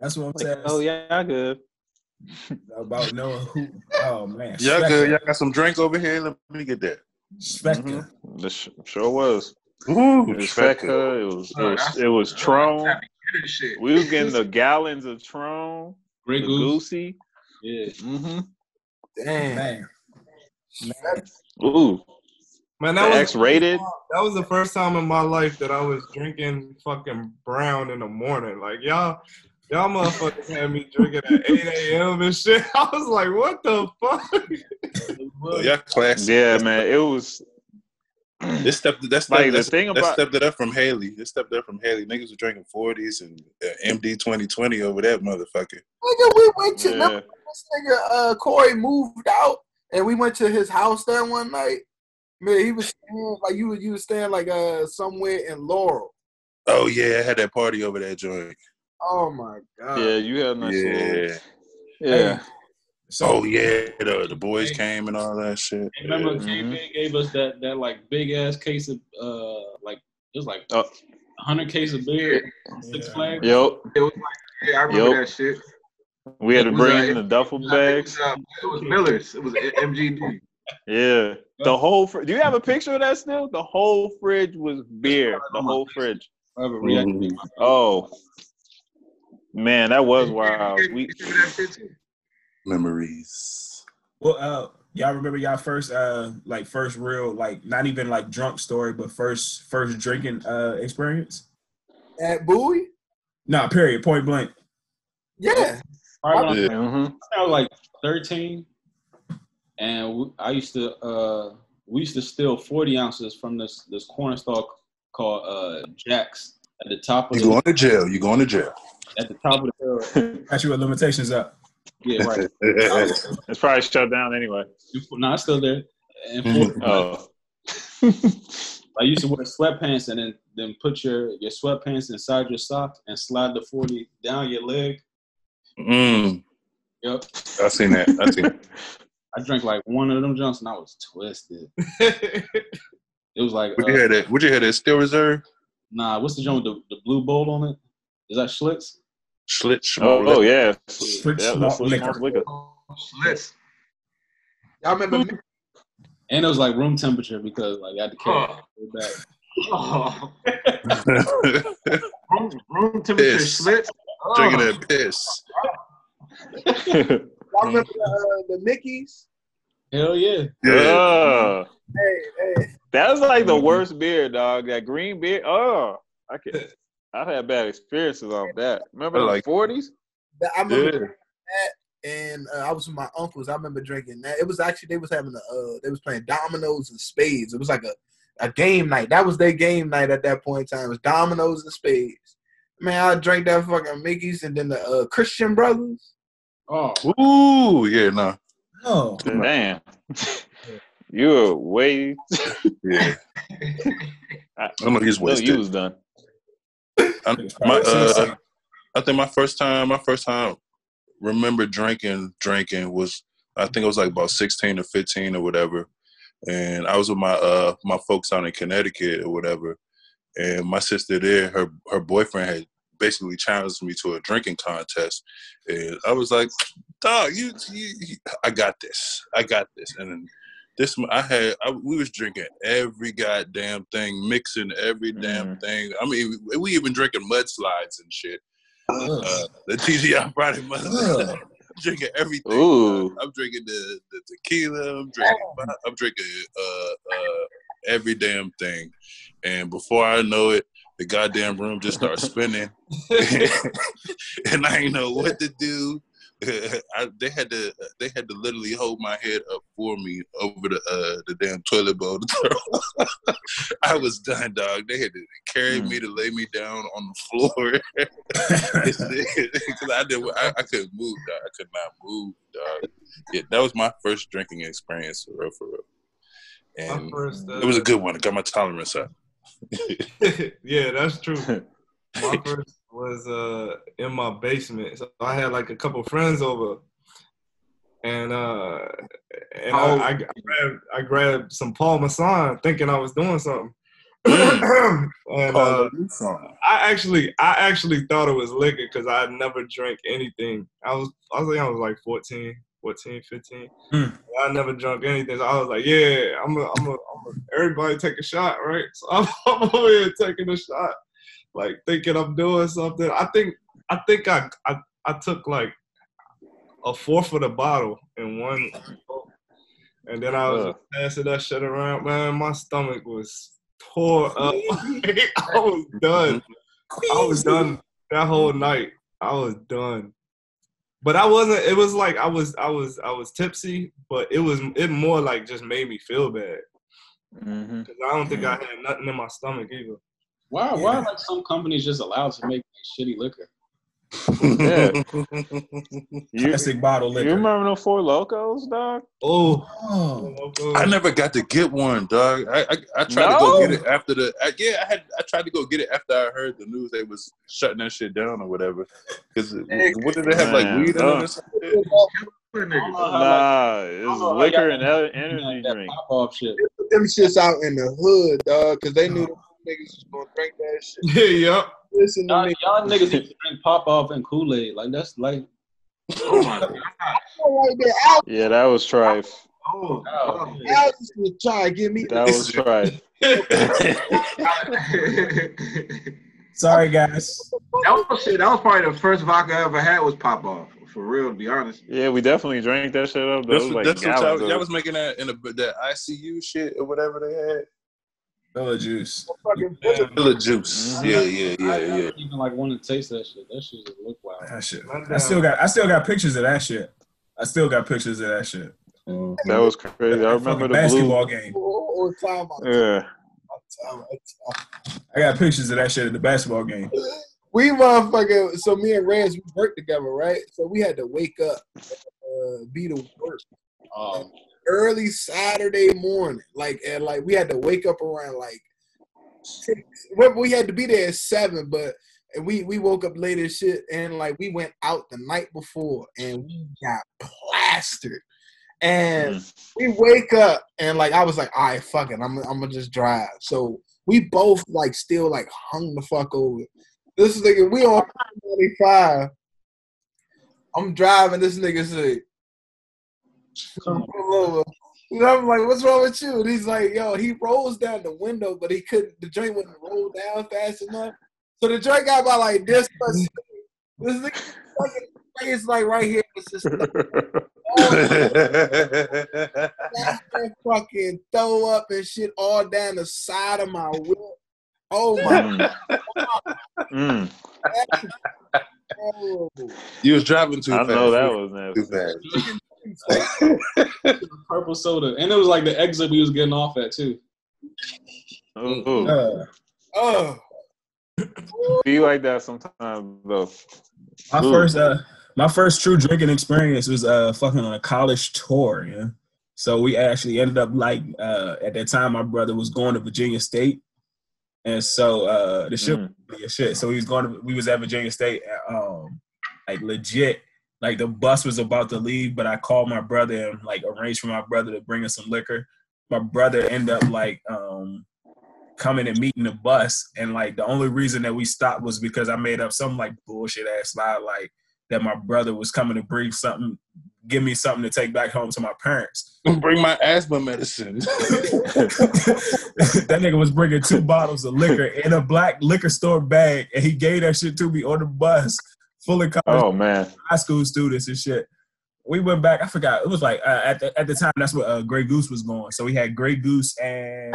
That's what I'm saying. oh yeah, good. About knowing who. Oh man, Y'all Spectre. good? Y'all got some drinks over here? Let me get that. Spectre. Mhm. The sh- sure was. Ooh, It was Spectre. It was it Oh, was, it was Tron. Happy to this shit. We was getting the gallons of Tron, Grey the Goosey. Yeah. Mm-hmm. damn. Man, Ooh, Man, the that was X-rated. that was the first time in my life that I was drinking fucking brown in the morning. Like y'all, y'all motherfuckers had me drinking at 8 a.m. and shit. I was like, what the fuck? Y'all classic. Yeah, man. It was This stepped that stepped, Like, the that's- thing that about- stepped it up from Haley. This stepped up from Haley. Niggas were drinking forties and uh, MD twenty twenty over that motherfucker. Nigga, we went to yeah. this nigga uh Corey moved out and we went to his house there one night. Man, he was staying like you was you was staying like uh somewhere in Laurel. Oh yeah, I had that party over that joint. Oh my god. Yeah, you had a nice little Yeah, Yeah. So Oh yeah, the, the boys came and all that shit. Remember, Mhm. K-Big gave us that that like big ass case of uh like it was like Oh. hundred case of beer, Six Yeah. Flags. Yep. It was like, yeah, I remember Yup. that shit. We had to bring uh, in the duffel I think It was, uh, it was Miller's. It was MGD. Yeah. The whole. Fr- Do you have a picture of that still? The whole fridge was beer. The whole fridge. However, reacted. Oh. Man, that was wild. We. You remember that shit too? Memories. well, uh, y'all remember y'all first uh like first real like not even like drunk story, but first first drinking uh experience? At Bowie? No, period. Point blank. Yeah. Probably Yeah. hmm I was like thirteen, and we, I used to uh we used to steal forty ounces from this this corner store called uh Jack's at the top of You the going to jail? You going to jail? at the top of the hill. Got you with limitations up. Yeah, right. It's probably shut down anyway. no, it's still there. And Mhm. 40 Oh. I used to wear sweatpants and then then put your your sweatpants inside your sock and slide the forty down your leg. mm, Yep. I seen that. I seen. That. I drank like one of them junks and I was twisted. It was like Would you uh, have that? Would you have that still reserve? nah. What's the joint with the, the blue bowl on it? Is that Schlitz? Schlitz. Oh, oh yeah. Switch Yeah, malt that's what liquor. Schlitz. Y'all remember And it was like room temperature because like I had to carry Oh. it back. Oh, room, room temperature Piss. Schlitz. Oh. Drinking that piss. y'all remember the, uh, the Mickeys? Hell yeah. Yeah. Hey, hey. That was like the worst beer, dog. That green beer. Oh, I could. I've had bad experiences off that. Remember I the like- forties? That- I remember Yeah. and uh, I was with my uncles. I remember drinking that. It was actually they was having a uh, they was playing dominoes and spades. It was like a, a game night. That was their game night at that point in time. It was dominoes and spades. Man, I drank that fucking Mickey's and then the uh, Christian Brothers. Oh, Ooh, yeah, no. Oh, Man, you were way. Yeah. I, I know he's no, wasted. you was done. I, my, uh, I think my first time, my first time remember drinking, drinking was I think it was like about sixteen or fifteen or whatever, and I was with my uh my folks out in Connecticut or whatever, and my sister there, her her boyfriend had basically challenged me to a drinking contest, and I was like, "Dog, you, you, you I got this, I got this," and then this I had I, we was drinking every goddamn thing, mixing every damn Mhm. thing. I mean, we, we even drinking mudslides and shit. Uh, the TGI Friday mudslide. I'm drinking everything. Ooh. I'm drinking the, the tequila. I'm drinking. I'm drinking uh, uh, every damn thing. And before I know it, the goddamn room just starts spinning, and I ain't know what to do. I, they had to they had to literally hold my head up for me over the uh, the damn toilet bowl. I was done, dog. They had to carry me to lay me down on the floor because I did I, I couldn't move, dog. I could not move, dog. Yeah, that was my first drinking experience for real, for real. And first, uh, it was a good one. It got my tolerance up. yeah, that's true. My first was uh in my basement. So I had like a couple friends over. And uh and I, I, I grabbed I grabbed some Paul Masson thinking I was doing something. and uh, I actually I actually thought it was liquor because I never drank anything. I was I like I was like 14, 14, 15. Mm. I never drunk anything. So I was like, yeah, I'm a, I'm a, I'm a everybody take a shot, right? So I'm, I'm over here taking a shot, like thinking I'm doing something. I think I think I I, I took like a fourth of the bottle in one, and then I was Ugh. passing that shit around. Man, my stomach was tore up. I was done. I was done that whole night. I was done. But I wasn't. It was like I was. I was. I was tipsy, but it was. It more like just made me feel bad hmm because I don't think I had nothing in my stomach either. why? Why are like some companies just allowed to make like, shitty liquor? Yeah. You, Classic bottle liquor. you remember them four locos, dog? Oh, Oh. I never got to get one, dog. I I, I tried to go get it after the. I, yeah, I had. I tried to go get it after I heard the news they was shutting that shit down or whatever. Because what did they have like Man, weed in it or something? Niggas. Nah, it's Oh, liquor and el- energy drink. pop shit. them shits out in the hood, dog, because they knew uh-huh. them niggas was gonna drink that shit. yeah, yup. Listen to Y'all, me. y'all niggas used to drink Popov and Kool Aid. Like that's like Oh my god. Right there, Al, Yeah, that was trife. Oh, Oh, Al used to try to give me That was trife. Sorry, guys. That was shit. That was probably the first vodka I ever had was Popov. For real, to be honest. Yeah, we definitely drank that shit up. Though. That's, was like that's what y'all, y'all was making that in the that ICU shit or whatever they had. Villa juice. fucking Full juice. Yeah, yeah, yeah, I, I yeah. don't even like want to taste that shit. That shit just look wild. That shit. I still got I still got pictures of that shit. I still got pictures of that shit. That was crazy. I remember fucking the basketball blue. game. or, or time. Yeah. Time time I got pictures of that shit at the basketball game. we motherfucking So me and Rance we worked together, right? So we had to wake up, uh, be to work Um, early Saturday morning, like and like we had to wake up around like six. We had to be there at seven, but and we we woke up late as shit, and like we went out the night before, and we got plastered. And mm. we wake up, and like I was like, all right, fuck it, I'm I'm gonna just drive. So we both like still like hung the fuck over. This nigga, we on 95. I'm driving. This nigga say, "Come pull over." And I'm like, "What's wrong with you?" And he's like, "Yo, he rolls down the window, but he couldn't. The joint wouldn't roll down fast enough. So the joint got by like this. This nigga fucking face like right here. It's just that fucking throw up and shit all down the side of my whip. Oh my Mm. god. You was driving too I fast. know that was too fast. Purple soda, and it was like the exit we was getting off at too. Ooh, Uh, Oh. be like that sometimes though. my Ooh. first uh my first true drinking experience was uh fucking on a college tour, yeah. So we actually ended up like uh at that time my brother was going to Virginia State. And so uh the shit Mm. was shit. So he was going to we was at Virginia State um like legit like the bus was about to leave, but I called my brother and like arranged for my brother to bring us some liquor. My brother ended up like um coming and meeting the bus and like the only reason that we stopped was because I made up some like bullshit ass lie like that my brother was coming to bring something give me something to take back home to my parents. Bring my asthma medicine. that nigga was bringing two bottles of liquor in a black liquor store bag and he gave that shit to me on the bus full of college Oh man. high school students and shit. We went back. I forgot. It was like uh, at the at the time. That's what uh, Grey Goose was going. So we had Grey Goose and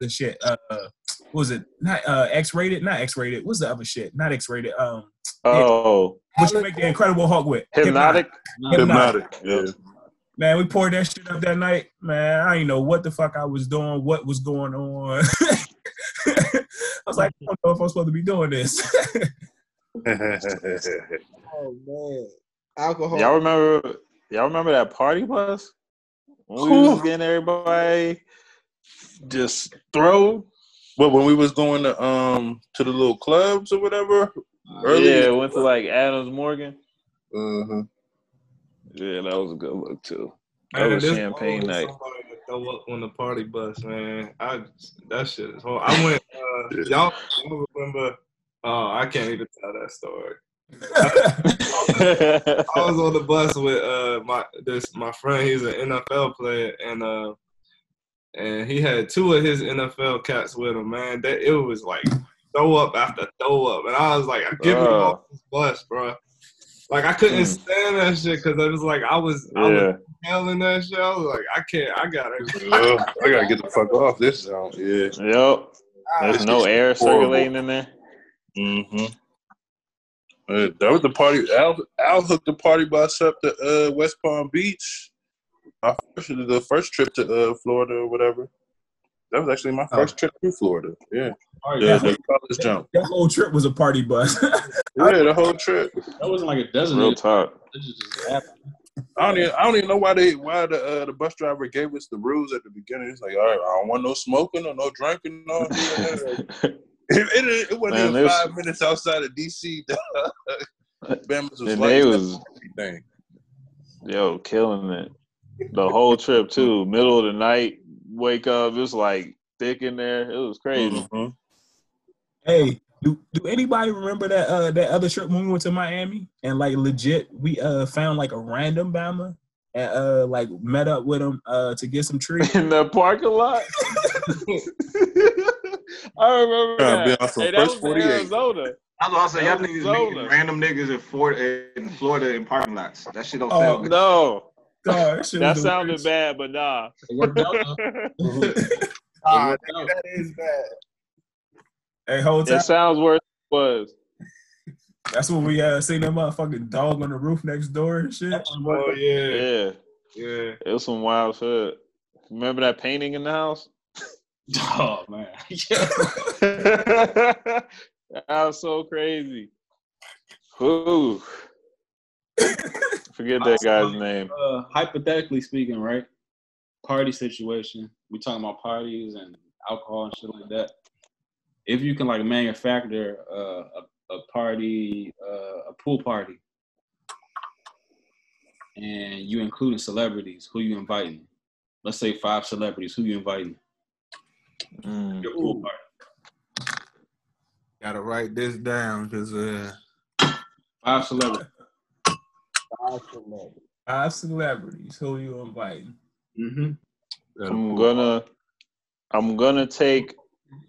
the shit. Uh, what was it? Not uh, X rated. Not X rated. What's the other shit? Not X rated. Um, Oh, what you make the Incredible Hulk with? Hpnotiq. Hpnotiq. Yeah. Man, we poured that shit up that night. Man, I didn't know what the fuck I was doing. What was going on? I was like, I don't know if I'm supposed to be doing this. Oh man. Alcohol. Y'all remember? Y'all remember that party bus? When we was getting everybody just throw. But when we was going to um to the little clubs or whatever, Early- Yeah, went to like Adams Morgan. uh-huh. Yeah, that was a good look too. That Man, was champagne always night. Somebody to throw up on the party bus, man. I that shit is horrible. I went. Uh, y'all, y'all remember? Oh, I can't even tell that story. I was on the bus with uh my this my friend. He's an NFL player, and uh and he had two of his NFL cats with him. Man, that it was like throw up after throw up, and I was like, I "Get me Oh. off this bus, bro." Like I couldn't Mm. stand that shit because it was like I was I was yeah. hailing that shit. I was like, I can't, I gotta. I gotta get the fuck off this zone. Yeah. Yep. There's no air horrible. circulating in there. Mm-hmm. Uh, that was the party. Al, Al hooked the party bus up to uh, West Palm Beach. Our first, the first trip to uh, Florida or whatever. That was actually my first trip to Florida. Yeah, All right, yeah, that, the college jump. That whole trip was a party bus. Yeah, the whole trip. that wasn't like a dozen. Real niggas. talk. It just, just happened. I don't even I don't even know why they why the uh, the bus driver gave us the rules at the beginning. It's like, all right, I don't want no smoking or no drinking. No, it, it, it, it wasn't Man, even this- five minutes outside of DC. Bama's was like they was everything. yo killing it. The whole trip too. Middle of the night, wake up, it was like thick in there. It was crazy. Mhm. hey, do, do anybody remember that uh that other trip when we went to Miami and like legit we uh found like a random Bama and uh like met up with him uh to get some trees. In the parking lot. I remember Trying to be that. on some Hey, that first was in 48. Arizona. I was also y'all was niggas Zola. making random niggas in Florida in Florida in parking lots. That shit don't Oh, sound good. No, Dog, that that sounded worst. bad, but nah. It worked out, though. Ah, It worked out. that is bad. Hey, whole time It sounds worse than it was. that's when we uh seen that motherfucking dog on the roof next door and shit. Oh yeah, Yeah, yeah. it was some wild shit. Remember that painting in the house? Oh man, that was so crazy. Ooh. Forget that guy's name. uh, hypothetically speaking, right? Party situation. We talking about parties and alcohol and shit like that. If you can like manufacture uh, a a party, uh, a pool party, and you including celebrities, who you inviting? Let's say five celebrities. Who you inviting? Mm. Your pool party. Gotta write this down because uh, Five celebrities. Five celebrities. Who you inviting? Mm-hmm. I'm gonna I'm gonna take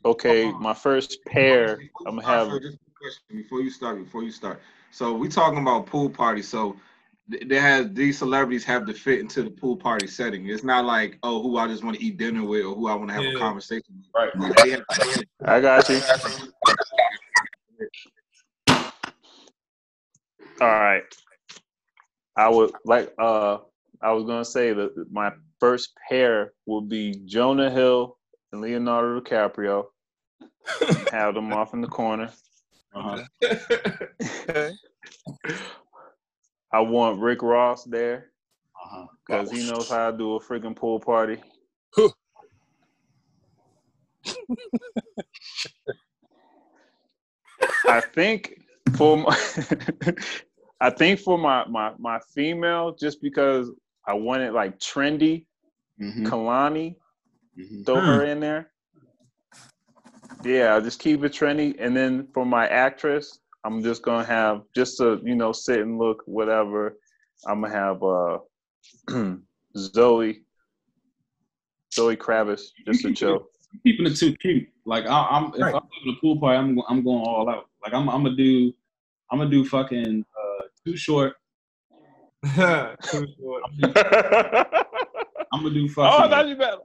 okay, my first pair, I'm gonna have Just a question before you start. Before you start, so we talking about pool party. So th- they have these celebrities have to fit into the pool party setting. It's not like oh, who I just want to eat dinner with or who I want to have a conversation with. Right. They have to- I got you. All right. I would like uh I was gonna say that my first pair would be Jonah Hill and Leonardo DiCaprio. have them off in the corner. Uh-huh. I want Rick Ross there Uh-huh. because he knows how to do a freaking pool party. I think for my, I think for my, my my female, just because I want it like trendy, Mm-hmm. Kehlani, Mm-hmm. throw Hmm. her in there. Yeah, I'll just keep it trendy, and then for my actress, I'm just gonna have just to you know sit and look whatever. I'm gonna have uh Zoe, Zoe Kravitz, just to chill. keeping it too cute. Like I, I'm, if Right. I'm doing a pool party, I'm, I'm going all out. Like I'm, I'm gonna do, I'm gonna do fucking uh, too short. Too short. I'm gonna do oh, I fucking. thought you better.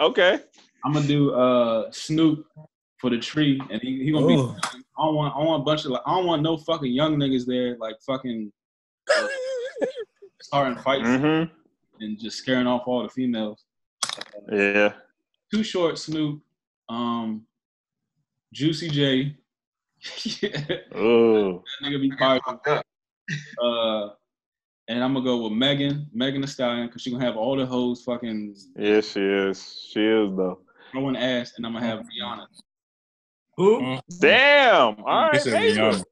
Okay. I'm gonna do uh Snoop for the tree, and he, he gonna be. I don't want, I want a bunch of like, I don't want no fucking young niggas there, like fucking uh, starting fights Mm-hmm. and just scaring off all the females. Yeah. Too short, Snoop. Um, Juicy J. yeah. Oh. That nigga be fired up. Uh, and I'm gonna go with Megan, Megan Thee Stallion, because she gonna have all the hoes fucking Yeah, she is. She is though. throwing ass, and I'm gonna have Rihanna. Who? Damn. All He right. said maybe. Rihanna.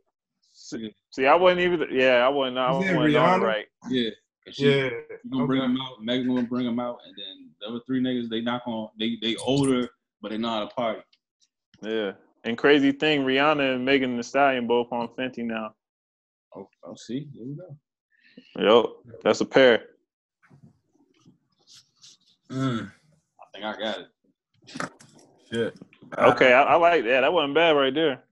See, see, I wasn't even. Yeah, I wasn't. I wasn't on Rihanna? right. Yeah. she, Yeah. she gonna bring them out. Megan gonna bring them out, and then the other three niggas they not gonna they they older, but they know how to party. Yeah. And crazy thing, Rihanna and Megan Thee Stallion both on Fenty now. Oh, oh see, there we go. Yep, that's a pair. Mm, I think I got it. Shit. Okay, I, I like that. That wasn't bad right there.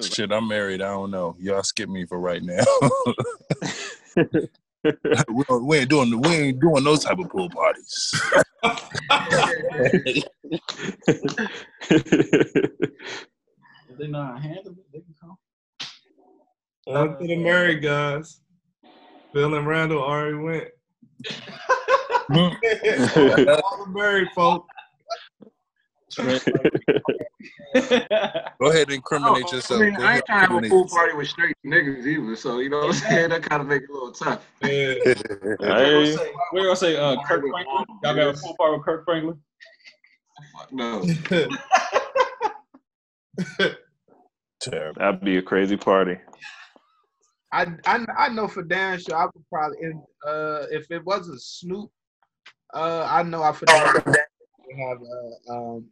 Shit, I'm married. I don't know. Y'all skip me for right now. we, we ain't doing we ain't doing those type of pool parties. They know how to handle it, they can come. On to the uh, married guys. Bill and Randall already went. All the married folk. Go ahead and incriminate Oh, yourself. I mean, Go I ain't trying to have a pool party with straight niggas either. So you know what I'm saying? That kind of make it a little tough. Yeah. Hey, We're gonna say uh, Kirk Franklin. Y'all got a full part with Kirk Franklin. No. Terrible. that'd be a crazy party. I, I I know for damn sure I would probably if uh if it wasn't Snoop, uh I know I for damn sure would have a um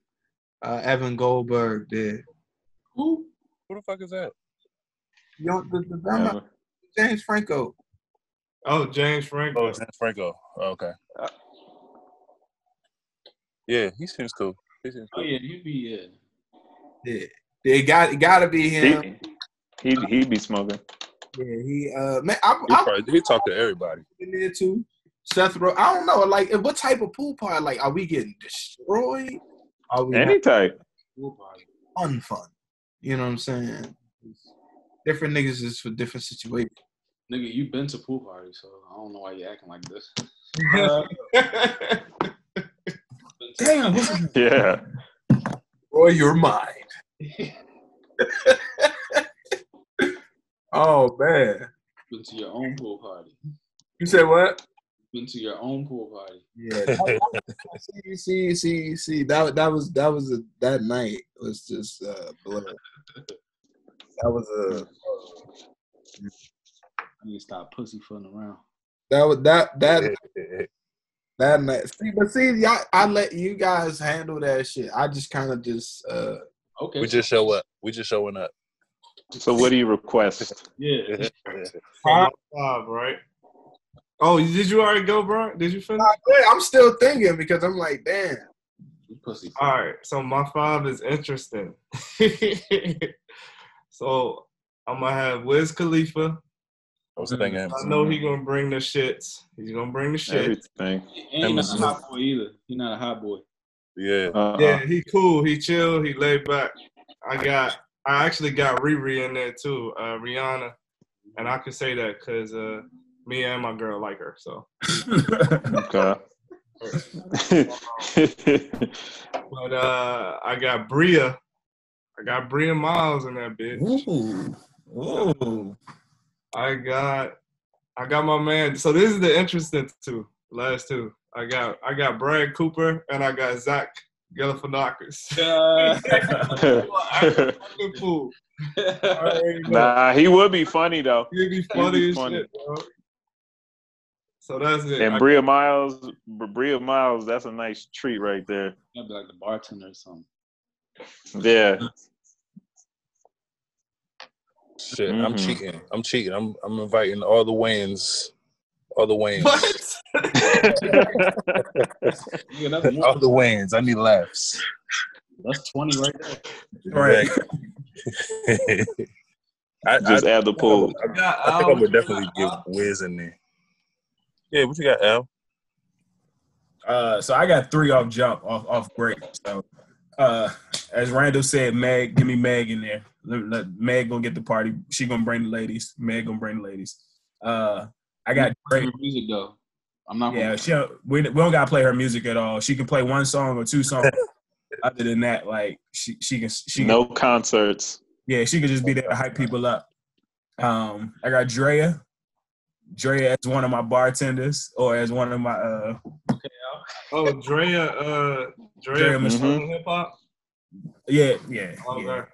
uh Evan Goldberg there. Who? Who the fuck is that? You know the, the drummer James Franco. Oh, James Franco. Oh, James Franco. Oh, okay. Yeah, he seems cool. He seems Oh yeah, he'd be yeah. Yeah, it got it got to be him. He he he'd be smoking. Yeah, he uh man, I, He I probably he talk to everybody. in there too. Seth Row. I don't know. Like, what type of pool party? Like, are we getting destroyed? Are we Any type. Pool party. fun? Fun. You know what I'm saying? Different niggas is for different situations. Nigga, you been to pool parties, so I don't know why you acting like this. Been to- Damn, what's his? Yeah. Roy, your mind. oh man, Been to your own pool party. you said what? Been to your own pool party. Yeah. see, see, see, see. That that was that was a, that night was just uh, blur. That was a I need to stop pussyfooting around. that was that that that night. See, but see, y'all, I let you guys handle that shit. I just kind of just uh Okay. we just show up. We just showing up. So what do you request? yeah. Five, five, right? Oh, did you already go, bro? Did you finish? I'm still thinking because I'm like, damn. Pussy. All right, so my five is interesting. so I'm gonna have Wiz Khalifa. I was thinking. I know he gonna bring the shits. He's gonna bring the shit. Everything. He ain't not a hot boy either. He not a hot boy. Yeah. Uh-uh. Yeah, he cool. He chill. He laid back. I got. I actually got Riri in there too, uh, Rihanna, and I can say that because uh, me and my girl like her. So, Okay. but uh, I got Bria. I got Bria Myles in that bitch. Ooh. Ooh. I got. I got my man. So this is the interesting two. Last two. I got. I got Brad Cooper and I got Zach Galifianakis. Fucking fool. I already know. nah, he would be funny though. He'd be He'd funny be as funny. shit, bro. So that's it. And Bria Myles, Bria Myles, that's a nice treat right there. I'd be like the bartender or something. Yeah. Shit, I'm Mhm. cheating. I'm cheating. I'm I'm inviting all the wins. All the wins. What? Yeah, that's, more, all the wins. I need laughs. that's 20 right there. Right. I, Just I, add the pool. I, I think I would definitely give Wiz in there. Yeah, what you got, Al? Uh, so I got three off jump off off break. So uh, as Randall said, Meg, give me Meg in there. Let, let Meg gonna get the party. She gonna bring the ladies. Meg gonna bring the ladies. Uh, I got Drake. Her music though. I'm not Yeah, gonna she we, we don't gotta play her music at all. She can play one song or two songs. Other than that, like she she can she can, No concerts. yeah she could just be there to hype people up. Um, I got Drea. Drea as one of my bartenders or as one of my uh Oh, Drea, uh, Drea, Drea from Mhm. hip hop. yeah yeah yeah Okay.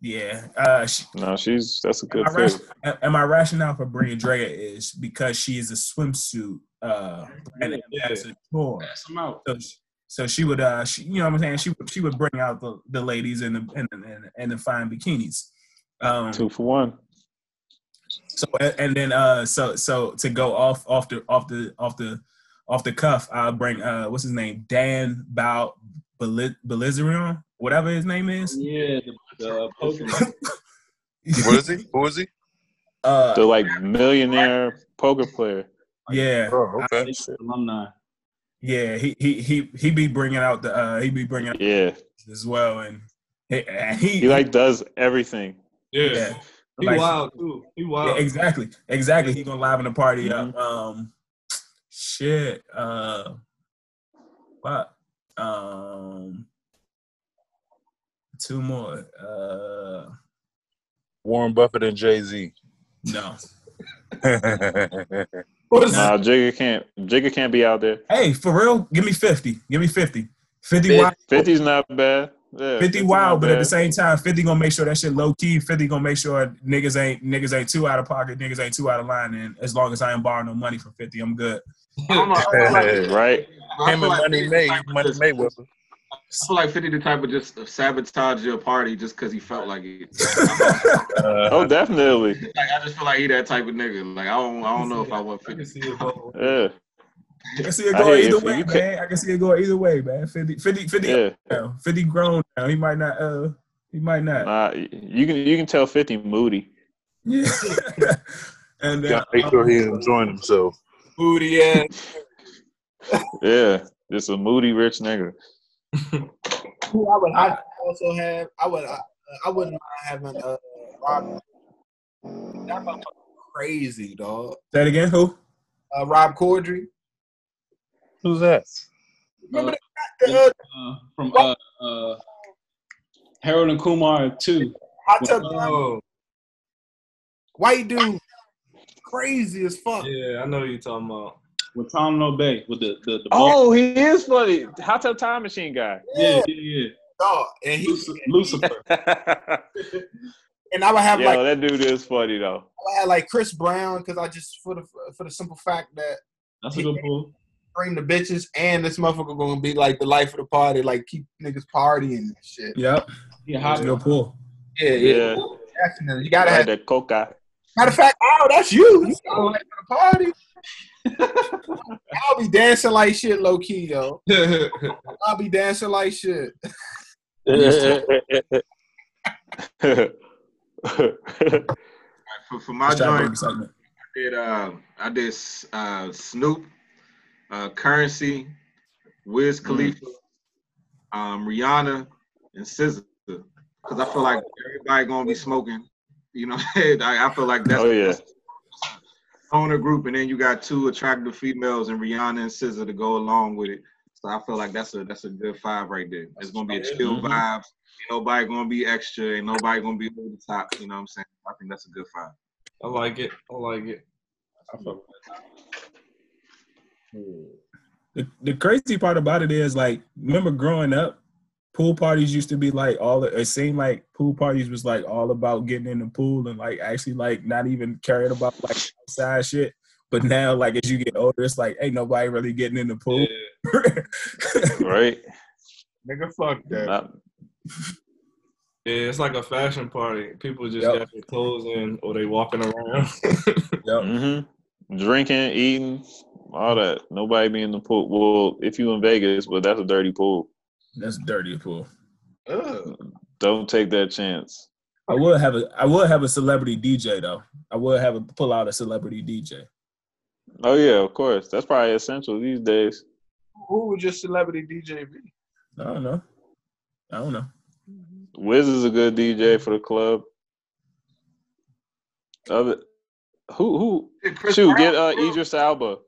yeah. Uh, she, No, she's that's a good my, pick. and my rationale for bringing Drea is because she is a swimsuit uh brand Yeah. ambassador. So, pass them she- so she would uh she, you know what I'm saying she would she would bring out the, the ladies in the in the, in the, in the fine bikinis. Um, Two for one. So and then uh so so to go off off the off the off the off the cuff, I'll bring uh what's his name Dan Bow Bilzerian, whatever his name is. Yeah, the, the Pokemon. What is he? Who is he? Uh, The like millionaire poker player. yeah, Oh, okay. alumni. yeah. He he he he be bringing out the uh he be bringing out Yeah. as well, and he he, He like does everything. Yeah. yeah. He Like- wild too. He Yeah, wild. exactly, exactly. He gonna liven the party Mhm. Um, shit. Uh, what? Um, two more. Uh, Warren Buffett and Jay Z. no. Nah, Jigga can't. Jigga can't be out there. Hey, for real, give me fifty. Give me fifty. Fifty Fif- wild. 50's not bad. Yeah, 50 not wild, but at the same time, 50 gonna make sure that shit low key. 50 gonna make sure niggas ain't niggas ain't too out of pocket, niggas ain't too out of line. And as long as I ain't borrowing no money from 50, I'm good. I don't know. I feel like, right? I Him feel and like Money 50 May, type of Money Mayweather. I feel like 50 the type of just sabotage your party just because he felt like it. Uh, Oh, definitely. Like, I just feel like he that type of nigga. Like I don't, I don't know if I want 50. see it both. Yeah, I can see it I going either if way, you man. could- I can see it going either way, man. 50, 50, 50, yeah. now. 50 grown now. He might not. Uh, he might not. Nah, you can you can tell 50 moody. Yeah. and then, gotta make sure he's enjoying himself. Booty ass. Yeah, just a moody rich nigga. Who I would I also have. I would. I, I wouldn't mind having uh, Rob. That motherfucker crazy, dog. say it again. Who? Uh, Rob Corddry. Who's that? Remember Uh, that? The, uh, from uh, uh, Harold and Kumar too. hot tub Oh, white dude, crazy as fuck. yeah, I know what you're talking about. with Tom No Bay with the the, the Oh, he is funny. Hot Tub Time Machine guy. yeah yeah yeah dog. And he Lucifer, Lucifer. and I would have Yo, like that dude is funny though. I would have like Chris Brown because I just for the for the simple fact that That's a good pull. Bring the bitches and this motherfucker gonna be like the life of the party, like keep niggas partying and shit. Yep. Yeah, That's hot. a good pull. Yeah, yeah, Yeah, definitely. You gotta have. the coca. Matter of fact, oh, that's you. You got the life of the party. I'll be dancing like shit, low key, yo. I'll be dancing like shit. For, for my Let's try to bring joint. I did uh, I did uh, Snoop, uh, Currency, Wiz Khalifa, um, Rihanna, and SZA. Because I feel like everybody gonna be smoking. You know, I, I feel like that's Oh, yeah. owner group, and then you got two attractive females and Rihanna and SZA to go along with it. So I feel like that's a that's a good five right there. It's gonna be a chill Mhm. vibe. Ain't nobody gonna be extra. Ain't nobody gonna be over the top. You know what I'm saying? I think that's a good five. I like it. I like it. I fuck with The, the crazy part about it is like, remember growing up, pool parties used to be like all. It seemed like pool parties was like all about getting in the pool and like actually like not even caring about like outside shit. But now, like as you get older, it's like ain't nobody really getting in the pool. right? Nigga, fuck that. Not- Yeah, it's like a fashion party. People just Yep. got their clothes in or they walking around. Yep. hmm Drinking, eating, all that. Nobody be in the pool. Well, if you in Vegas, but that's a dirty pool. That's dirty pool. Don't take that chance. I would have a I would have a celebrity DJ though. I would have a pull out a celebrity DJ. Oh yeah, of course. That's probably essential these days. Who would your celebrity DJ be? I don't know. I don't know. Wiz is a good DJ for the club. Other who who Chris shoot Brown, get uh bro. Idris Elba.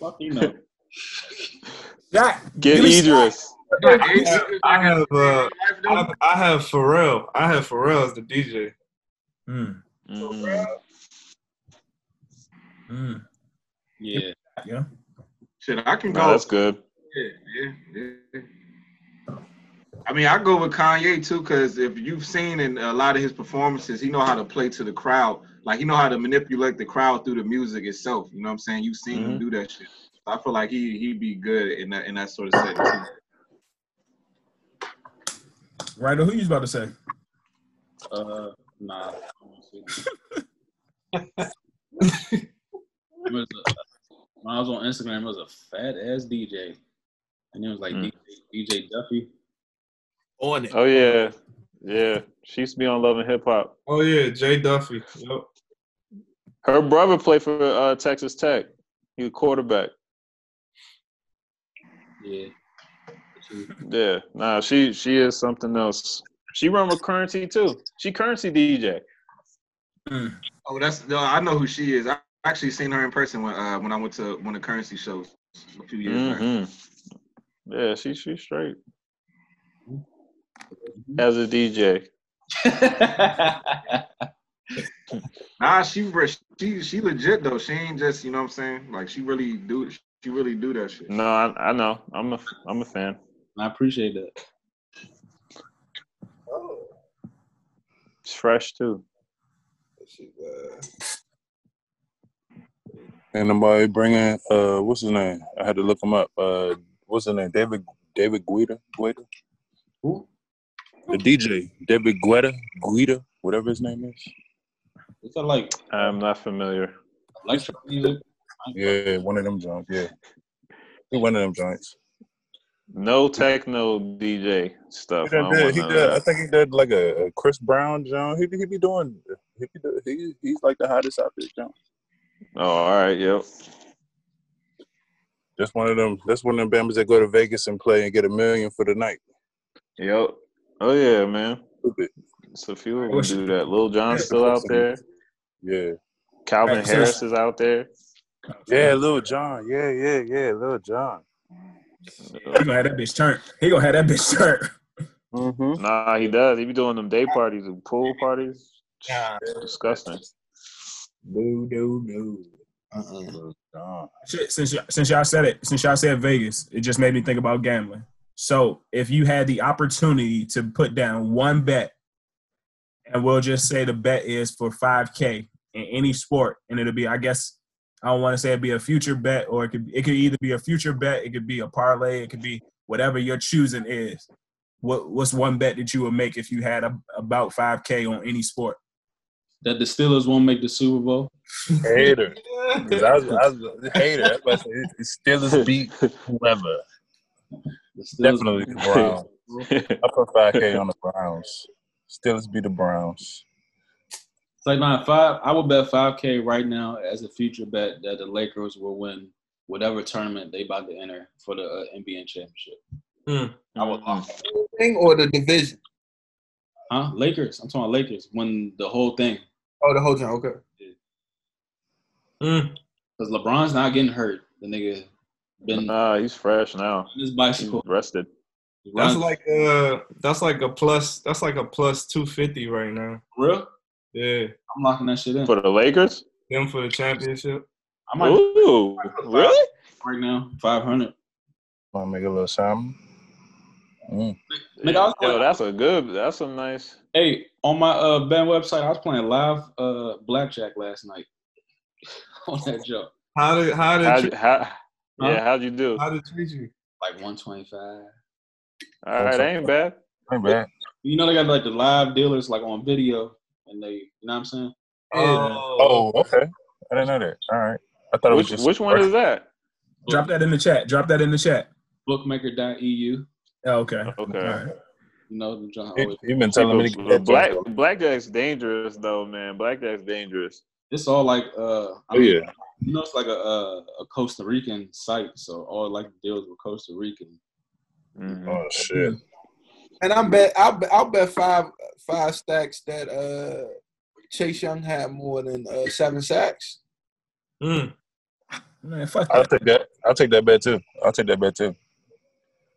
Fuck you know. Yeah, Get Give me Idris. I have uh, I, I have Pharrell. I have Pharrell as the DJ. Mm, Mm. mm, Yeah. yeah. Shit, I can go. No, that's good. Yeah, yeah, yeah. I mean, I go with Kanye too, because if you've seen in a lot of his performances, he know how to play to the crowd. Like he know how to manipulate the crowd through the music itself. You know what I'm saying? You've seen him Mhm. do that shit. I feel like he he'd be good in that in that sort of setting too. Right, who you about to say? Uh, nah. I don't see that. It was a- when I was on Instagram, it was a fat ass DJ, and it was like Mm. DJ, DJ Duffey. On it. Oh yeah. Yeah. She used to be on Love and Hip Hop. Oh yeah, Jay Duffey. Yep. Her brother played for uh, Texas Tech. He was quarterback. Yeah. She- Yeah. Nah, she she is something else. She run with currency too. She currency DJ. Oh, that's no, I know who she is. I actually seen her in person when uh, when I went to one of the currency shows a few years back. hmm Yeah, she she's straight. as a DJ. Nah, she she she legit though. She ain't just you know what I'm saying. Like she really do she really do that shit. No, I, I know. I'm a I'm a fan. I appreciate that. Oh, It's fresh too. she, uh, And nobody bringing uh, what's his name? I had to look him up. Uh, what's his name? David David Guida Guida. Who? The DJ David Guetta Guida, whatever his name is. Is that like I'm not familiar. electric music? Yeah, one of them joints. Yeah, one of them joints. No techno DJ stuff. He I did, he did. I think he did like a, a Chris Brown joint. He he be doing. He, be do- he he's like the hottest out there, John. Oh, all right. Yep. That's one of them. That's one of them Bambas that go to Vegas and play and get a million for the night. Yep. Oh yeah, man. Stupid. It's a few of them do that. Lil Jon's still out there. Yeah. Calvin Harris is out there. Yeah, Lil Jon. Yeah, yeah, yeah, Lil Jon. He gonna have that bitch turned. He gonna have that bitch turned. Mm-hmm. Nah, he does. He be doing them day parties and pool parties. Nah. Disgusting. no, no, no. Uh-uh. Lil Jon. Shit, since y- since y'all said it, since y'all said Vegas, it just made me think about gambling. So if you had the opportunity to put down one bet, and we'll just say the bet is for five k in any sport, and it'll be, I guess, I don't want to say it'd be a future bet, or it could it could either be a future bet, it could be a parlay, it could be whatever your choosing is. What what's one bet that you would make if you had a, about five k on any sport? That the Steelers won't make the Super Bowl. Hater. I was, I was a hater. That's I said it- Steelers beat whoever. Steelers Definitely the Browns. I put 5K on the Browns. Steelers beat the Browns. It's like nine five. I would bet five k right now as a future bet that the Lakers will win whatever tournament they about to enter for the uh, NBA championship. I would lock. Thing or the division? Huh? Lakers. I'm talking about Lakers. Win the whole thing Oh, the whole thing. Okay. Mm. because LeBron's not getting hurt. The nigga been Nah, he's fresh now. on his He's bicycle. rested. That's like uh that's like a plus that's like a plus two fifty right now. real. Yeah. I'm locking that shit in. For the Lakers? Them for the championship. I might Ooh, really? right now five hundred. Want to make a little something? Mm. Nigga, I Yo, playing- that's a good. That's a nice. Hey, on my uh Ben website, I was playing live uh blackjack last night on that joke. How did how did How, treat- how, yeah, how'd you do? how did treat you? Like one twenty five. All right, ain't bad. Ain't bad. You know they got like the live dealers like on video and they you know what I'm saying? Oh, okay. I didn't know that. All right. I thought it was Which just. which one is that? Drop that in the chat. Drop that in the chat. Bookmaker.eu. Oh, okay. Okay. All right. You know the John He, always he been telling me to get Black joint. Blackjack's dangerous though, man. Blackjack's dangerous. it's all like uh I Oh, mean, yeah. you know it's like a, a a Costa Rican site, so all like deals with Costa Rican. Mhm. Oh, shit. And I bet I'll bet, I'll bet five five stacks that uh Chase Young had more than uh, seven sacks. Mm. Man, fuck I'll that. take that. I'll take that bet too. I'll take that bet too.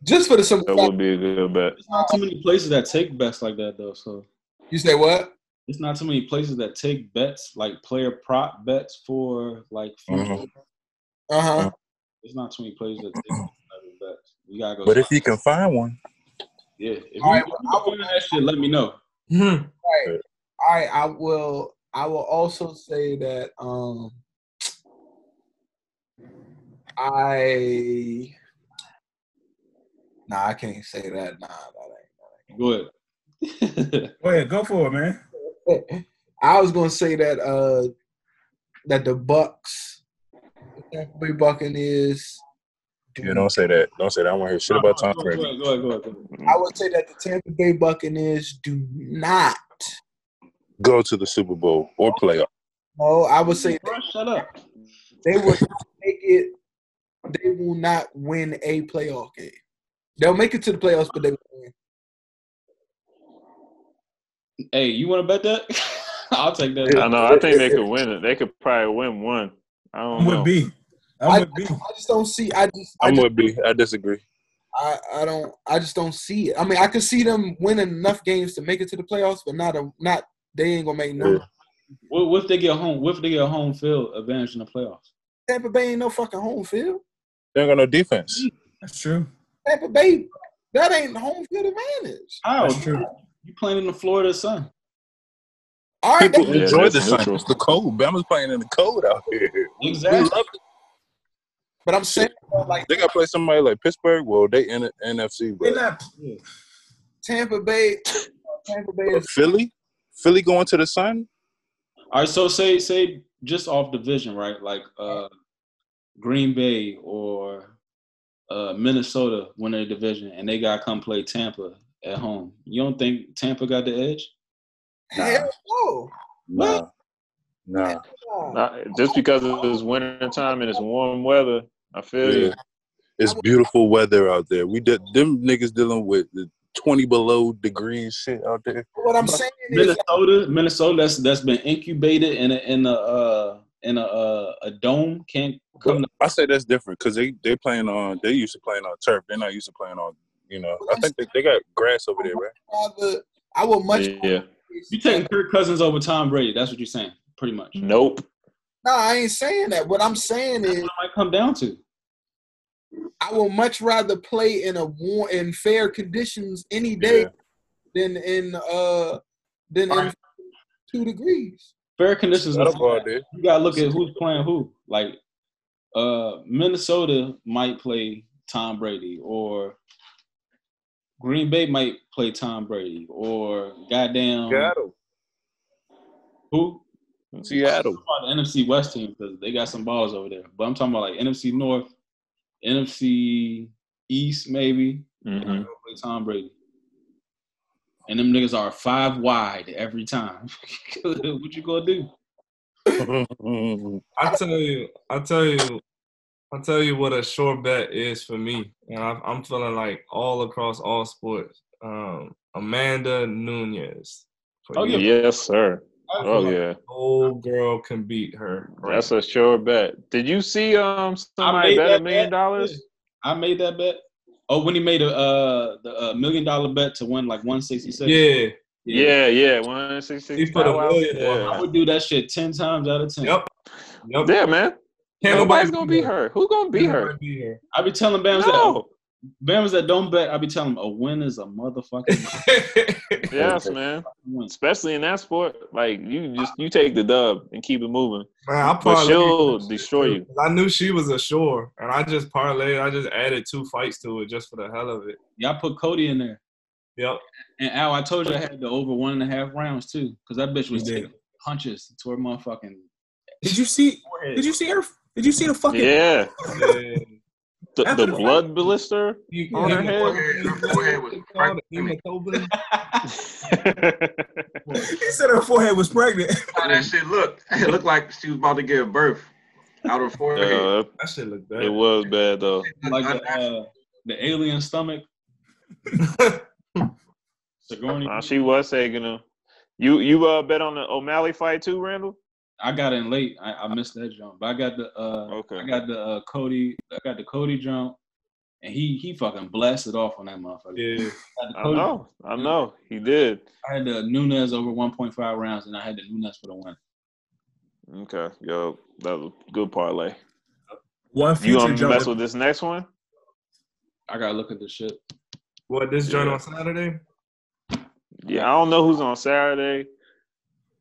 Just for the simple That fact. would be a good bet. There's not too many places that take bets like that though, so You say what? it's not too many places that take bets like player prop bets for like future. Mhm. Uh huh. It's not too many places that take those type of bets. You gotta go. But if you can find one, yeah, if you, All right, if well, you I find that shit, let me know. Mhm. All right, I will. I will also say that um, I. Nah, I can't say that. Nah, that ain't. Go ahead. Go ahead. Go for it, man. I was gonna say that uh, that the Bucks, the Tampa Bay Buccaneers. Do- you don't say that. Don't say that. I want to hear shit about Tom go, Brady. go ahead, go ahead, go ahead. I would say that the Tampa Bay Buccaneers do not. Go to the Super Bowl or playoff. No, I would say Bro, shut up. they will not make it. They will not win a playoff game. They'll make it to the playoffs, but they won't win. Hey, you want to bet that? I'll take that. I know. I think they could win it. They could probably win one. I don't with know. B. I'm I, with B. I just don't see. I just. I I'm just with B. I disagree. I, I don't I just don't see it. I mean, I could see them winning enough games to make it to the playoffs, but not a not they ain't gonna make no. Yeah. What, what if they get home? What if they get a home field advantage in the playoffs? Tampa Bay ain't no fucking home field. They ain't got no defense. That's true. Tampa Bay, that ain't home field advantage. How? That's true. You playing in the Florida sun? All right, People they, Yeah, enjoy the sun. It's the cold. Bama's playing in the cold out here. We Exactly. love it. But I'm saying like They got to play somebody like Pittsburgh. Well, they in the NFC, They're but not. Tampa Bay, Tampa Bay is Philly, Philly going to the sun. All right, so say say just off division, right? Like uh Green Bay or uh Minnesota win their division and they gotta come play Tampa at home. You don't think Tampa got the edge? hell no. Nah, nah. Not, just because it's winter time and it's warm weather, I feel Yeah. you. It's beautiful weather out there. We did them niggas dealing with the twenty below degrees shit out there. What I'm saying is Minnesota, Minnesota that's that's been incubated in a in a uh in a uh, a dome can't come to I say that's different because they they playing on they used to playing on turf. They're not used to playing on you know. I think they, they got grass over there, right? rather, I would much. Yeah. you taking Kirk Cousins over Tom Brady. That's what you're saying, pretty much. Nope. No, I ain't saying that. What I'm saying is, What it might come down to. I will much rather play in a warm in fair conditions any day Yeah. than in uh than in two degrees. Fair conditions. That'll go you gotta look at who's playing who. Like uh Minnesota might play Tom Brady or Green Bay might play Tom Brady or goddamn Seattle, who? Seattle. I'm talking about the NFC West team because they got some balls over there. But I'm talking about like NFC North, NFC East maybe. hmm Play Tom Brady. And them niggas are five wide every time. what you gonna do? I tell you, I tell you, I tell you what a sure bet is for me, and I, I'm feeling like all across all sports. Um, Amanda Nunes. Oh, yeah. Yes, sir. I feel Oh like yeah. no girl can beat her. Right That's a sure bet. Did you see um I somebody bet a million bet. dollars? I made that bet. Oh, when he made a uh the uh, million dollar bet to win like 166. yeah. Yeah, yeah. One sixty He put a million on I would do that shit ten times out of ten. Yep. Yep. yeah, man. Can't Nobody's gonna beat her. Who gonna beat Can't her? nobody beat her. I be telling Bams that No. Bams that don't bet. I be telling them a win is a motherfucking Yes, man. Especially in that sport, like you just you take the dub and keep it moving. Man, I but she'll that destroy too, you. 'cause I knew she was a sure, and I just parlayed. I just added two fights to it just for the hell of it. Y'all put Cody in there. Yep. And Al, I told you I had the over one and a half rounds too, because that bitch was You taking punches to her motherfucking Did you see? forehead. Did you see her? Did you see the fucking? Yeah. Yeah. The, the the blood blister You, on her head. Her forehead was pregnant. He said her forehead was pregnant. How that shit looked. It looked like she was about to give birth out her forehead. Uh, That shit look bad. it was bad though. like the uh, the alien stomach. Sigourney. Uh, she was taking him. You you uh bet on the O'Malley fight too, Randall? I got in late. I, I missed that jump, but I got the uh, Okay. I got the uh, Cody. I got the Cody jump, and he he fucking blasted off on that motherfucker. Yeah. I, had I Cody- know, I know. He did. I had the Nunes over 1.5 rounds, and I had the Nunes for the win. Okay, yo, that was a good parlay. One future You future gonna jump. mess with this next one? I gotta look at this shit. What this joint Yeah. on Saturday? Yeah, I don't know who's on Saturday,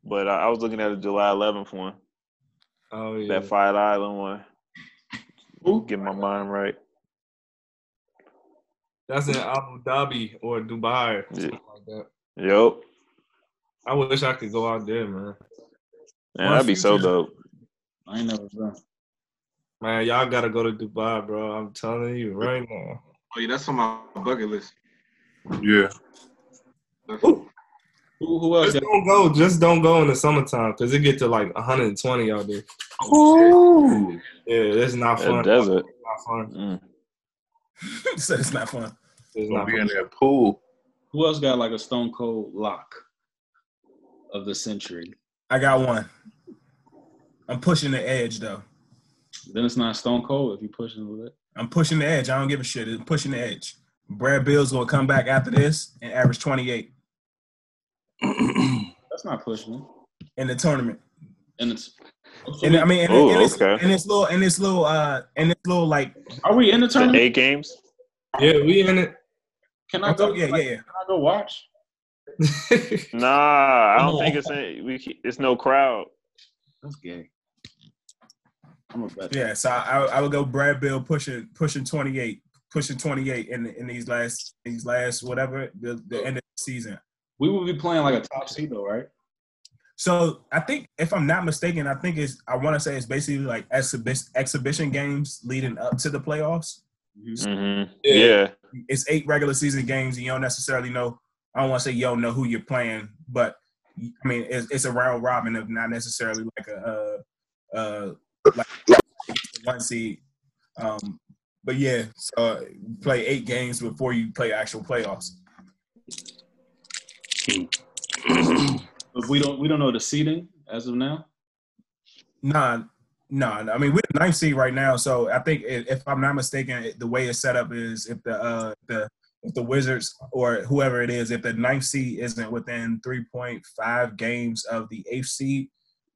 but I, I was looking at the July 11th one, Oh yeah. that Fight Island one. Who? Get my mind right. That's in Abu Dhabi or Dubai. Or something like that. Yep. I wish I could go out there, man. Man, that'd be so dope. I ain't never done. Man, y'all gotta go to Dubai, bro. I'm telling you right now. Oh yeah, that's on my bucket list. Yeah. Who who else? Just don't go. Just don't go in the summertime because it get to like 120 out there. Ooh. Yeah, it's not That fun. desert. It's not fun. Mm. said it's not fun. It's Gonna not be fun. in that pool. who else got like a stone cold lock of the century? I got one. I'm pushing the edge though. Then it's not stone cold if you pushing with it. I'm pushing the edge. I don't give a shit. I'm pushing the edge. Brad Beal's gonna come back after this and average 28 That's not pushing it. in the tournament. And it's. And I mean, and, Oh, and it's, okay. and it's little, and it's little, uh, and it's little like, Are we in the The tournament? eight games. Yeah, we in it. Can I go? yeah, yeah, yeah. Can I go watch? Nah, I don't think it's in, we. It's no crowd. That's gay. I'm a bet. Yeah, so I, I would go Brad Beal pushing pushing 28, pushing 28 in in these last these last whatever the, the end of the season. We will be playing like a top seed though, right? So I think if I'm not mistaken, I think it's I want to say it's basically like exhibition exhibition games leading up to the playoffs. hmm Yeah. It's eight regular season games, and you don't necessarily know. I don't want to say you don't know who you're playing, but I mean it's, it's a round robin of not necessarily like a uh, uh like one seed. Um, but yeah, so play eight games before you play actual playoffs. But we don't we don't know the seeding as of now. Nah, nah. I mean, we're the ninth seed right now, so I think if, if I'm not mistaken, the way it's set up is if the uh, the if the Wizards or whoever it is, if the ninth seed isn't within 3.5 games of the eighth seed,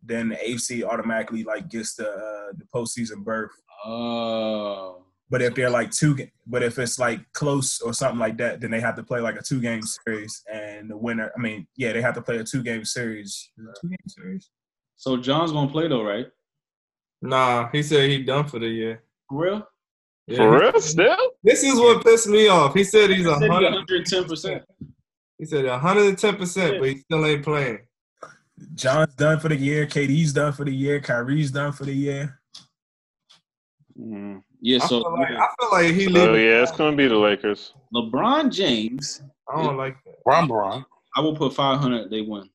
then the eighth seed automatically like gets the uh, the postseason berth. Oh. But if they're like two, but if it's like close or something like that, then they have to play like a two game series, and the winner. I mean, yeah, they have to play a two game series. Two game series. So John's gonna play though, right? Nah, he said he done for the year. For real? Yeah, For real? Still? This is what pissed me off. He said he's a Said 110 percent. He said hundred and ten percent, but he still ain't playing. John's done for the year. KD's done for the year. Kyrie's done for the year. Mm. Yeah. I So feel like I feel like he Oh leaving. yeah, it's gonna be the Lakers. LeBron James, I don't like that. Bron Bron. I will put 500. They win.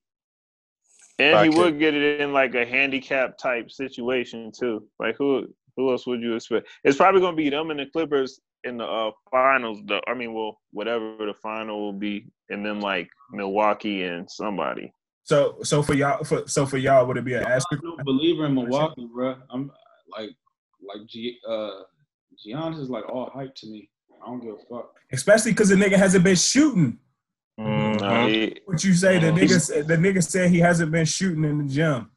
And he would get it in like a handicap type situation too. Like who who else would you expect? It's probably gonna be them and the Clippers in the uh, finals. The I mean, well, whatever the final will be, and then like Milwaukee and somebody. So, so for y'all, for, so for y'all, would it be an asterisk? I'm a believer in Milwaukee, bro. I'm like, like G, uh, Giannis is like all hype to me. I don't give a fuck. Especially because the nigga hasn't been shooting. Nah, he- What you say? The nigga, said- the nigga said he hasn't been shooting in the gym.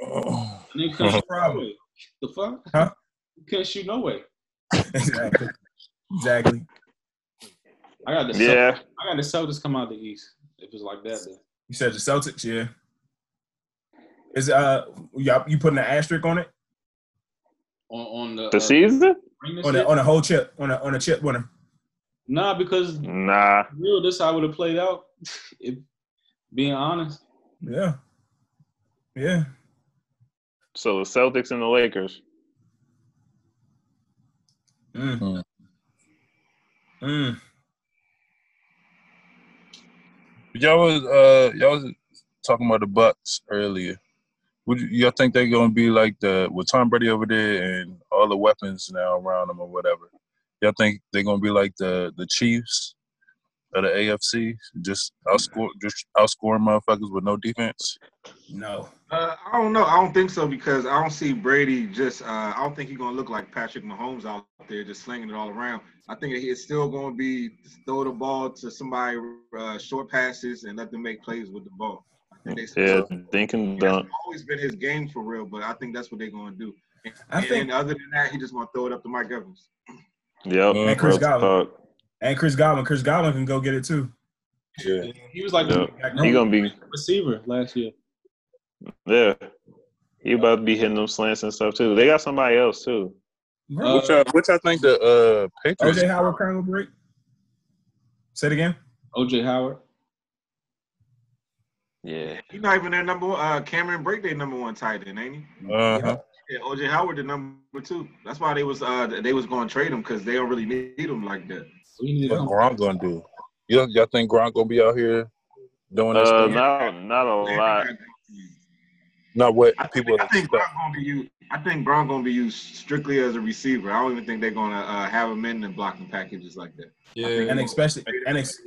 And he couldn't shoot no Problem. way. The fuck? Huh? He couldn't shoot no way. exactly. Exactly. I got the yeah, Celtics, I got the Celtics come out the East. If it's like that, then. You said the Celtics, yeah. Is uh, y'all you putting an asterisk on it On on the the uh, season? Ring and on a on a whole chip on a on a chip winner? Nah, because Nah. real, this how would have played out. If being honest, Yeah. Yeah. So the Celtics and the Lakers. Mm. Mm. Mm. Y'all was uh y'all was talking about the Bucks earlier. Would y'all think they're gonna be like the with Tom Brady over there and all the weapons now around them or whatever? Y'all think they're gonna be like the the Chiefs of the AFC, just outscore just outscoring motherfuckers with no defense? No. Uh, I don't know. I don't think so because I don't see Brady just. Uh, I don't think he's gonna look like Patrick Mahomes out there just slinging it all around. I think it's still gonna be throw the ball to somebody, uh, short passes, and let them make plays with the ball. I think they Yeah, still, think and that's dunk. always been his game for real, but I think that's what they're gonna do. And, I think- and other than that, he just want to throw it up to Mike Evans. Yep. And Chris real Godwin. talk. And Chris Godwin. Chris Godwin can go get it too. Yeah. he was like Yep. the He gonna be receiver last year. yeah. He about to be hitting them slants and stuff too. They got somebody else too. Uh, which I which I think the uh Patriots OJ Howard crown will break. Say it again. OJ Howard. Yeah. He's not even their number one. Uh, Cameron Brate, their number one tight end, ain't he? uh-huh. Yeah, OJ Howard, the number two. That's why they was uh they was going to trade him because they don't really need him like that. We need What to Gronk gonna do? Y'all, y'all think Gronk gonna be out here doing this? Uh, not not a lot. Not what I think, people I think expect. Gronk gonna be used. I think Gronk gonna be used strictly as a receiver. I don't even think they're gonna uh, have him in the blocking packages like that. Yeah. And especially and ex-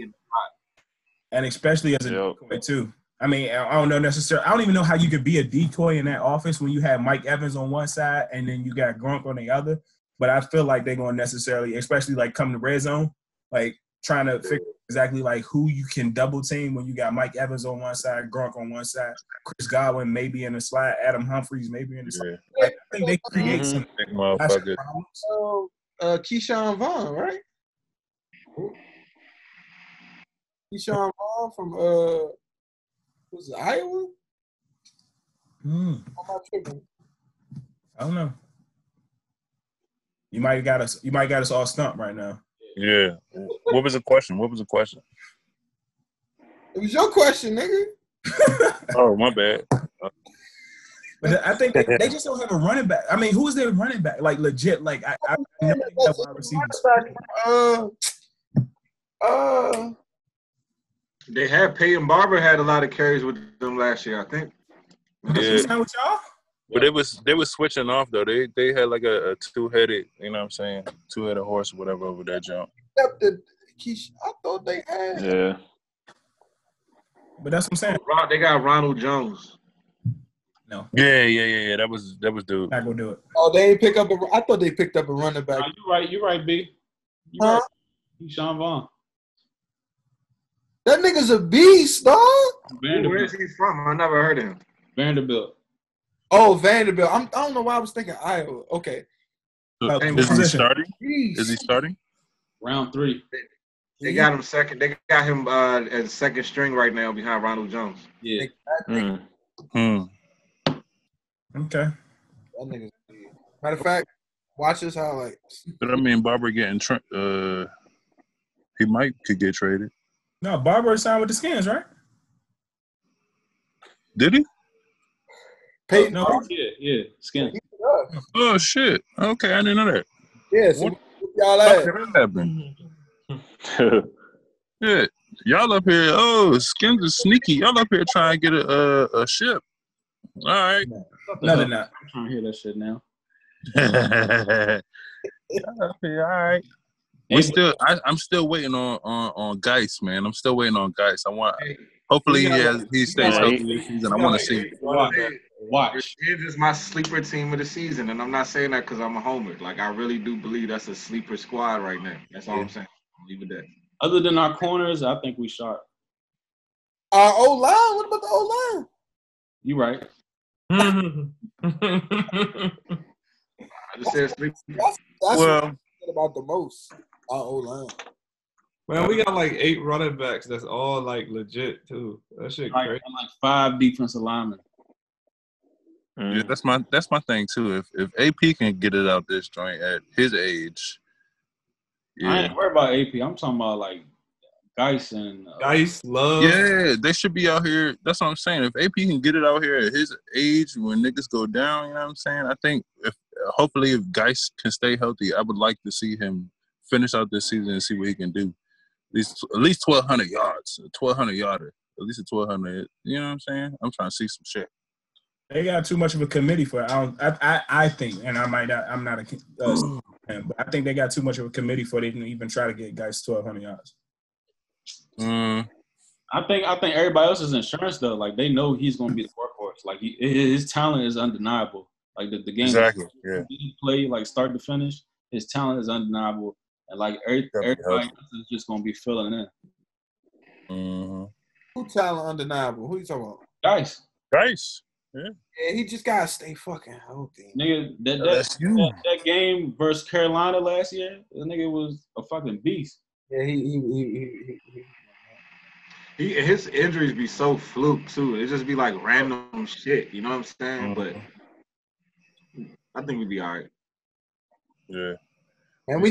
and especially as a Yep. decoy too. I mean, I I don't know necessarily. I don't even know how you could be a decoy in that office when you have Mike Evans on one side and then you got Gronk on the other. But I feel like they're going to necessarily, especially like come to red zone. like trying to figure exactly like who you can double team when you got Mike Evans on one side, Gronk on one side, Chris Godwin maybe in the slot, Adam Humphries maybe in the slot. Yeah. Like, I think they create Mhm. some Big motherfucker. Oh, uh, Ke'Shawn Vaughn, right? Ke'Shawn Vaughn from uh, was it Iowa? Hmm, I don't know. You might got us. You might got us all stumped right now. Yeah. What was the question? What was the question? It was your question, nigga. Oh, my bad. But I think they, they just don't have a running back. I mean, who is their running back? Like legit. Like I, I know they have wide receivers. Uh, uh, They had Peyton Barber had a lot of carries with them last year, I think. Yeah. with y'all? But it was they was switching off though. They they had like a, a two headed, you know what I'm saying, two headed horse or whatever over that jump. except the Keish- I thought they had. Yeah. But that's what I'm saying. They got Ronald Jones. No, Yeah, yeah, yeah, yeah. That was that was dude. not gonna do it. Oh, they ain't pick up a. I thought they picked up a running back. Nah, you right. You right, B. You Huh? right. Ke'Shawn Vaughn. That nigga's a beast, dog. Where Vanderbilt. is he from? I never heard of him. Vanderbilt. Oh, Vanderbilt. I'm, I don't know why I was thinking Iowa. Okay. Uh, Is he starting? Beast. Is he starting? Round three. They got him second. They got him uh, as second string right now behind Ronald Jones. Yeah. Mm. Hmm. Okay. That nigga's a. Matter of fact, watch his highlights. But I mean, Barber getting tra- uh, he might could get traded. No, Barber signed with the Skins, right? Did he? Peyton, No, Barber, Yeah, yeah. Skin. Oh shit. Okay, I didn't know that. yeah. So What? what y'all How at? could that? Yeah, y'all up here. Oh, skins are sneaky. Y'all up here trying to get a a, a ship. All right. no, they're not. I'm trying to hear that shit now. Y'all up here, all right. We And- still, I, I'm still waiting on on on Guice, man. I'm still waiting on Guice. I want. Hey, Hopefully, he has, he stays healthy this season. I want to see. Watch. Hey, Watch. It is my sleeper team of the season, and I'm not saying that because I'm a homer. Like I really do believe that's a sleeper squad right now. That's all I'm saying. I'll leave it there. Other than our corners, I think we sharp. Our O line. What about the O line? You right. I just said sleeper. That's, that's what Well, I'm about the most. Our O line. Man, we got like eight running backs that's all like legit too. That shit Like, crazy. like five defensive linemen. yeah, Mm. that's my that's my thing too. If if AP can get it out this joint at his age, yeah. I yeah, ain't worried about AP. I'm talking about like Guice and uh, Bryce, love. yeah, they should be out here. That's what I'm saying. If AP can get it out here at his age when niggas go down, you know what I'm saying? I think if hopefully if Guice can stay healthy, I would like to see him finish out this season and see what he can do. At least at least 1,200 yards, 1,200 yarder, at least a 1,200. You know what I'm saying? I'm trying to see some shit. They got too much of a committee for it. I don't. I, I, I think, and I might not. I'm not a. Uh, fan, but I think they got too much of a committee for they can even try to get Guice 1,200 yards. Mm, I think I think everybody else's insurance though. Like they know he's going to be the workhorse. Like he, his talent is undeniable. Like the, the game exactly. Yeah. he play like start to finish, his talent is undeniable. And like every, everybody else is just going to be filling in. Mm-hmm. Who talent undeniable? Who you talking about? Guice, Guice. Yeah, he just gotta stay fucking healthy. nigga, that that, LSU. that that game versus Carolina last year, the nigga was a fucking beast. Yeah, he he he he. he, he. He, his injuries be so fluke too. It just be like random shit. You know what I'm saying? But I think we'd be all right. Yeah. Man, we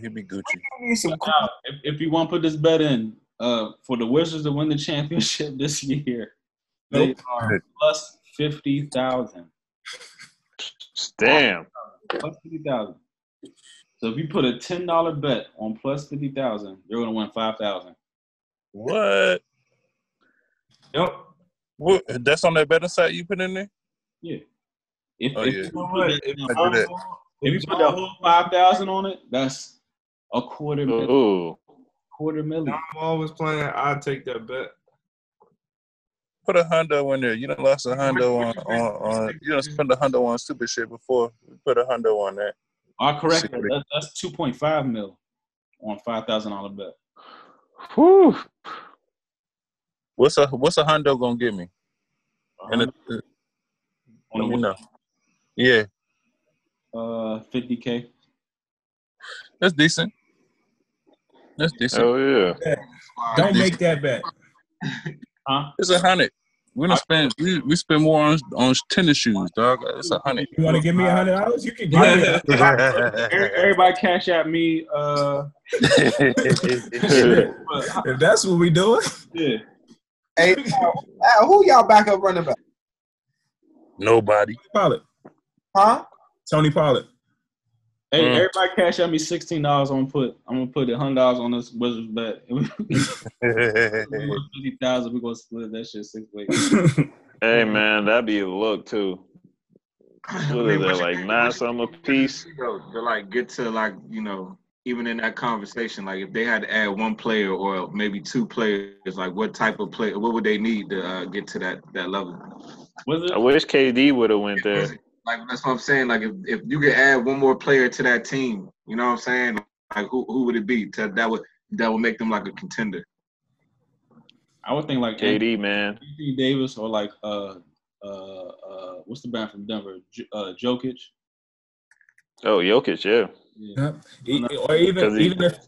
He'd be Gucci. need some. Now, if, if you want to put this bet in uh, for the Wizards to win the championship this year, they are plus fifty thousand. Damn. Plus fifty thousand. So if you put a ten dollar bet on plus fifty thousand, you're gonna win five thousand. What? Yep. What? That's on that betting site you put in there? Yeah. If, Oh, if yeah. you You know put what? that- If I do that. If you put that whole five thousand on it, that's a quarter mil- Ooh. quarter million. John Wall was playing, I'd take that bet. Put a hundo in there. You done lost a hundo on, on, on you done spent a hundo on stupid shit before. Put a hundo on that. I correct that. That's, that's two point five mil. on five thousand dollar bet. Whew. What's a what's a hundo gonna give me? And it, On uh, let me know. Yeah, uh fifty k. that's decent. That's decent. Oh yeah. Don't make that bet. Huh? It's a hundred. We're gonna spend we, we spend more on on tennis shoes, dog. It's a hundred. You want to give me a hundred dollars? You can give me. Everybody cash at me. Uh, If that's what we doing, yeah. Hey, Al, Al, who y'all backup running back? Nobody. Pollard, Huh? Tony Pollard. Hey, Mm. everybody cash out me sixteen dollars. I'm gonna put. I'm gonna put a hundred dollars on this Wizards bet. Fifty thousand. We're gonna split that shit six ways. Hey man, that'd be a look too. What is that, like nine something a piece? Yo, to like get to like you know even in that conversation, like if they had to add one player or maybe two players, like what type of player, what would they need to uh, get to that that level? Was I wish KD would have went there. Like that's what I'm saying. Like if, if you could add one more player to that team, you know what I'm saying? Like who who would it be to, that would that would make them like a contender? I would think like Anthony KD man. Davis or like uh uh uh what's the band from Denver? J- uh Jokic. Oh Jokic, yeah. Yeah. Or even he- even if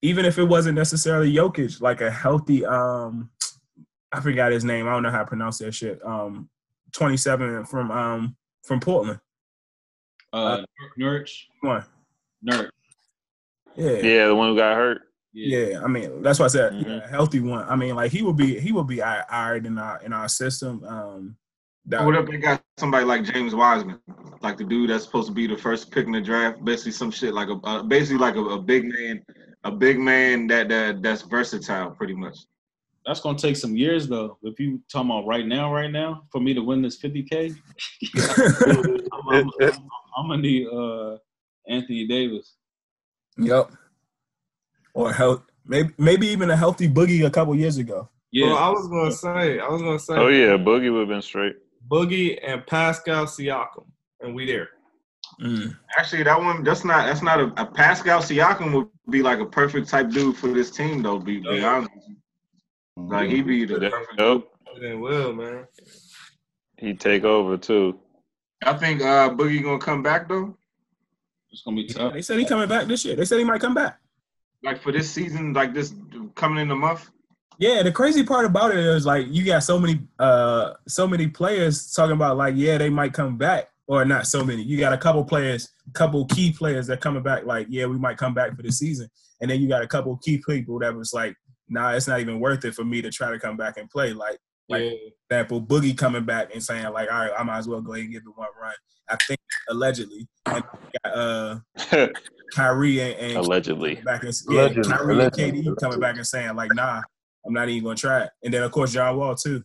even if it wasn't necessarily Jokic, like a healthy um I forgot his name. I don't know how to pronounce that shit. Um 27 from um from Portland. Uh, Nurch. Come on. Nurch. Yeah. Yeah, the one who got hurt. Yeah, I mean that's why I said Mhm. yeah, healthy one. I mean, like he will be he will be all right in our in our system. Um, that, What if they got somebody like James Wiseman, like the dude that's supposed to be the first pick in the draft? Basically, some shit like a uh, basically like a, a big man, a big man that that that's versatile, pretty much. That's gonna take some years though. If you talking about right now, right now, for me to win this 50k, I'm, I'm, I'm, I'm gonna need uh Anthony Davis. Yep. Or health, maybe maybe even a healthy boogie a couple years ago. Yeah, Well, I was gonna say, I was gonna say, Oh yeah, Boogie would have been straight. Boogie and Pascal Siakam, and we there. Mm. Actually, that one that's not that's not a, a Pascal Siakam would be like a perfect type dude for this team though. Be, be honest, with you. Like he'd be the Yep. perfect. Yep. Then will man. He'd take over too. I think uh Boogie gonna come back though. it's gonna be tough. They said he coming back this year. They said he might come back. Like for this season, like this coming in the month. Yeah, the crazy part about it is like you got so many uh so many players talking about like yeah they might come back or not so many. You got a couple players, couple key players that coming back like yeah we might come back for the season, and then you got a couple key people that was like nah it's not even worth it for me to try to come back and play like like Yeah. example Boogie coming back and saying like all right I might as well go ahead and give it one run. I think allegedly and got, uh Kyrie and, and Allegedly. back and yeah, Allegedly, Kyrie allegedly, and KD coming back and saying like, nah, I'm not even gonna try it. And then of course John Wall too.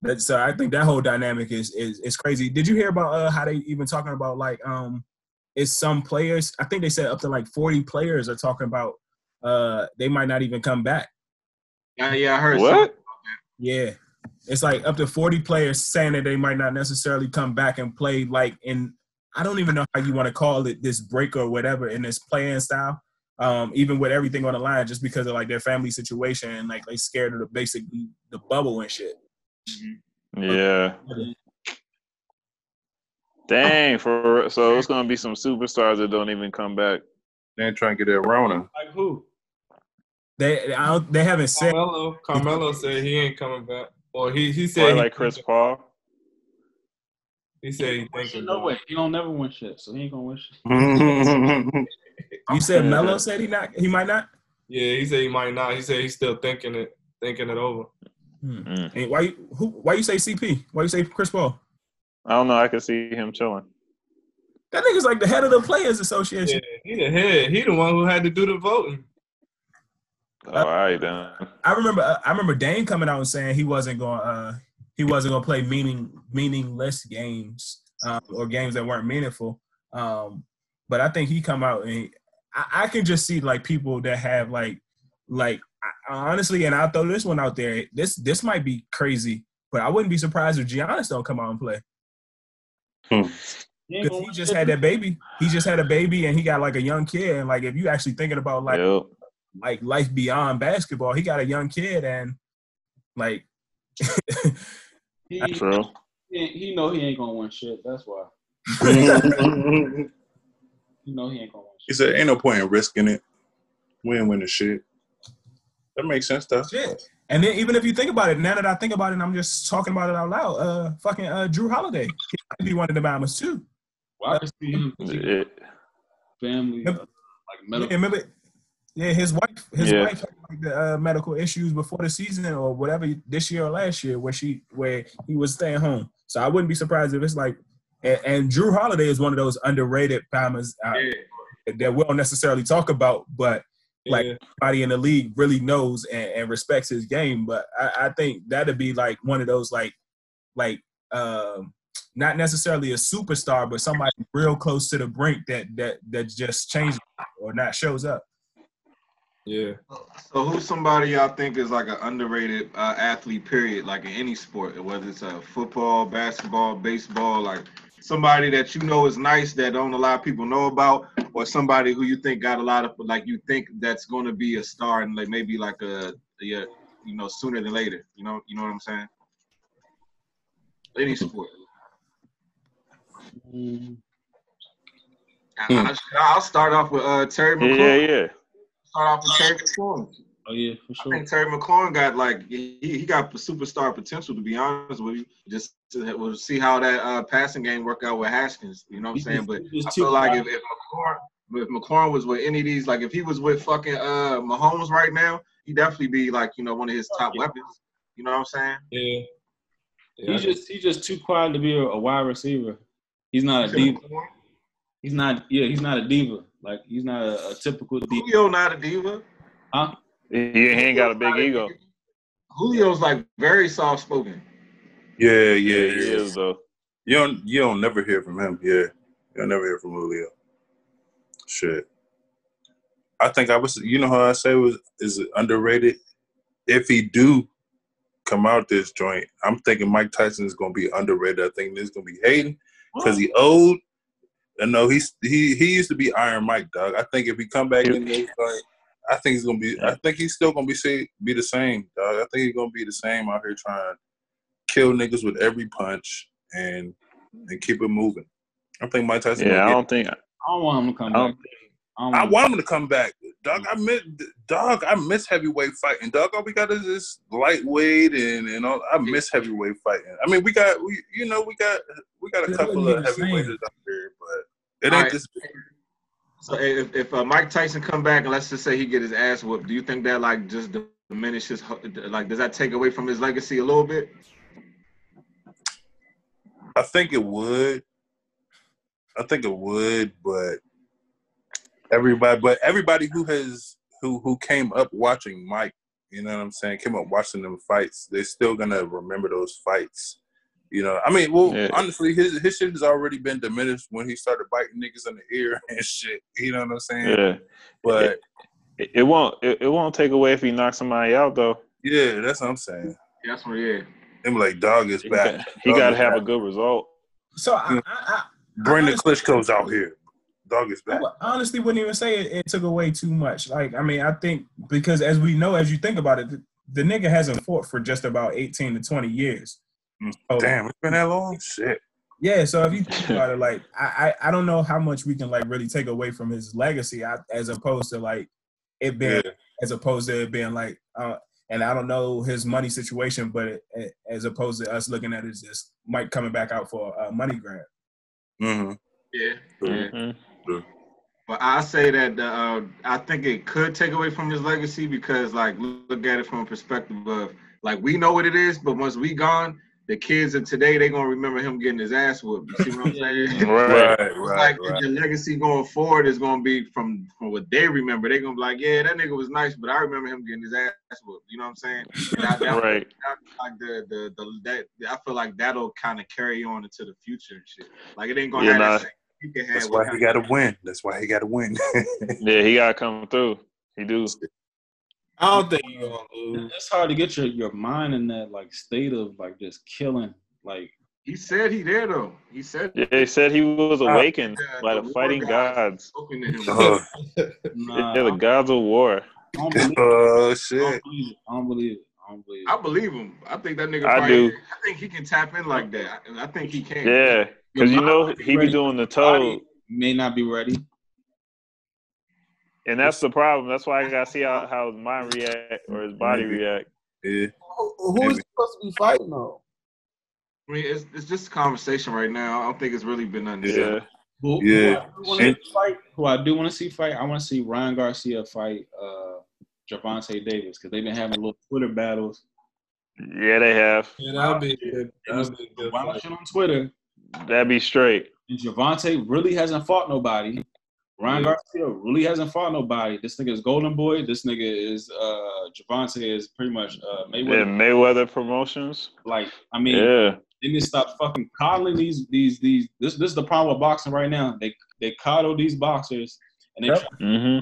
But so I think that whole dynamic is is is crazy. Did you hear about uh, how they even talking about like um is some players? I think they said up to like 40 players are talking about uh they might not even come back. Yeah, yeah, I heard. What? something. Yeah. It's like up to 40 players saying that they might not necessarily come back and play like in I don't even know how you want to call it this break or whatever in this playing style. Um, even with everything on the line, just because of like their family situation and like they scared of the basically the bubble and shit. Yeah. Dang, for so it's gonna be some superstars that don't even come back. They ain't trying to get that Rona. Like who? They I don't, they haven't said Carmelo, Carmelo said he ain't coming back, or he he said Or he, like Chris Paul. he said he Shit, thinking. No way. He don't never win shit, so he ain't gonna win shit. you said Melo said he not he might not. Yeah, he said he might not. He said he's still thinking it, thinking it over. Hmm. Mm. And why you who why you say CP? Why you say Chris Paul? I don't know. I could see him chilling. That nigga's like the head of the Players Yeah, Association. he the head. He the one who had to do the voting. All right then. I remember uh, I remember Dame coming out and saying he wasn't going uh he wasn't going to play meaning meaningless games um, or games that weren't meaningful. Um, but I think he come out and he, I, I can just see like people that have like like I, honestly, and I'll throw this one out there. This this might be crazy, but I wouldn't be surprised if Giannis don't come out and play. Hmm. He because he just had that baby. He just had a baby, and he got like a young kid. And like, if you actually thinking about like Yep. Like life beyond basketball, he got a young kid, and like, He, True. he, he know he ain't gonna win shit. That's why. He know he ain't gonna win He said, "Ain't no point in risking it. We ain't win the shit." That makes sense, though. shit. And then even if you think about it, now that I think about it, and I'm just talking about it out loud. Uh, fucking uh, Jrue Holiday, he might be one of the bombers too. Well, I can see him 'cause he Yeah. family, uh, like Yeah, remember? Yeah, his wife, his Yeah. wife had like the uh, medical issues before the season or whatever this year or last year, where she where he was staying home. So I wouldn't be surprised if it's like. And, and Jrue Holiday is one of those underrated bombers uh, Yeah. that we don't necessarily talk about, but like Yeah. everybody in the league really knows and, and respects his game. But I, I think that'd be like one of those like like um not necessarily a superstar, but somebody real close to the brink that that that just changes or not shows up. Yeah. So who's somebody y'all think is like an underrated uh, athlete? Period, like in any sport, whether it's uh, football, basketball, baseball, like somebody that you know is nice that don't a lot of people know about, or somebody who you think got a lot of like you think that's going to be a star and like maybe like a yeah, you know sooner than later. You know, you know what I'm saying? Any sport. Mm, I, will start off with uh, Terry Yeah, yeah. Start off with Terry McLaurin. Oh yeah, for I think Terry McLaurin got like he, he got superstar potential to be honest with you. Just to, we'll see how that uh, passing game work out with Haskins. You know what I'm saying? But I feel like if, if McLaurin if McLaurin was with any of these, like if he was with fucking uh Mahomes right now, he'd definitely be like you know one of his top weapons. You know what I'm saying? Yeah. Yeah. He's just he's just too quiet to be a, a wide receiver. He's not a diva. He's not. Yeah, he's not a diva. Like he's not a, a typical diva. Julio not a diva. Huh? He, he ain't got a big ego. Julio's like very soft spoken. Yeah, yeah, Yeah, yeah. he is though. You don't you don't never hear from him. Yeah, you'll never hear from Julio. Shit. I think I was. You know how I say was is underrated. If he do come out this joint, I'm thinking Mike Tyson is gonna be underrated. I think this is gonna be Hayden because he old. And no, he's he he used to be Iron Mike, dog. I think if he come back in this joint, I think he's gonna be. I think he's still gonna be say, be the same, dog. I think he's gonna be the same out here trying to kill niggas with every punch and and keep it moving. I think Mike Tyson. Yeah, gonna I get- don't think. I don't want him to come back. I, I want want him to come back, dog. I miss dog. I miss heavyweight fighting, dog. All we got is this lightweight and and all. I miss heavyweight fighting. I mean, we got we you know we got we got a couple of be the same. heavyweights out there, but it ain't Alright. this. So if, if uh, Mike Tyson come back and let's just say he get his ass whooped, do you think that like just diminishes like does that take away from his legacy a little bit? I think it would. I think it would, but everybody, but everybody who has who who came up watching Mike, you know what I'm saying, came up watching them fights, they're still gonna remember those fights. You know, I mean, well, Yeah. honestly, his his shit has already been diminished when he started biting niggas in the ear and shit. You know what I'm saying? Yeah, But it, it won't. It, it won't take away if he knocks somebody out though. yeah, that's what I'm saying. Yeah, that's what yeah. Them like dog is back. got, he got to is have a good result. So I, I, Brendan Klitschko's out here. Dog is back. I honestly wouldn't even say it, it took away too much. Like I mean, I think because as we know, as you think about it, the, the nigga hasn't fought for just about eighteen to twenty years. So, Damn, it's been that long. Shit. Yeah, so if you think about it, like I, I, I don't know how much we can like really take away from his legacy, I, as opposed to like it being, Yeah. as opposed to it being like, uh, and I don't know his money situation, but it, it- as opposed to us looking at it as just Mike coming back out for a money grab. Mm-hmm. Yeah. Yeah. But I say that uh, I think it could take away from his legacy because, like, look at it from a perspective of like we know what it is, but once we gone, the kids of today they gonna remember him getting his ass whooped. You see what I'm saying? Right. Right, like right. the legacy going forward is gonna be from from what they remember. They're gonna be like, yeah, that nigga was nice, but I remember him getting his ass whooped. You know what I'm saying? And I, that, Right. like the, the the that I feel like that'll kind of carry on into the future and shit. Like it ain't gonna Yeah, have nah. that same he can have That's why he got to win. That's why he got to win. Yeah, he got to come through. He do. I don't think you're gonna lose. It's hard to get your, your mind in that like state of like just killing. Like He said he there though. He said Yeah, they said he was uh, awakened Yeah, by the, war fighting gods. spoken to him. Oh, Nah, Yeah, the gods of war. I don't believe oh I shit. don't believe it. I don't believe it. I don't believe it. I believe him. I think that nigga. I probably, do. I think he can tap in like that. I, I think he can. Yeah, because you know he be doing the toe, may not be ready. and that's the problem. That's why I gotta see how, how his mind react or his body Maybe. react. Yeah. Who, who is supposed to be fighting though? I mean, it's, it's just a conversation right now. I don't think it's really been nothing. Yeah. Who, Yeah. Who I do wanna see fight? Who I do want to see fight? I want to see Ryan Garcia fight uh, Gervonta Davis because they've been having little Twitter battles. yeah, they have. Yeah, that'll be good. That'd be good. fight. Watching on Twitter, That'd be straight. and Gervonta really hasn't fought nobody. Ryan Yeah. Garcia really hasn't fought nobody. This nigga is Golden Boy. This nigga is uh Gervonta is pretty much uh Yeah, Mayweather. Mayweather Promotions. Like I mean, Yeah, they need to stop fucking coddling these these these. This this is the problem with boxing right now. They they coddle these boxers and they Yep. try, hmm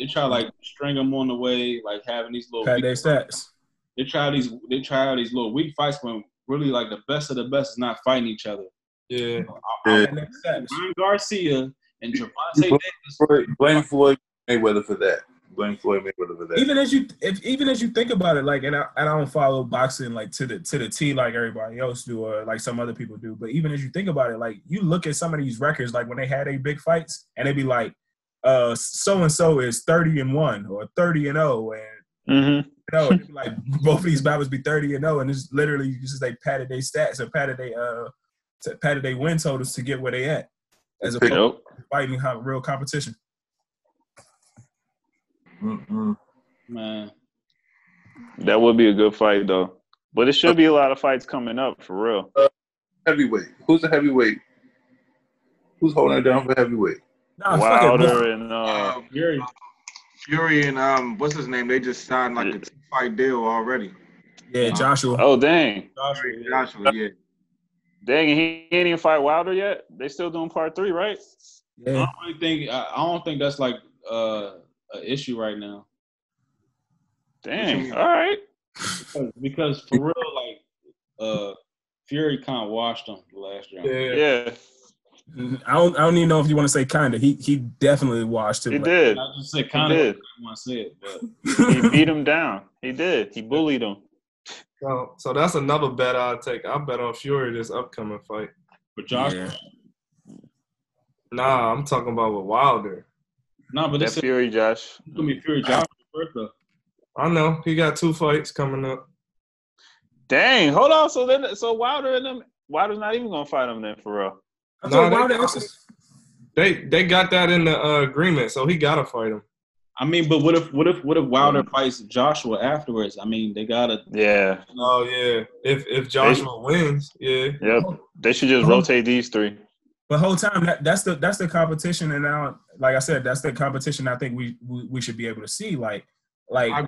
they try like string them on the way, like having these little. Pat weak- their stats. they try these they try out these little weak fights when really like the best of the best is not fighting each other. Yeah. Yeah. Pat their stats. Ryan Garcia and Gervonta Davis. Blame Floyd Mayweather for that. Blame Floyd Mayweather for that. Even as you, if even as you think about it, like, and I, and I don't follow boxing like to the to the T like everybody else do, or like some other people do. But even as you think about it, like you look at some of these records, like when they had a big fights, and they'd be like, uh, so and so is thirty and one or thirty and zero, and hmm you know, like both of these battles be thirty and zero, and it's literally just like patted their stats or patted their uh to- patted their win totals to get where they at, as opposed Nope. to fighting how real competition. Mm-mm. Man, That would be a good fight though. But it should be a lot of fights coming up for real. Heavyweight. Who's the heavyweight? Who's holding it down for heavyweight? Nah. Wilder and uh, Um, Fury. Fury and um, what's his name? They just signed like Yeah. a two fight deal already. Yeah, Joshua. oh dang, Joshua, yeah. Joshua, yeah. Dang, he ain't even fight Wilder yet. They still doing part three, right? Yeah. I don't really think I, I don't think that's like uh an issue right now Dang, all right. because, because for real like uh Fury kind of washed him the last round. Yeah. Yeah, I don't. I don't even know if you want to say kinda. He he definitely washed him. he Like, did. I just said kind of did. want to say it, but He beat him down. He did. He bullied him. So, so that's another bet I'll take. I'll bet on Fury this upcoming fight. but Josh, Yeah. Nah, I'm talking about with Wilder. no, but That this is Fury, Josh. gonna be Fury Joshua first though. I know he got two fights coming up. Dang, hold on. So then, so Wilder and them, Wilder's not even gonna fight him then for real. I Nah, they- Wilder They they got that in the uh, agreement, so he gotta fight him. I mean, but what if what if what if Wilder fights Joshua afterwards? I mean, they gotta. Yeah. Oh yeah, if if Joshua wins, yeah. Yep. They should just rotate these three. But whole time that that's the that's the competition, and now, like I said, that's the competition. I think we we, we should be able to see, like like I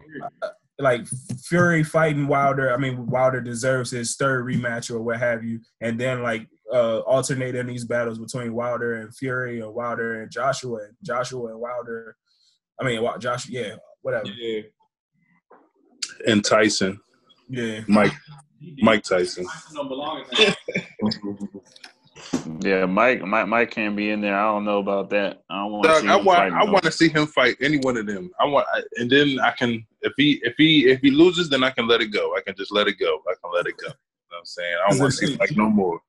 like Fury fighting Wilder. I mean, Wilder deserves his third rematch or what have you, and then like uh alternating these battles between Wilder and Fury, or Wilder and Joshua, and Joshua and Wilder. I mean, Wa- Josh, yeah, whatever, Yeah. And Tyson. yeah. Mike Mike Tyson. Don't belong in that. Yeah, Mike, Mike, Mike can't be in there. I don't know about that. I want to see I him want I want to see him fight any one of them. I want I, and then I can if he if he if he loses then I can let it go. I can just let it go. I can let it go. You know what I'm saying? I don't want to see Mike no more.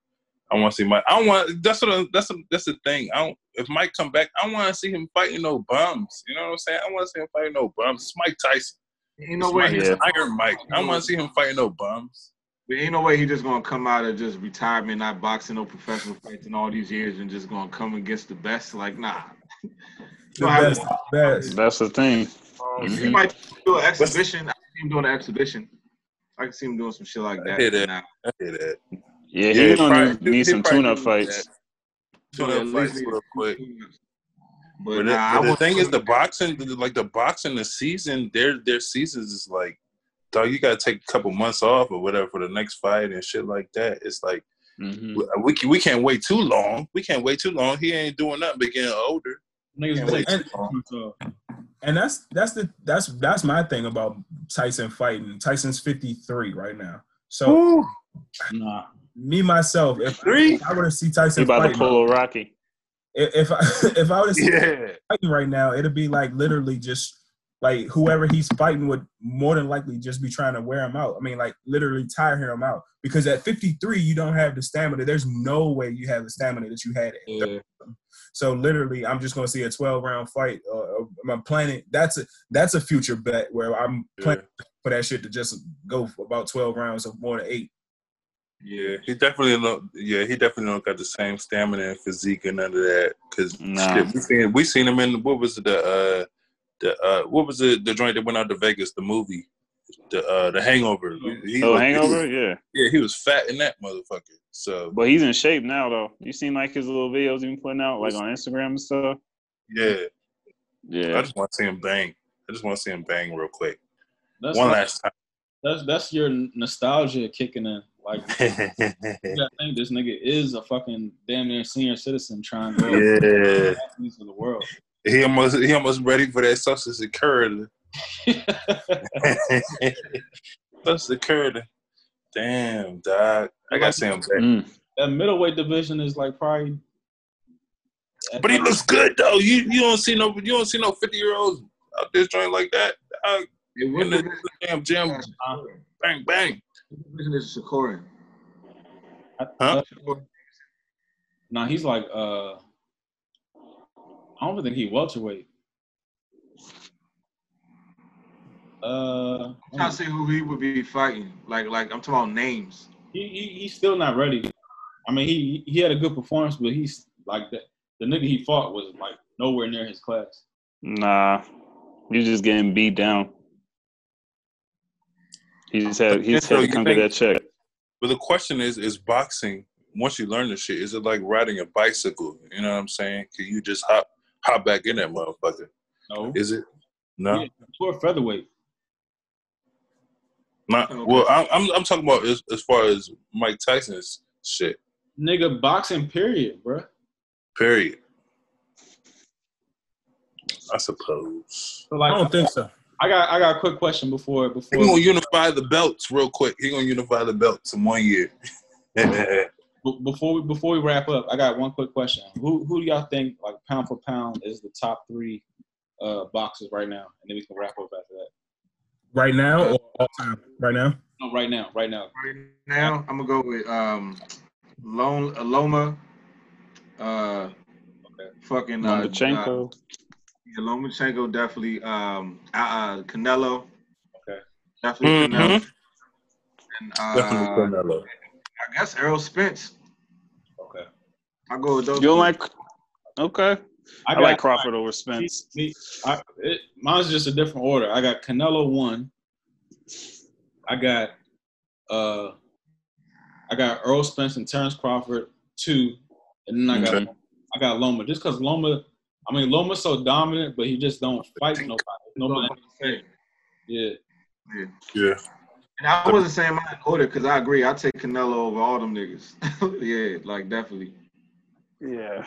I want to see Mike. I don't want that's what I- that's that's the thing. I don't if Mike come back, I want to see him fighting no bums. You know what I'm saying? I want to see him fighting no bums. It's Mike Tyson. Ain't no It's way Mike, he's it's Iron Mike. I don't want to see him fighting no bums. But ain't no way he just gonna come out of just retirement, not boxing no professional fights in all these years, and just gonna come against the best. Like nah. The No, I- best, best. That's the thing. Um, Mhm. He might do an exhibition. I see him doing an exhibition. I can see him doing some shit like that. I hear that. Nah. I hear that. Yeah, Yeah, he's gonna probably- need, need some probably tune-up fights. that. Tune-up Yeah, fights real quick. But, But, nah, the, but the thing is, the boxing, like the boxing, the season, their their seasons is like, dog, you gotta take a couple months off or whatever for the next fight and shit like that. It's like hmm we we, can, we can't wait too long. We can't wait too long. He ain't doing nothing but getting older. Niggas Can't wait too long. And that's that's the that's that's my thing about Tyson fighting. Tyson's fifty three right now. So Woo. Nah, me myself, if, Three? if I were to see He Tyson about to fight, pull a Rocky. if if I, if I were to see Yeah. fighting right now, it'd be like literally just like whoever he's fighting would more than likely just be trying to wear him out. I mean, like literally tire him out because at 53 you don't have the stamina. There's no way you have the stamina that you had. At Yeah. So literally, I'm just gonna see a 12 round fight. Uh, I'm planning. That's a that's a future bet where I'm planning for that shit to just go for about 12 rounds of more than eight. Yeah, he definitely don't. Yeah, he definitely don't got the same stamina and physique and none of that. Cause Nah. shit, we seen we seen him in what was it, the uh the uh what was the the joint that went out to Vegas the movie the uh the Hangover. He Oh, was- Hangover, yeah. Yeah, he was fat in that motherfucker. So But he's in shape now, though. You seen like his little videos he been putting out, like on Instagram and stuff. yeah, yeah. I just want to see him bang. I just want to see him bang real quick. That's One like- last time. That's that's your nostalgia kicking in. Like you gotta think this nigga is a fucking damn near senior citizen trying to yeah, athletes of the world. he almost he almost ready for that social security. social security. Damn, dog. I gotta see him back. Mm. that middleweight division is like probably. But he looks good though. You you don't see no you don't see no fifty year olds out there joint like that. Dog. It In the damn gym, bang bang. Division is Shakurin. Huh? Nah, he's like uh. I don't think he welterweight. Uh, I'm trying to see who he would be fighting. Like, like I'm talking about names. he, he he's still not ready. I mean, he he had a good performance, but he's like the the nigga he fought was like nowhere near his class. Nah, he's just getting beat down. He just had he just So had to come get think- that check. But the question is, is boxing once you learn the shit, is it like riding a bicycle? You know what I'm saying? Can you just hop hop back in that motherfucker? No, Is it? No, Yeah, for featherweight. not. Well, I'm I'm, I'm talking about as, as far as Mike Tyson's shit. Nigga, boxing period, bruh. Period. I suppose. So I don't think so. I got I got a quick question before before. He gonna unify the belts real quick. He gonna unify the belts in one year. before we before we wrap up. I got one quick question. Who who do y'all think like pound for pound is the top three uh boxers right now? And then we can wrap up after that. Right now or all time? Right now. No, right now, right now. Right now, I'm gonna go with um, Lone Loma, uh, fucking uh, uh, Lomachenko. Yeah, Lomachenko definitely. Um, uh, uh, Canelo. Okay. Definitely Mhm. Canelo. And uh, Definitely Canelo. I guess Errol Spence. Okay. I go with those. You don't like? Okay, I, I, got, like Crawford over Spence. Me, I, it, mine's just a different order. I got Canelo one. I got uh, I got Earl Spence and Terrence Crawford two, and then I got Okay. I got Loma just because Loma. I mean Loma's so dominant, but he just don't fight nobody. Nobody. Yeah. Yeah. Yeah. And I wasn't saying my order because I agree. I take Canelo over all them niggas. yeah, like definitely. Yeah.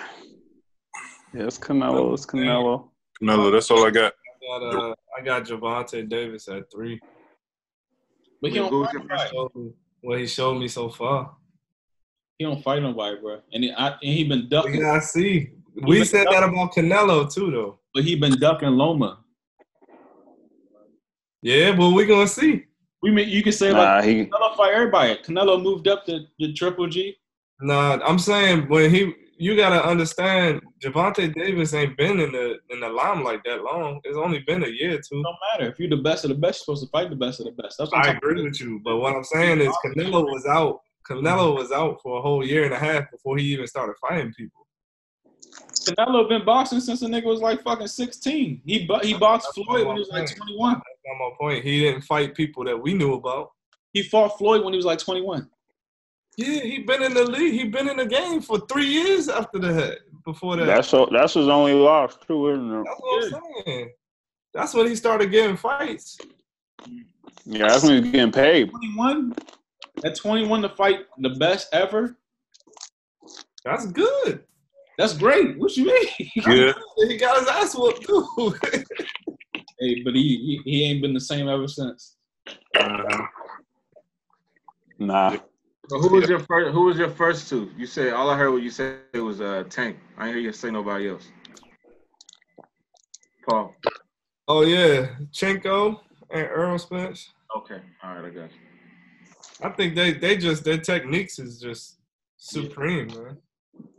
Yeah, it's Canelo. It's Canelo. Canelo. That's all I got. I got, uh, I got Gervonta Davis at three. But he don't who's fight nobody. What he showed me so far. He don't fight nobody, bro. And he, I, and he been ducking. Yeah, I see. We said that about Canelo too, though. But he been ducking Loma. Yeah, but we gonna see. We mean you can say Nah, like he. Canelo fight everybody. Canelo moved up to the Triple G. Nah, I'm saying when he, you gotta understand, Gervonta Davis ain't been in the in the limelight that long. It's only been a year or two. Don't matter if you're the best of the best. You're supposed to fight the best of the best. That's what I'm I talking agree with you, but what I'm saying is Canelo was out. Canelo was out for a whole year and a half before he even started fighting people. Canelo been boxing since the nigga was like fucking 16. He bu- he boxed Floyd when he was like 21. That's not my point. He didn't fight people that we knew about. He fought Floyd when he was like 21. Yeah, he been in the league. He been in the game for three years after that. Before that, That's all, that's his only loss too, isn't it? That's what I'm saying. That's when he started getting fights. Yeah, that's when he's getting paid. 21? At 21 to fight the best ever? That's good. That's great. What you mean? Yeah. He got his ass whooped too. hey, but he, he he ain't been the same ever since. Uh-huh. Nah. So who was your first? Who was your first two? You said all I heard what you said it was uh, Tank. I didn't hear you say nobody else. Paul. Oh yeah, Chenko and Earl Spence. Okay, all right, I got you. I think they they just their techniques is just supreme, man.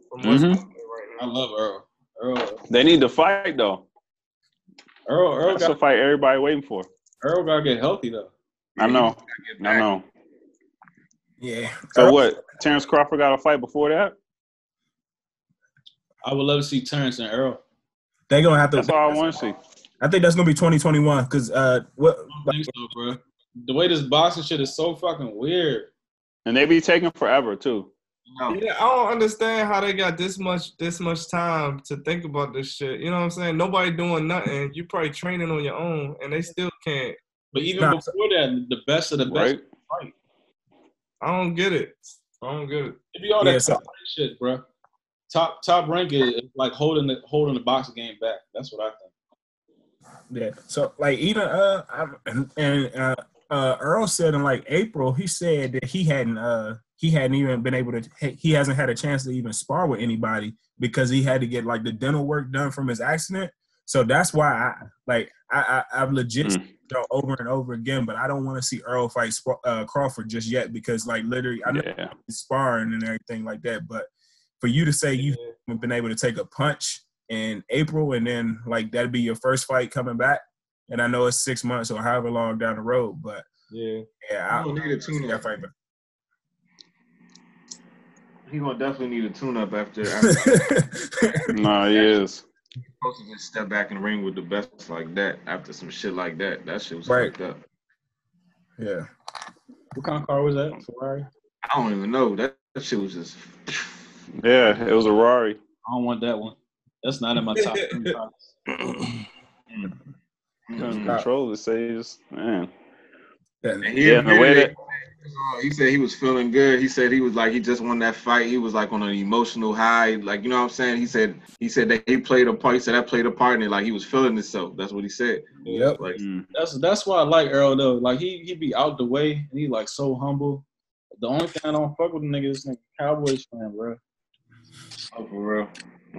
From Mhm. I love Earl. Earl. They need to fight though. Earl. Earl That's the got. fight everybody waiting for. Earl got to get healthy though. I know. I know. Yeah. So what? Terrence Crawford got a fight before that? I would love to see Terrence and Earl. They gonna have to. That's all I want to see. I think that's gonna be 2021 because uh, what? I don't think so, bro. The way this boxing shit is so fucking weird. And they be taking forever too. No. Yeah, I don't understand how they got this much this much time to think about this shit. You know what I'm saying? Nobody doing nothing. You probably training on your own, and they still can't. But even Nah. before that, the best of the best Right? fight. I don't get it. I don't get it. It be all Yeah, that so- shit, bro. Top top rank is is like holding the holding the boxing game back. That's what I think. Yeah. So like even uh I'm- and, and uh uh Earl said in like April he said that he hadn't uh he hadn't even been able to he hasn't had a chance to even spar with anybody because he had to get like the dental work done from his accident. So that's why I like I, I I've legit Mm. over and over again, but I don't want to see Earl fight Sp- uh, Crawford just yet because like literally I know Yeah. he's sparring and everything like that, but for you to say you haven't been able to take a punch in April and then like that'd be your first fight coming back. And I know it's six months or however long down the road, but Yeah. yeah, I He gonna need a tune up. fight back. He gonna definitely need a tune up after. after No, he is. supposed to just step back in the ring with the best like that after some shit like that. That shit was Right. fucked up. yeah. What kind of car was that? Ferrari? I don't even know. That, that shit was just. Yeah, it was a Rari. I don't want that one. That's not in my top three cars. Mm. Mm. Controller says, man. And he Yeah, the way that. He said he was feeling good. He said he was like he just won that fight. He was like on an emotional high. Like you know what I'm saying. He said he said that he played a part. He said I played a part in it. Like he was feeling himself. That's what he said. Yep. Like Mm. That's that's why I like Earl though. Like he he be out the way and he like so humble. The only thing I don't fuck with the nigga is nigga Cowboys fan, bro. oh, for real.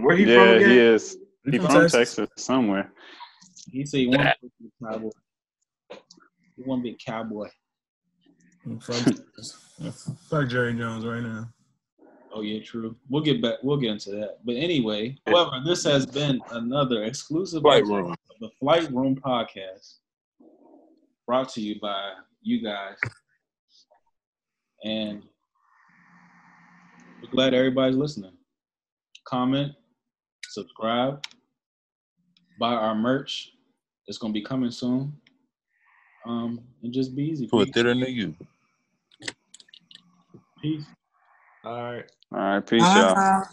Where he from Yeah, again? he is. He He from from Texas, Texas. somewhere. He said he want to be a cowboy. He want to be a cowboy. Fuck, fuck Jerry Jones right now. Oh yeah, true. We'll get back. We'll get into that. But anyway, however, this has been another exclusive Flight Room. of the Flight Room podcast, brought to you by you guys, and we're glad everybody's listening. Comment, subscribe, buy our merch. It's gonna be coming soon. Um, and just be easy. To a Peace. theater near you. Peace. All right. All right, peace, y'all. Uh,